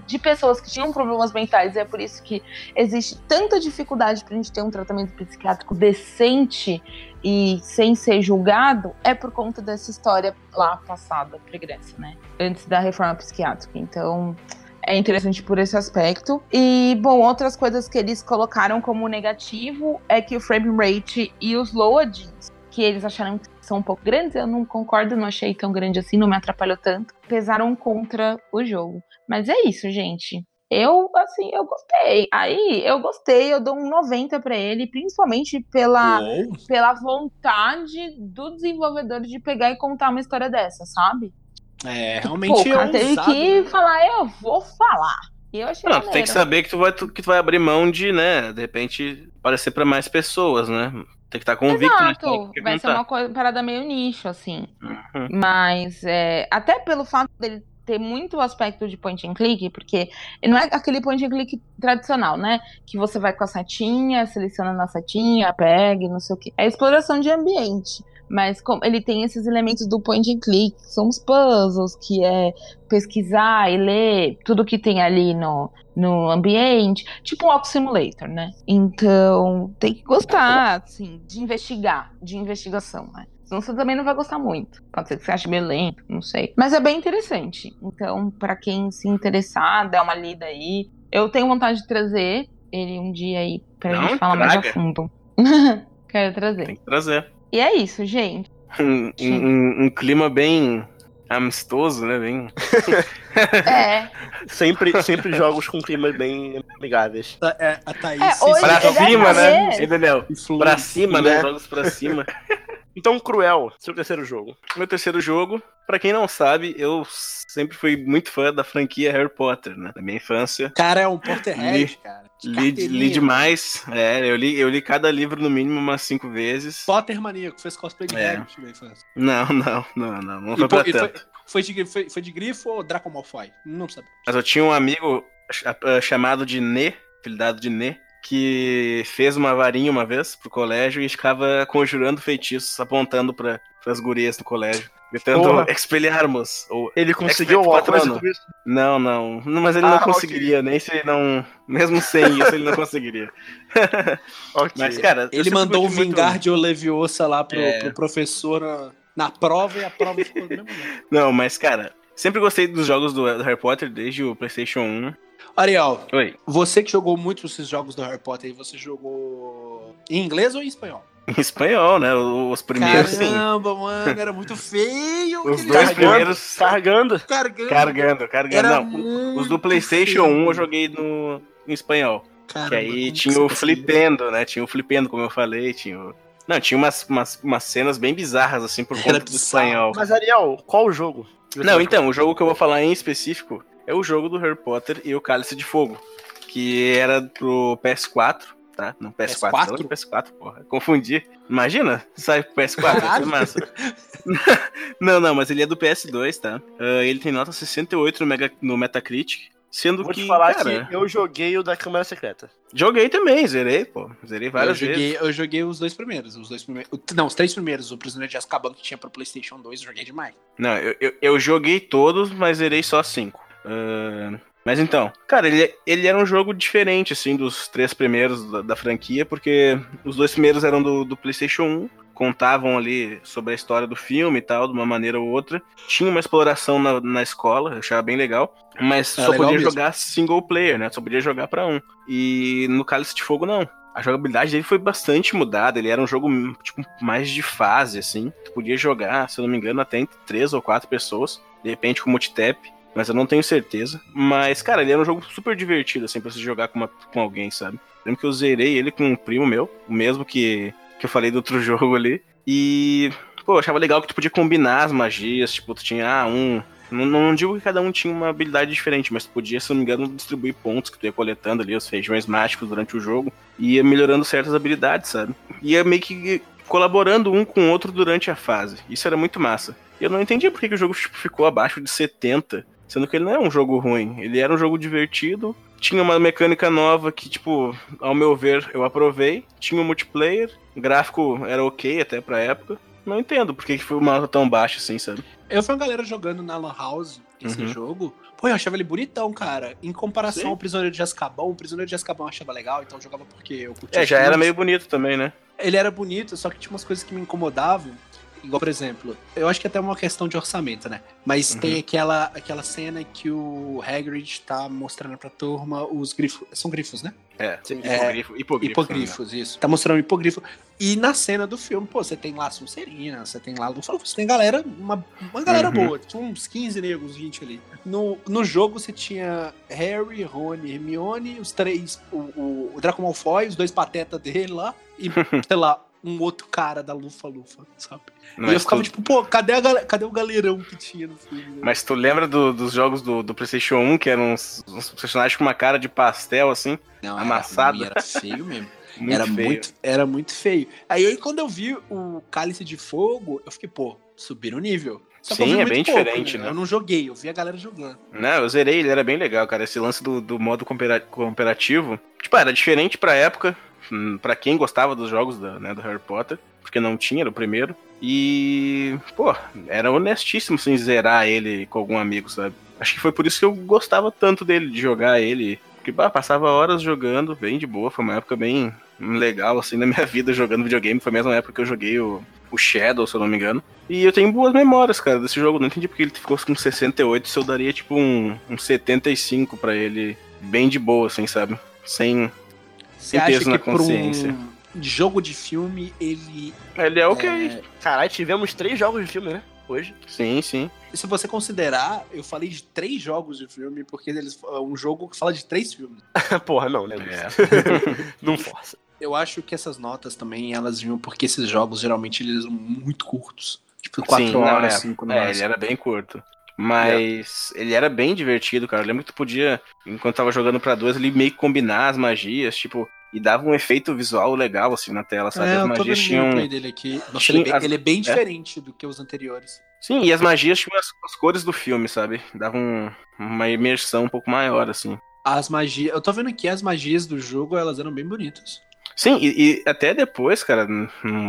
Speaker 2: de pessoas que tinham problemas mentais, e é por isso que existe tanta dificuldade pra gente ter um tratamento psiquiátrico decente e sem ser julgado, é por conta dessa história lá passada pra Grécia, né? Antes da reforma psiquiátrica. Então, é interessante por esse aspecto. E, bom, outras coisas que eles colocaram como negativo é que o frame rate e os loadings, que eles acharam que são um pouco grandes, eu não concordo, não achei tão grande assim, não me atrapalhou tanto, pesaram contra o jogo. Mas é isso, gente. Eu, assim, eu gostei. Aí, eu gostei, eu dou um 90 pra ele, principalmente pela,
Speaker 4: Uou.
Speaker 2: pela vontade do desenvolvedor de pegar e contar uma história dessa, sabe?
Speaker 4: É,
Speaker 2: Pô,
Speaker 4: realmente
Speaker 2: o cara teve que
Speaker 4: né?
Speaker 2: falar, eu vou falar. E eu achei
Speaker 3: Não, tu tem que
Speaker 2: maneiro.
Speaker 3: saber que tu vai, tu- que tu vai abrir mão de, né, de repente, aparecer pra mais pessoas, né? Tem que estar convicto na história
Speaker 2: Exato,
Speaker 3: que
Speaker 2: vai ser
Speaker 3: tá.
Speaker 2: uma coisa, parada meio nicho, assim.
Speaker 3: Uhum.
Speaker 2: Mas, é, até pelo fato dele ter muito aspecto de point and click, porque não é aquele point and click tradicional, né? Que você vai com a setinha, seleciona na setinha, pega, não sei o que. É exploração de ambiente. Mas como ele tem esses elementos do point and click, que são os puzzles, que é pesquisar e ler tudo que tem ali no, no ambiente, tipo um Walk Simulator, né? Então, tem que gostar, assim, de investigar, de investigação, né? Senão você também não vai gostar muito. Pode ser que você ache meio lento, não sei. Mas é bem interessante. Então, para quem se interessar, dá uma lida aí. Eu tenho vontade de trazer ele um dia aí pra
Speaker 3: Não,
Speaker 2: gente falar mais
Speaker 3: traga.
Speaker 2: a fundo. Quero trazer.
Speaker 3: Tem que trazer.
Speaker 2: E é isso, gente.
Speaker 3: Um, um- um clima bem amistoso, né? Bem.
Speaker 2: É.
Speaker 1: Sempre, sempre jogos com climas bem amigáveis.
Speaker 4: A, é, a Thaís.
Speaker 2: É, hoje-
Speaker 3: Pra cima, né?
Speaker 4: influi-
Speaker 3: Pra cima, né?
Speaker 1: né?
Speaker 3: Jogos pra cima.
Speaker 1: Então, Cruel, seu terceiro jogo.
Speaker 3: Meu terceiro jogo, pra quem não sabe, eu sempre fui muito fã da franquia Harry Potter, né? Da minha infância.
Speaker 4: Cara, é um Potterhead, cara. De
Speaker 3: Li, li demais. É, eu li, eu li cada livro no mínimo umas cinco vezes.
Speaker 4: Potter maníaco, fez cosplay de
Speaker 3: É.
Speaker 4: Hagrid na infância.
Speaker 3: Não, não, não, não. Não
Speaker 4: E
Speaker 3: foi
Speaker 4: pô-
Speaker 3: pra
Speaker 4: e foi,
Speaker 3: tanto.
Speaker 4: foi, de, foi, foi de grifo ou Draco Malfoy? Não sabe.
Speaker 3: Mas eu tinha um amigo ch- chamado de Nê, apelidado de Nê, que fez uma varinha uma vez pro colégio e ficava conjurando feitiços, apontando para as gurias do colégio. Gritando
Speaker 1: Porra.
Speaker 3: Expelliarmus. Ou...
Speaker 1: Ele conseguiu coisa
Speaker 3: Patrono. Não, não. Mas ele
Speaker 1: Ah,
Speaker 3: não conseguiria, nem se ele não. Mesmo sem isso, ele não conseguiria.
Speaker 1: Ok.
Speaker 3: Mas, cara.
Speaker 4: Ele
Speaker 3: sempre
Speaker 4: mandou o
Speaker 3: curti muito-
Speaker 4: Vingardio Leviosa lá pro,
Speaker 3: É.
Speaker 4: pro professor na, na prova e a prova ficou do mesmo jeito.
Speaker 3: Não, mas, cara, sempre gostei dos jogos do do Harry Potter desde o PlayStation 1.
Speaker 4: Ariel,
Speaker 3: Oi.
Speaker 4: você que jogou muito esses jogos do Harry Potter aí, você jogou em inglês ou em espanhol?
Speaker 3: Em espanhol, né? Os primeiros, sim.
Speaker 4: Caramba, mano, era muito feio.
Speaker 3: Os dois
Speaker 4: jogo.
Speaker 3: primeiros.
Speaker 1: Carregando.
Speaker 4: Carregando.
Speaker 3: Carregando, carregando.
Speaker 4: Era
Speaker 3: Não, os do PlayStation
Speaker 4: feio.
Speaker 3: 1 eu joguei no em espanhol.
Speaker 4: Caramba,
Speaker 3: que aí tinha o flipendo, né? Tinha o flipendo, como eu falei. Tinha o... Não, tinha umas, umas, umas cenas bem bizarras, assim, por conta do espanhol.
Speaker 1: Mas, Ariel, qual o jogo?
Speaker 3: Não, então, o jogo que eu vou falar em específico é o jogo do Harry Potter e o Cálice de Fogo. Que era pro PS4, tá? Não, PS4,
Speaker 4: PS4?
Speaker 3: não, PS4, porra. Confundi. Imagina, sai pro PS4, ia ser
Speaker 4: Caralho.
Speaker 3: massa. não, não, mas ele é do PS2, tá? Ah, ele tem nota 68 no, Mega, no Metacritic. Sendo
Speaker 1: Vou
Speaker 3: que,
Speaker 1: te falar
Speaker 3: cara,
Speaker 1: que eu joguei o da Câmara Secreta.
Speaker 3: joguei também, zerei, pô. Zerei
Speaker 4: Eu
Speaker 3: várias vezes.
Speaker 4: joguei, eu joguei os dois primeiros. Os dois primeiros. o- Não, os três primeiros. O Prisioneiro de Azkaban que tinha pro PlayStation 2, eu joguei demais.
Speaker 3: Não, eu, eu, eu joguei todos, mas zerei só cinco. Ah, mas então, cara, ele, ele era um jogo diferente, assim, dos três primeiros da, da franquia, porque os dois primeiros eram do, do PlayStation 1, contavam ali sobre a história do filme e tal, de uma maneira ou outra. Tinha uma exploração na, na escola, eu achava bem legal, mas
Speaker 4: É
Speaker 3: só
Speaker 4: legal
Speaker 3: podia
Speaker 4: mesmo.
Speaker 3: jogar single player, né? Só podia jogar pra um. E no Cálice de Fogo, não. A jogabilidade dele foi bastante mudada. Ele era um jogo, tipo, mais de fase, assim. Tu podia jogar, se eu não me engano, até entre três ou quatro pessoas. De repente com multitap. Mas eu não tenho certeza. Mas, cara, ele era um jogo super divertido, assim, pra se jogar com, uma- com alguém, sabe? Lembro que eu zerei ele com um primo meu. O mesmo que, que eu falei do outro jogo ali. E, pô, eu achava legal que tu podia combinar as magias. Tipo, tu tinha, ah, um... Não, não digo que cada um tinha uma habilidade diferente, mas tu podia, se não me engano, distribuir pontos que tu ia coletando ali, os feijões mágicos durante o jogo, e ia melhorando certas habilidades, sabe? Ia meio que colaborando um com o outro durante a fase. Isso era muito massa. Eu não entendi por que, que o jogo tipo, ficou abaixo de 70, sendo que ele não é um jogo ruim. Ele era um jogo divertido, tinha uma mecânica nova que, tipo, ao meu ver, eu aprovei. Tinha um multiplayer, o gráfico era ok até pra época. Não entendo por que, foi uma nota tão baixa assim, sabe?
Speaker 4: Eu vi uma galera jogando na Lan House esse
Speaker 3: Uhum.
Speaker 4: jogo. Pô, eu achava ele bonitão, cara. Em comparação
Speaker 3: Sim.
Speaker 4: ao Prisioneiro de Azkaban, o Prisioneiro de Azkaban eu achava legal, então eu jogava porque eu curtia.
Speaker 3: É, já era meio bonito também, né?
Speaker 4: Ele era bonito, só que tinha umas coisas que me incomodavam. Igual, por exemplo, eu acho que é até uma questão de orçamento, né? Mas
Speaker 3: Uhum.
Speaker 4: tem aquela, aquela cena que o Hagrid tá mostrando pra turma os grifos. São grifos, né?
Speaker 3: É,
Speaker 1: Sim.
Speaker 3: hipogrifo, hipogrifo.
Speaker 4: Hipogrifos, isso. Tá mostrando hipogrifo. E na cena do filme, pô, você tem lá a Sonserina, você tem lá. Você tem galera, uma, uma galera
Speaker 3: Uhum.
Speaker 4: boa. Tinha uns 15 negros, 20 ali. No, no jogo você tinha Harry, Rony, Hermione, os três. O, o, o Draco Malfoy, os dois patetas dele lá. E, sei lá, um outro cara da Lufa-Lufa, sabe? e eu
Speaker 3: Mas
Speaker 4: ficava
Speaker 3: tu,
Speaker 4: tipo, pô, cadê, a, cadê o galerão que tinha no filme? né?
Speaker 3: mas tu lembra do- dos jogos do, do PlayStation 1, que eram uns, uns personagens com uma cara de pastel, assim?
Speaker 4: Não,
Speaker 3: amassado.
Speaker 4: Era, era feio mesmo.
Speaker 3: Muito
Speaker 4: era,
Speaker 3: feio.
Speaker 4: muito, era muito feio. Aí, aí quando eu vi o Cálice de Fogo, eu fiquei, pô, subiram o nível. Só eu
Speaker 3: Sim, é bem
Speaker 4: pouco,
Speaker 3: diferente, né?
Speaker 4: Eu não joguei, eu vi a galera jogando.
Speaker 3: Não, eu zerei, ele era bem legal, cara. Esse lance do, do modo cooperativo. Tipo, era diferente pra época. Hum, Pra quem gostava dos jogos da- né, do Harry Potter. Porque não tinha, era o primeiro. E, pô, era honestíssimo sem zerar ele com algum amigo, sabe? Acho que foi por isso que eu gostava tanto dele, de jogar ele. Porque, bah, passava horas jogando, bem de boa. Foi uma época bem legal, assim, na minha vida jogando videogame. Foi a mesma época que eu joguei o, o Shadow, se eu não me engano. E eu tenho boas memórias, cara, desse jogo. Não entendi porque ele ficou com 68, se eu daria, tipo, um, um 75 pra ele. Bem de boa, assim, sabe? Sem.
Speaker 4: Você
Speaker 3: Tem
Speaker 4: acha
Speaker 3: peso
Speaker 4: que
Speaker 3: na
Speaker 4: por um
Speaker 3: consciência.
Speaker 4: jogo de filme, ele.
Speaker 3: Ele é ok.
Speaker 4: é,
Speaker 1: Caralho, tivemos três jogos de filme, né? Hoje.
Speaker 3: Sim, sim.
Speaker 4: se você considerar, eu falei de três jogos de filme, porque eles é um jogo que fala de três filmes.
Speaker 1: Porra, não, né?
Speaker 3: É.
Speaker 1: não força.
Speaker 4: Eu acho que essas notas também, elas vinham porque esses jogos geralmente eles são muito curtos. Tipo, quatro
Speaker 3: Sim, não,
Speaker 4: horas,
Speaker 3: é.
Speaker 4: cinco no
Speaker 3: É, ele era bem curto. Mas ele era bem divertido, cara. Eu lembro que tu podia, enquanto tava jogando pra dois, ali meio que combinar as magias, tipo, e dava um efeito visual legal, assim, na tela, sabe?
Speaker 4: É,
Speaker 3: as magias
Speaker 4: o
Speaker 3: tinham.
Speaker 4: dele aqui. Nossa,
Speaker 3: tinha
Speaker 4: ele, é bem, ele é bem
Speaker 3: é?
Speaker 4: diferente do que os anteriores.
Speaker 3: Sim, e as magias tinham as, as cores do filme, sabe? Davam um- uma imersão um pouco maior, assim.
Speaker 4: As magias. Eu tô vendo aqui as magias do jogo, elas eram bem bonitas.
Speaker 3: Sim, e, e até depois, cara, no,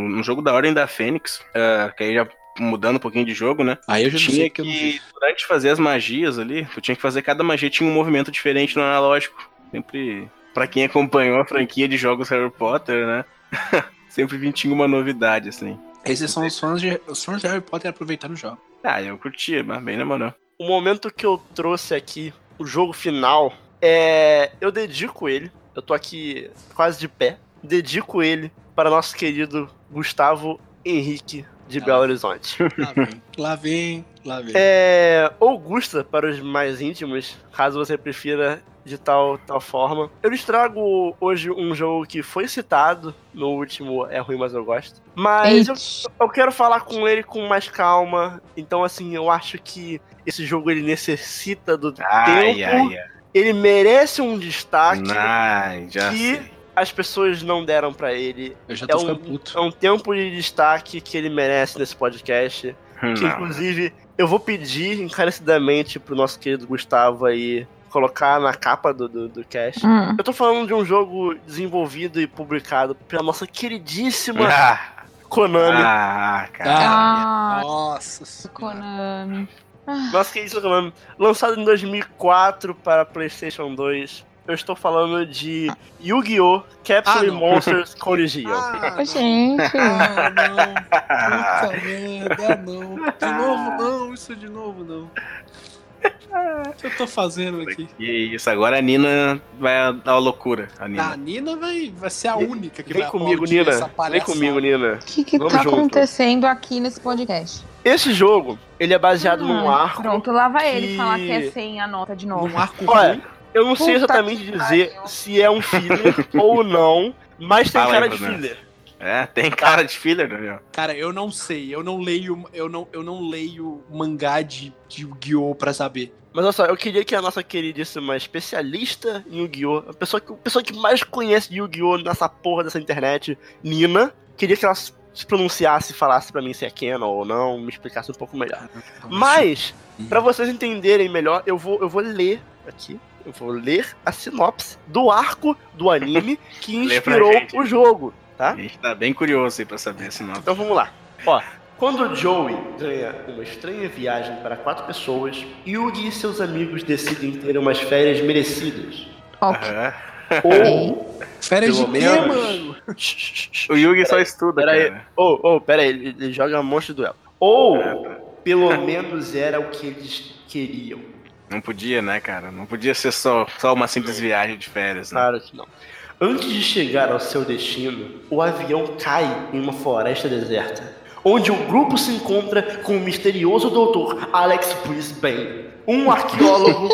Speaker 3: no jogo da Ordem da Fênix, ah, que aí já mudando um pouquinho de jogo, né?
Speaker 4: Aí eu já
Speaker 3: tinha
Speaker 4: que
Speaker 3: que, durante fazer as magias ali, tu tinha que fazer cada magia tinha um movimento diferente no analógico. Sempre, pra quem acompanhou a franquia de jogos Harry Potter, né? Sempre vinha- tinha uma novidade, assim.
Speaker 4: Esses são os fãs de, os fãs de Harry Potter aproveitando o jogo.
Speaker 3: Ah, eu curtia, mas bem na moral.
Speaker 1: O momento que eu trouxe aqui, o jogo final, é. Eu dedico ele. Eu tô aqui quase de pé. Dedico ele para nosso querido Gustavo Henrique de
Speaker 4: Ah.
Speaker 1: Belo Horizonte.
Speaker 4: Lá vem, lá vem, lá vem.
Speaker 1: É. Augusta para os mais íntimos, caso você prefira de tal, tal forma. Eu lhes trago hoje um jogo que foi citado no último É Ruim, mas eu gosto. Mas eu, eu quero falar com ele com mais calma. Então, assim, eu acho que esse jogo ele necessita do
Speaker 3: Ai,
Speaker 1: tempo.
Speaker 3: ai, ai.
Speaker 1: Ele merece um destaque
Speaker 3: Ai, já
Speaker 1: que
Speaker 3: sei.
Speaker 1: As pessoas não deram pra ele.
Speaker 4: Eu já
Speaker 1: É
Speaker 4: tô
Speaker 1: um,
Speaker 4: ficando puto.
Speaker 1: é um tempo de destaque que ele merece nesse podcast. Que,
Speaker 3: Não.
Speaker 1: inclusive, eu vou pedir encarecidamente pro nosso querido Gustavo aí colocar na capa do, do, do cast.
Speaker 2: Hum.
Speaker 1: Eu tô falando de um jogo desenvolvido e publicado pela nossa queridíssima
Speaker 3: Ah,
Speaker 1: Konami.
Speaker 3: ah, cara.
Speaker 2: Ah,
Speaker 4: Nossa.
Speaker 2: Konami.
Speaker 1: Nossa queridíssima Konami. Lançado em 2004 para PlayStation 2. Eu estou falando de Yu-Gi-Oh! Capsule
Speaker 4: Ah.
Speaker 1: Monsters Collision.
Speaker 4: Ah,
Speaker 2: gente.
Speaker 4: Ah, não. Puta merda, não. De novo, não. Isso de novo, não. O que eu tô fazendo aqui?
Speaker 3: E isso, agora a Nina vai dar uma loucura. A
Speaker 4: A
Speaker 3: Nina.
Speaker 4: Nina vai, vai ser a única que
Speaker 1: Vem
Speaker 4: vai
Speaker 1: comigo, Nina.
Speaker 4: essa
Speaker 1: Vem comigo, Nina.
Speaker 2: O que que
Speaker 1: Vamos
Speaker 2: tá
Speaker 1: junto.
Speaker 2: acontecendo aqui nesse podcast?
Speaker 1: Esse jogo, ele é baseado num
Speaker 2: Ah,
Speaker 1: arco.
Speaker 2: Pronto, lá vai
Speaker 1: que-
Speaker 2: ele falar que é sem a nota de novo.
Speaker 4: Num arco
Speaker 1: Olha,
Speaker 4: ruim.
Speaker 1: Eu não sei
Speaker 2: Puta
Speaker 1: exatamente
Speaker 2: que
Speaker 1: dizer
Speaker 2: pariu.
Speaker 1: se é um filler ou não, mas tem
Speaker 3: Fala aí,
Speaker 1: cara de
Speaker 3: Bruno.
Speaker 1: filler.
Speaker 3: É, tem cara de filler, Daniel.
Speaker 4: Cara, eu não sei. Eu não leio, eu não, eu não leio mangá de, de Yu-Gi-Oh! pra saber.
Speaker 1: Mas olha só, eu queria que a nossa queridíssima especialista em Yu-Gi-Oh! A pessoa que, a pessoa que mais conhece de Yu-Gi-Oh! nessa porra dessa internet, Nina, queria que ela se pronunciasse e falasse pra mim se é canon ou não, me explicasse um pouco melhor. Mas, pra vocês entenderem melhor, eu vou, eu vou ler aqui. Eu vou ler a sinopse do arco do anime que inspirou o jogo, tá?
Speaker 3: A gente tá bem curioso aí pra saber esse nome.
Speaker 1: Então vamos lá. Ó, quando Joey ganha uma estranha viagem para quatro pessoas, Yugi e seus amigos decidem ter umas férias merecidas.
Speaker 2: Ok.
Speaker 1: Ou,
Speaker 4: Férias de quê, mano?
Speaker 3: O Yugi só estuda,
Speaker 1: Pera aí.
Speaker 3: cara.
Speaker 1: ou, ou, pera aí, ele, ele joga monstro duelo. Ou, pelo menos era o que eles queriam.
Speaker 3: Não podia, né, cara? Não podia ser só, só uma simples viagem de férias, né?
Speaker 1: Claro que não. Antes de chegar ao seu destino, o avião cai em uma floresta deserta, onde o grupo se encontra com o misterioso doutor Alex Brisbane, um arqueólogo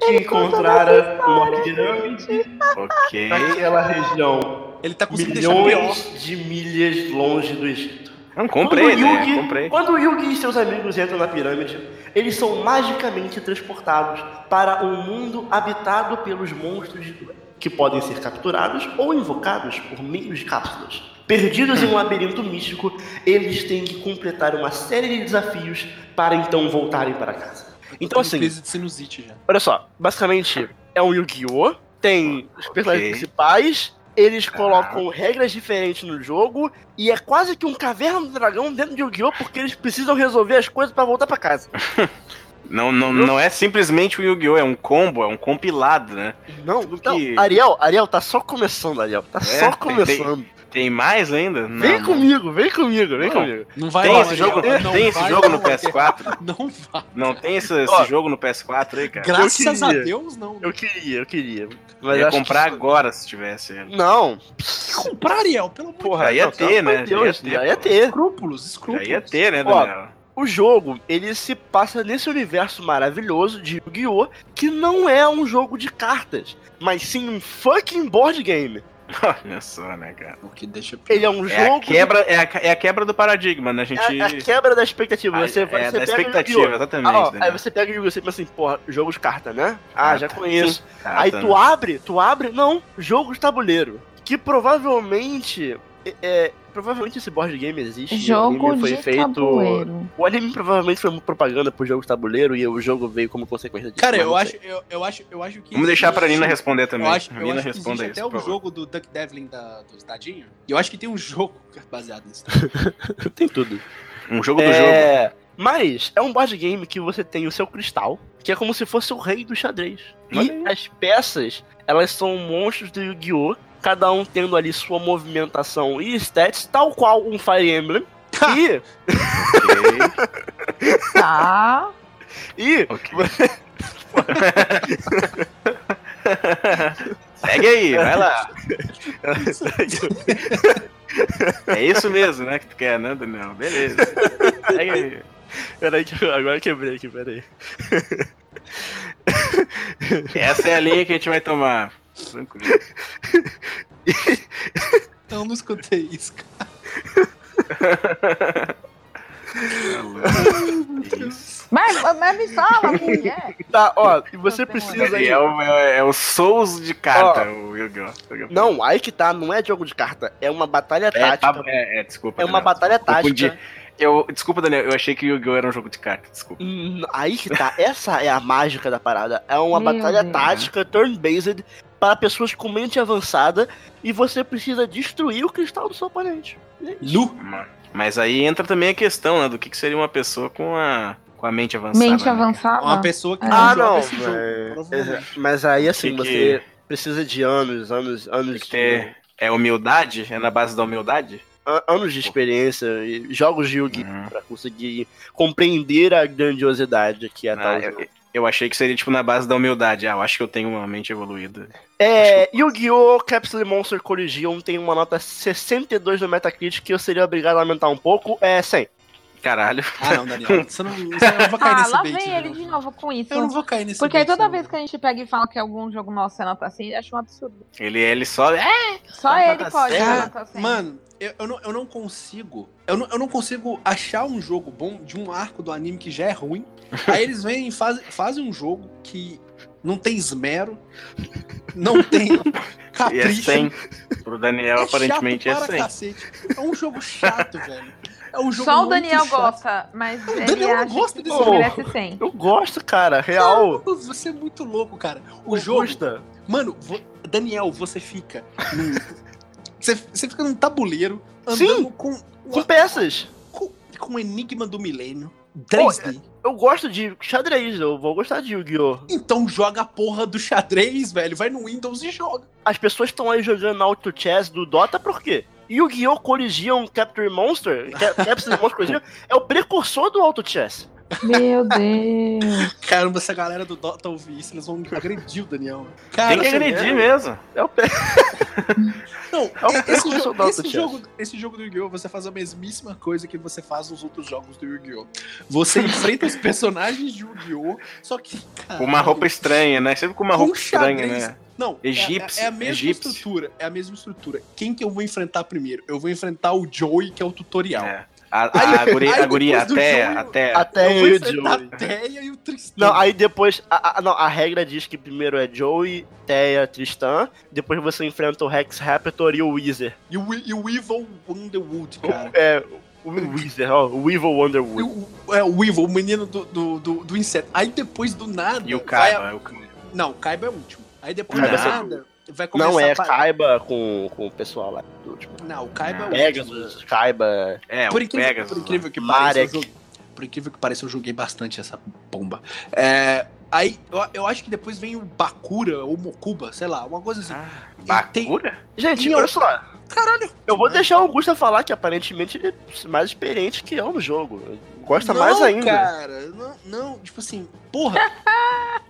Speaker 1: que encontrara uma pirâmide
Speaker 3: Ok.
Speaker 1: naquela região,
Speaker 4: Ele tá conseguindo
Speaker 1: milhões de milhas longe do Egito.
Speaker 3: Não, comprei,
Speaker 1: quando, o
Speaker 3: né?
Speaker 1: Yugi,
Speaker 3: Comprei.
Speaker 1: quando o Yugi e seus amigos entram na pirâmide, eles são magicamente transportados para um mundo habitado pelos monstros de duelo, que podem ser capturados ou invocados por meio de cápsulas. Perdidos em um labirinto místico, eles têm que completar uma série de desafios para então voltarem para casa. Então, assim,
Speaker 4: Crise de sinusite já.
Speaker 1: olha só, basicamente é um Yu-Gi-Oh! Tem os personagens
Speaker 3: Ok.
Speaker 1: principais, eles colocam regras diferentes no jogo, e é quase que um caverna do dragão dentro de Yu-Gi-Oh! porque eles precisam resolver as coisas para voltar para casa.
Speaker 3: Não, não, não é simplesmente o Yu-Gi-Oh! É um combo, é um compilado, né?
Speaker 1: Não,
Speaker 3: Tudo
Speaker 1: não,
Speaker 3: que-
Speaker 1: Ariel, Ariel, tá só começando, Ariel. Tá
Speaker 3: É,
Speaker 1: só começando.
Speaker 3: Tem mais ainda? Não,
Speaker 1: vem
Speaker 3: não.
Speaker 1: comigo, vem comigo, vem
Speaker 3: Não.
Speaker 1: comigo.
Speaker 4: Não vai
Speaker 3: Tem esse jogo,
Speaker 4: Ariel, não
Speaker 3: tem esse
Speaker 4: vai
Speaker 3: jogo no PS4?
Speaker 4: Não vai.
Speaker 3: Não tem esse, esse jogo no PS4 aí, cara?
Speaker 4: Graças a. Deus, não.
Speaker 1: Eu queria, eu queria.
Speaker 3: Eu
Speaker 1: Mas
Speaker 3: ia
Speaker 1: acho
Speaker 3: comprar
Speaker 1: que...
Speaker 3: agora se tivesse ele.
Speaker 1: Não.
Speaker 4: Comprar, Ariel, pelo amor
Speaker 1: Porra,
Speaker 3: Já ia
Speaker 1: não,
Speaker 3: ter, né? ia
Speaker 1: Deus,
Speaker 3: ter,
Speaker 1: já ia ter.
Speaker 4: de escrúpulos,
Speaker 3: Já
Speaker 4: escrúpulos.
Speaker 3: ia ter, né, Daniel?
Speaker 1: O jogo, ele se passa nesse universo maravilhoso de Yu-Gi-Oh! que não é um jogo de cartas, mas sim um fucking board game.
Speaker 3: Olha só, né, cara?
Speaker 4: O que deixa
Speaker 1: Ele é um
Speaker 3: É a,
Speaker 1: jogo.
Speaker 3: quebra, é, a, é a quebra do paradigma, né? A
Speaker 1: de-
Speaker 3: gente.
Speaker 1: É a quebra da expectativa. Você,
Speaker 3: é,
Speaker 1: vai-
Speaker 3: é
Speaker 1: você
Speaker 3: da
Speaker 1: pega
Speaker 3: expectativa, exatamente.
Speaker 1: Ah, ó, aí você pega o Yu-Gi-Oh! você pensa assim, porra, jogo de carta, né? Ah, já
Speaker 3: Carta,
Speaker 1: conheço.
Speaker 3: Carta,
Speaker 1: Aí tu
Speaker 3: né?
Speaker 1: abre, tu abre, não, jogo de tabuleiro. Que provavelmente. É, é, provavelmente esse board game existe. e o
Speaker 2: Jogo
Speaker 1: anime foi
Speaker 2: de
Speaker 1: feito.
Speaker 2: tabuleiro.
Speaker 1: O anime provavelmente foi uma propaganda pro jogo de tabuleiro e o jogo veio como consequência disso.
Speaker 4: Cara,
Speaker 1: mas
Speaker 4: eu acho, eu, eu acho, eu acho que.
Speaker 3: Vamos deixar pra Nina responder também.
Speaker 4: Eu acho,
Speaker 3: a
Speaker 4: eu
Speaker 3: Nina
Speaker 4: acho que existe
Speaker 3: isso.
Speaker 4: até o jogo do Duck Devlin da, dos dadinhos. E eu acho que tem um jogo baseado nisso.
Speaker 1: Tem tudo.
Speaker 3: Um jogo do jogo.
Speaker 1: É. Mas é um board game que você tem o seu cristal, que é como se fosse o rei do xadrez.
Speaker 3: Olha
Speaker 1: E as peças, elas são monstros do Yu-Gi-Oh! Cada um tendo ali sua movimentação e stats, tal qual um Fire Emblem. e,
Speaker 3: Ok,
Speaker 2: Tá.
Speaker 1: e
Speaker 3: ok. Segue aí, vai lá. É isso mesmo, né? Que tu quer, né, Daniel? Beleza. Segue aí.
Speaker 1: Peraí, que eu- agora eu quebrei aqui, peraí.
Speaker 3: Essa é a linha que a gente vai tomar. Tranquilo.
Speaker 4: Eu não escutei isso, cara.
Speaker 2: Mas, mas me fala, mulher.
Speaker 1: Tá, ó, e você
Speaker 2: Não
Speaker 1: precisa aí.
Speaker 3: É o, é, é o Souls de carta, o Yu-Gi-Oh!
Speaker 1: Não, aí que tá, não é jogo de carta, é uma batalha
Speaker 3: É,
Speaker 1: tática.
Speaker 3: tá, é, é, desculpa.
Speaker 1: É uma
Speaker 3: Daniel,
Speaker 1: batalha
Speaker 3: desculpa, confundi.
Speaker 1: tática.
Speaker 3: Eu, desculpa, Daniel, eu achei que o Yu-Gi-Oh! era um jogo de carta, desculpa.
Speaker 1: Hum, Aí que tá, essa é a mágica da parada. É uma
Speaker 2: Meu
Speaker 1: batalha tática, turn-based, para pessoas com mente avançada, e você precisa destruir o cristal do seu oponente.
Speaker 4: Nu.
Speaker 3: Mas aí entra também a questão, né, do que, que seria uma pessoa com a, com a mente avançada.
Speaker 2: Mente
Speaker 3: né?
Speaker 2: avançada.
Speaker 4: Uma pessoa que
Speaker 2: Ah,
Speaker 4: não
Speaker 1: Ah,
Speaker 4: joga
Speaker 1: não,
Speaker 4: esse jogo.
Speaker 1: mas, aí assim,
Speaker 3: Que
Speaker 1: você precisa de anos, anos, anos
Speaker 3: que ter- É humildade? É na base da humildade?
Speaker 1: an- anos de experiência e jogos de Yu-Gi
Speaker 3: Uhum.
Speaker 1: pra conseguir compreender a grandiosidade que é
Speaker 3: Ah,
Speaker 1: tal
Speaker 3: eu. Eu achei que seria tipo na base da humildade. Ah, eu acho que eu tenho uma mente evoluída.
Speaker 1: É, Yu-Gi-Oh! Capsule Monster Collision tem uma nota 62 no Metacritic que eu seria obrigado a aumentar um pouco, é 100.
Speaker 3: Caralho.
Speaker 4: Ah, não, Daniel. Você não, você não vou cair
Speaker 2: Ah,
Speaker 4: nesse
Speaker 2: lá
Speaker 4: bait.
Speaker 2: vem ele
Speaker 4: não.
Speaker 2: de novo com isso.
Speaker 4: Eu não vou cair nesse
Speaker 2: Porque aí
Speaker 4: bait,
Speaker 2: toda
Speaker 4: não.
Speaker 2: vez que a gente pega e fala que algum jogo nosso é nota assim, ele acha um absurdo.
Speaker 3: Ele, ele só. É,
Speaker 2: Só ele pode
Speaker 4: Cara,
Speaker 2: nota 100.
Speaker 4: mano, eu, eu, não, eu não consigo. Eu não, eu não consigo achar um jogo bom de um arco do anime que já é ruim. Aí eles vêm e fazem, fazem um jogo que não tem esmero, não tem
Speaker 3: e é
Speaker 4: capricho.
Speaker 3: 100. Pro Daniel,
Speaker 4: É
Speaker 3: aparentemente
Speaker 4: chato
Speaker 3: é
Speaker 4: para
Speaker 3: 100.
Speaker 4: cacete. É um jogo chato, velho. É um jogo
Speaker 2: Só o
Speaker 4: muito
Speaker 2: Daniel
Speaker 4: chato.
Speaker 2: gosta, mas ele
Speaker 4: Daniel não gosta desse
Speaker 1: jogo.
Speaker 2: merece 100.
Speaker 1: Eu gosto, cara, real.
Speaker 4: Você é muito louco, cara. O jogo.
Speaker 1: Augusta.
Speaker 4: Mano, vo- Daniel, você fica. num- você, você fica num tabuleiro andando
Speaker 1: Sim.
Speaker 4: com,
Speaker 1: Com peças.
Speaker 4: com, com o Enigma do Milênio. 3D.
Speaker 1: Eu gosto de xadrez, eu vou gostar de Yu-Gi-Oh!
Speaker 4: Então joga a porra do xadrez, velho. Vai no Windows e joga.
Speaker 1: As pessoas estão aí jogando Auto Chess do Dota por quê? Yu-Gi-Oh! Collision Capture Monster, Ca- Capsule Monster Collision, é o precursor do Auto Chess.
Speaker 2: Meu Deus.
Speaker 4: Caramba, se a galera do Dota ouvir isso, eles vão agredir o Daniel. Cara,
Speaker 3: Tem que agredir mesmo.
Speaker 1: É o pre...
Speaker 4: Não,
Speaker 1: É o
Speaker 4: esse, jogo,
Speaker 1: do Auto
Speaker 4: esse, jogo, esse jogo do Yu-Gi-Oh! você faz a mesmíssima coisa que você faz nos outros jogos do Yu-Gi-Oh! Você enfrenta os personagens de Yu-Gi-Oh! Só que.
Speaker 3: Com uma roupa estranha, né? Sempre com uma roupa estranha, né?
Speaker 4: Não, é-
Speaker 3: Egípcio,
Speaker 4: é, é a mesma
Speaker 3: egípcio.
Speaker 4: estrutura. É a mesma estrutura. Quem que eu vou enfrentar primeiro? Eu vou enfrentar o Joey, que é o tutorial.
Speaker 3: É. A, a, a guria,
Speaker 4: aí
Speaker 3: a guria até, até.
Speaker 1: Até
Speaker 4: eu
Speaker 1: eu e o Joey.
Speaker 4: a Teia e o Tristan.
Speaker 1: Não, aí depois. A, a- não, a regra diz que primeiro é Joey, Thea, Tristan. Depois você enfrenta o Rex Raptor e o Weezer.
Speaker 4: E o, e o Evil Underwood, cara.
Speaker 1: É, o Weezer, ó, o Evil Wonderwood.
Speaker 4: o, é, o Evil, o menino do, do, do, do inseto. Aí depois do nada.
Speaker 3: E o
Speaker 4: vai
Speaker 3: Kaiba.
Speaker 4: a-
Speaker 3: o Kaiba.
Speaker 4: Não, o Kaiba é o último. Aí depois do
Speaker 1: é
Speaker 4: nada, vai começar
Speaker 1: Não é Kaiba com, com o pessoal lá do último.
Speaker 4: Não, o Kaiba é o.
Speaker 1: Pegasus, Kaiba.
Speaker 3: É,
Speaker 4: Por
Speaker 3: o
Speaker 4: incrível,
Speaker 3: Pegasus.
Speaker 4: por incrível que
Speaker 1: Marek.
Speaker 4: pareça, eu joguei, por incrível que pareça, eu joguei bastante essa bomba. É, aí, eu, eu acho que depois vem o Bakura ou Mokuba, sei lá, uma coisa assim.
Speaker 3: Ah,
Speaker 4: E tem-
Speaker 3: Bakura?
Speaker 1: Gente, olha só.
Speaker 4: Caralho!
Speaker 1: Eu vou deixar o Augusto falar que aparentemente ele é mais experiente que eu no jogo. Gosta
Speaker 4: não,
Speaker 1: mais ainda.
Speaker 4: cara, não, não, tipo assim, porra,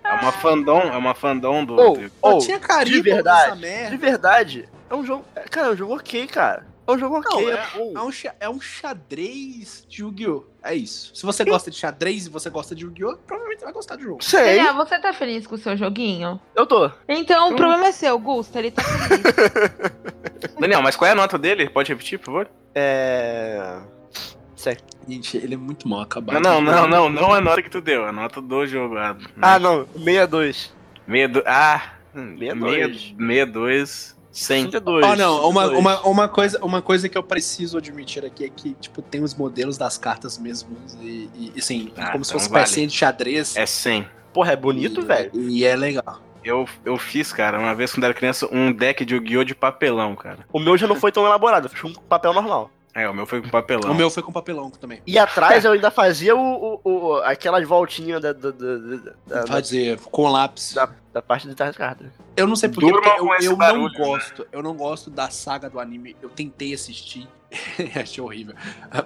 Speaker 3: É uma fandom, é uma fandom do.
Speaker 4: Só
Speaker 1: ou,
Speaker 4: tinha carinho
Speaker 1: de verdade,
Speaker 4: nessa merda.
Speaker 1: de verdade, é um jogo. é, Cara, é um jogo ok, cara. É um jogo ok,
Speaker 4: Não,
Speaker 1: é, bom.
Speaker 4: É um, é um xadrez de Yu-Gi-Oh! É isso. Se você gosta de xadrez e você gosta de Yu-Gi-Oh! provavelmente vai gostar do jogo.
Speaker 1: Sei,
Speaker 2: Daniel, você tá feliz com o seu joguinho?
Speaker 1: eu tô.
Speaker 2: Então
Speaker 3: Hum.
Speaker 2: o problema é seu, Gusto. Ele tá feliz.
Speaker 3: Daniel, mas qual é a nota dele? Pode repetir, por favor?
Speaker 1: É. Sei.
Speaker 4: Gente, ele é muito mal acabado.
Speaker 3: Não, não, não, não, não a nota que tu deu, a nota do jogo. A,
Speaker 1: Ah, não, 62.
Speaker 3: Meia do... Ah,
Speaker 1: Meia
Speaker 3: meia,
Speaker 1: dois.
Speaker 3: meia dois, cem.
Speaker 1: 32.
Speaker 4: Oh, não, uma,
Speaker 1: 62.
Speaker 4: uma, uma, coisa, uma coisa que eu preciso admitir aqui é que, tipo, tem os modelos das cartas mesmos e, e assim,
Speaker 3: Ah,
Speaker 4: como se
Speaker 3: então
Speaker 4: fosse
Speaker 3: vale.
Speaker 4: pecinha de xadrez.
Speaker 3: É 100.
Speaker 1: Porra, é bonito, velho.
Speaker 4: E é legal.
Speaker 3: Eu, eu fiz, cara, uma vez quando era criança, um deck de Yu-Gi-Oh! de papelão, cara.
Speaker 1: O meu já não foi tão elaborado, eu fiz com papel normal.
Speaker 3: É, o meu foi com papelão.
Speaker 4: O meu foi com papelão também.
Speaker 1: E atrás eu ainda fazia o, o, o- aquelas voltinhas da, da, da, da-
Speaker 4: Fazer com lápis.
Speaker 1: da- da parte de trás das cartas.
Speaker 4: Eu não sei porque
Speaker 3: com
Speaker 4: eu,
Speaker 3: esse
Speaker 4: eu não
Speaker 3: barulho, né?
Speaker 4: gosto. Eu não gosto da saga do anime. Eu tentei assistir. Achei horrível.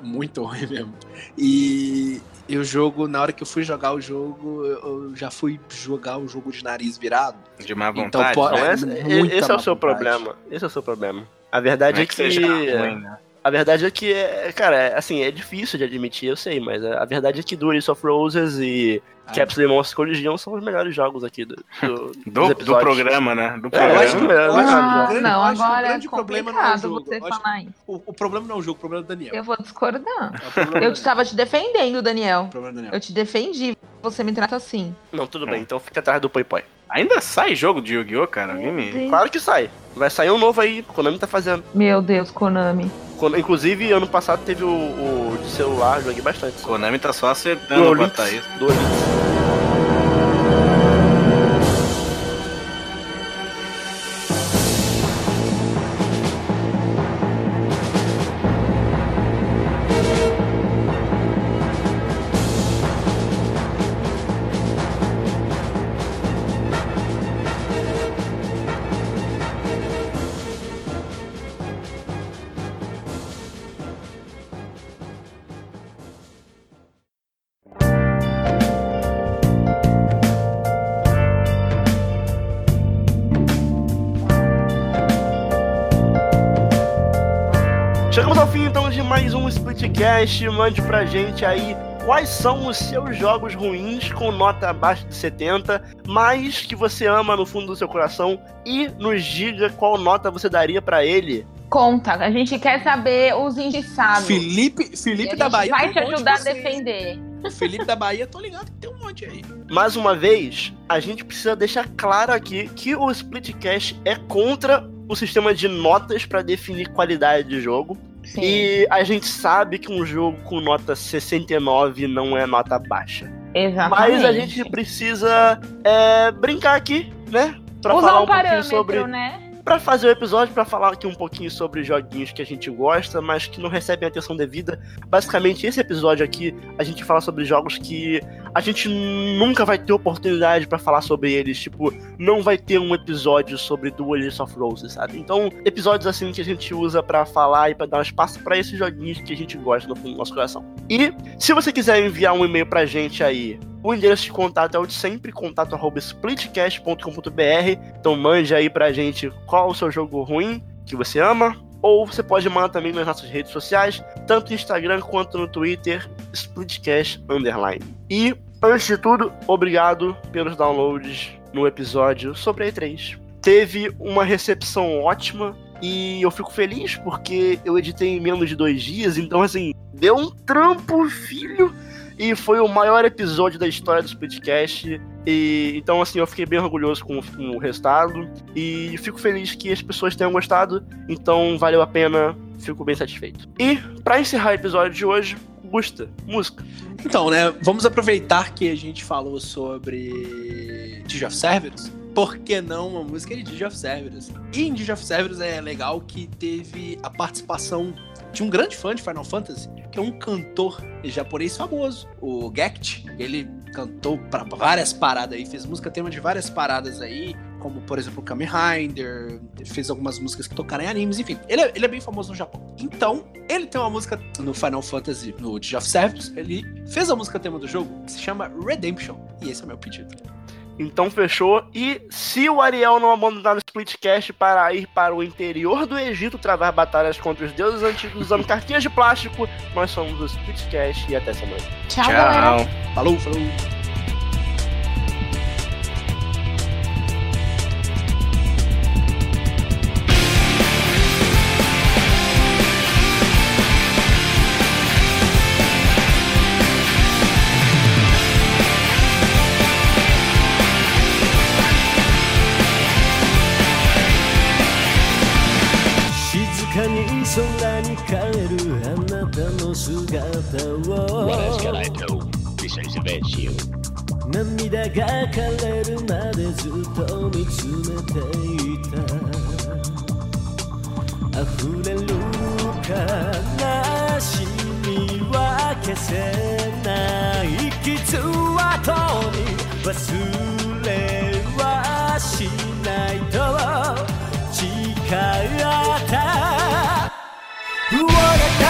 Speaker 4: Muito ruim mesmo. E, e o jogo, na hora que eu fui jogar o jogo, eu já fui jogar o jogo de nariz virado.
Speaker 3: De má
Speaker 4: Então,
Speaker 3: vontade.
Speaker 4: pô,
Speaker 3: né?
Speaker 1: Então,
Speaker 4: É,
Speaker 1: esse, esse é o seu
Speaker 4: vontade.
Speaker 1: problema. Esse é o seu problema. A verdade
Speaker 3: Não
Speaker 1: é
Speaker 3: é que
Speaker 1: que.
Speaker 3: seja ruim, né?
Speaker 1: A verdade é que, é, cara, é, assim, é difícil de admitir, eu sei, mas a a verdade é que Duelist of Roses e
Speaker 4: Ah.
Speaker 1: Capsule Monster Collision são os melhores jogos aqui do, do,
Speaker 3: Do, do programa, né? Do
Speaker 1: É, eu
Speaker 3: programa.
Speaker 1: acho que é,
Speaker 4: Eu acho que o
Speaker 2: Ah,
Speaker 4: grande-
Speaker 2: não,
Speaker 4: eu acho que o
Speaker 2: agora é
Speaker 4: grande problema não é o jogo.
Speaker 2: você falar isso.
Speaker 4: O, o problema não é o jogo, o problema é o Daniel.
Speaker 2: Eu vou discordar.
Speaker 4: É
Speaker 2: Eu te tava te defendendo, Daniel.
Speaker 4: O problema do Daniel.
Speaker 2: Eu te defendi. Você me trata assim.
Speaker 1: Não, tudo
Speaker 3: É.
Speaker 1: bem, então fica atrás do Poi Poi.
Speaker 3: Ainda sai jogo de Yu-Gi-Oh, cara?
Speaker 1: Claro que sai. Vai sair um novo aí, o Konami tá fazendo.
Speaker 2: Meu Deus, Konami.
Speaker 1: Quando- Inclusive, ano passado teve o, o de celular, joguei bastante.
Speaker 3: Konami tá só acertando botar isso.
Speaker 1: Chegamos Splitcast. Mande pra gente aí quais são os seus jogos ruins com nota abaixo de 70, mas que você ama no fundo do seu coração e nos diga qual nota você daria pra ele.
Speaker 2: Conta, a gente quer saber os injustiçados.
Speaker 4: Felipe, Felipe da Bahia.
Speaker 2: vai te
Speaker 4: um
Speaker 2: ajudar a defender.
Speaker 4: Felipe da Bahia, tô ligado que tem um monte aí.
Speaker 1: Mais uma vez, a gente precisa deixar claro aqui que o Splitcast é contra o sistema de notas pra definir qualidade de jogo.
Speaker 2: Sim.
Speaker 1: E a gente sabe que um jogo com nota 69 não é nota baixa.
Speaker 2: Exatamente.
Speaker 1: Mas a gente precisa é, brincar aqui, né? Pra
Speaker 2: Usar
Speaker 1: falar
Speaker 2: um
Speaker 1: um pouquinho
Speaker 2: parâmetro,
Speaker 1: sobre.
Speaker 2: né?
Speaker 1: Pra fazer o episódio, pra falar aqui um pouquinho sobre joguinhos que a gente gosta, mas que não recebem atenção devida. Basicamente, esse episódio aqui, a gente fala sobre jogos que a gente nunca vai ter oportunidade pra falar sobre eles. Tipo, não vai ter um episódio sobre Duelist of Roses, sabe? Então, episódios assim que a gente usa pra falar e pra dar um espaço pra esses joguinhos que a gente gosta no fundo do nosso coração. E, se você quiser enviar um e-mail pra gente aí, o endereço de contato é o de sempre, contato arroba splitcast.com.br. Então mande aí pra gente qual o seu jogo ruim que você ama. Ou você pode mandar também nas nossas redes sociais, tanto no Instagram quanto no Twitter, Splitcast Underline. E, antes de tudo, obrigado pelos downloads no episódio sobre a E3. Teve uma recepção ótima e eu fico feliz porque eu editei em menos de dois dias, então assim, Deu um trampo, filho. E foi o maior episódio da história do Splitcast. E então, assim, eu fiquei bem orgulhoso com, com o resultado. E fico feliz que as pessoas tenham gostado. Então, valeu a pena. Fico bem satisfeito. E, para encerrar o episódio de hoje, Gusta, música.
Speaker 5: Então, né, vamos aproveitar que a gente falou sobre of Cerberus. Por que não uma música de Digi of Cerberus? E em Digi of Cerberus é legal que teve a participação de um grande fã de Final Fantasy, que é um cantor japonês famoso, o Gekt. Ele cantou para várias paradas aí, fez música tema de várias paradas aí, como por exemplo Kamen Rider, fez algumas músicas que tocaram em animes, enfim. Ele é, ele é bem famoso no Japão. Então, ele tem uma música no Final Fantasy, no Age of Service, ele fez a música tema do jogo, que se chama Redemption. E esse é o meu pedido.
Speaker 1: Então fechou. E se o Ariel não abandonar o Splitcast para ir para o interior do Egito travar batalhas contra os deuses antigos usando cartinhas de plástico, nós somos o Splitcast e até semana.
Speaker 2: Tchau, Tchau. galera.
Speaker 5: Falou, falou. 涙が枯れるまでずっと見つめていた。溢れる悲しみは消せない。傷跡に忘れはしないと。誓った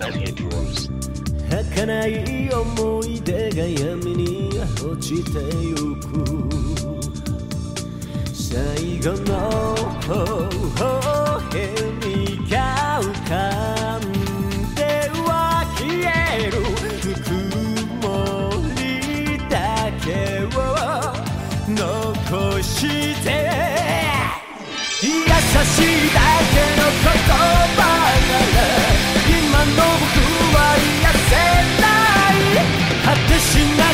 Speaker 5: 儚い思い出が闇に落ちてゆく最後の微笑みが浮かんでは消える。ぬくもりだけを残して。優しいだけの言葉なら今の僕は癒せない果てしない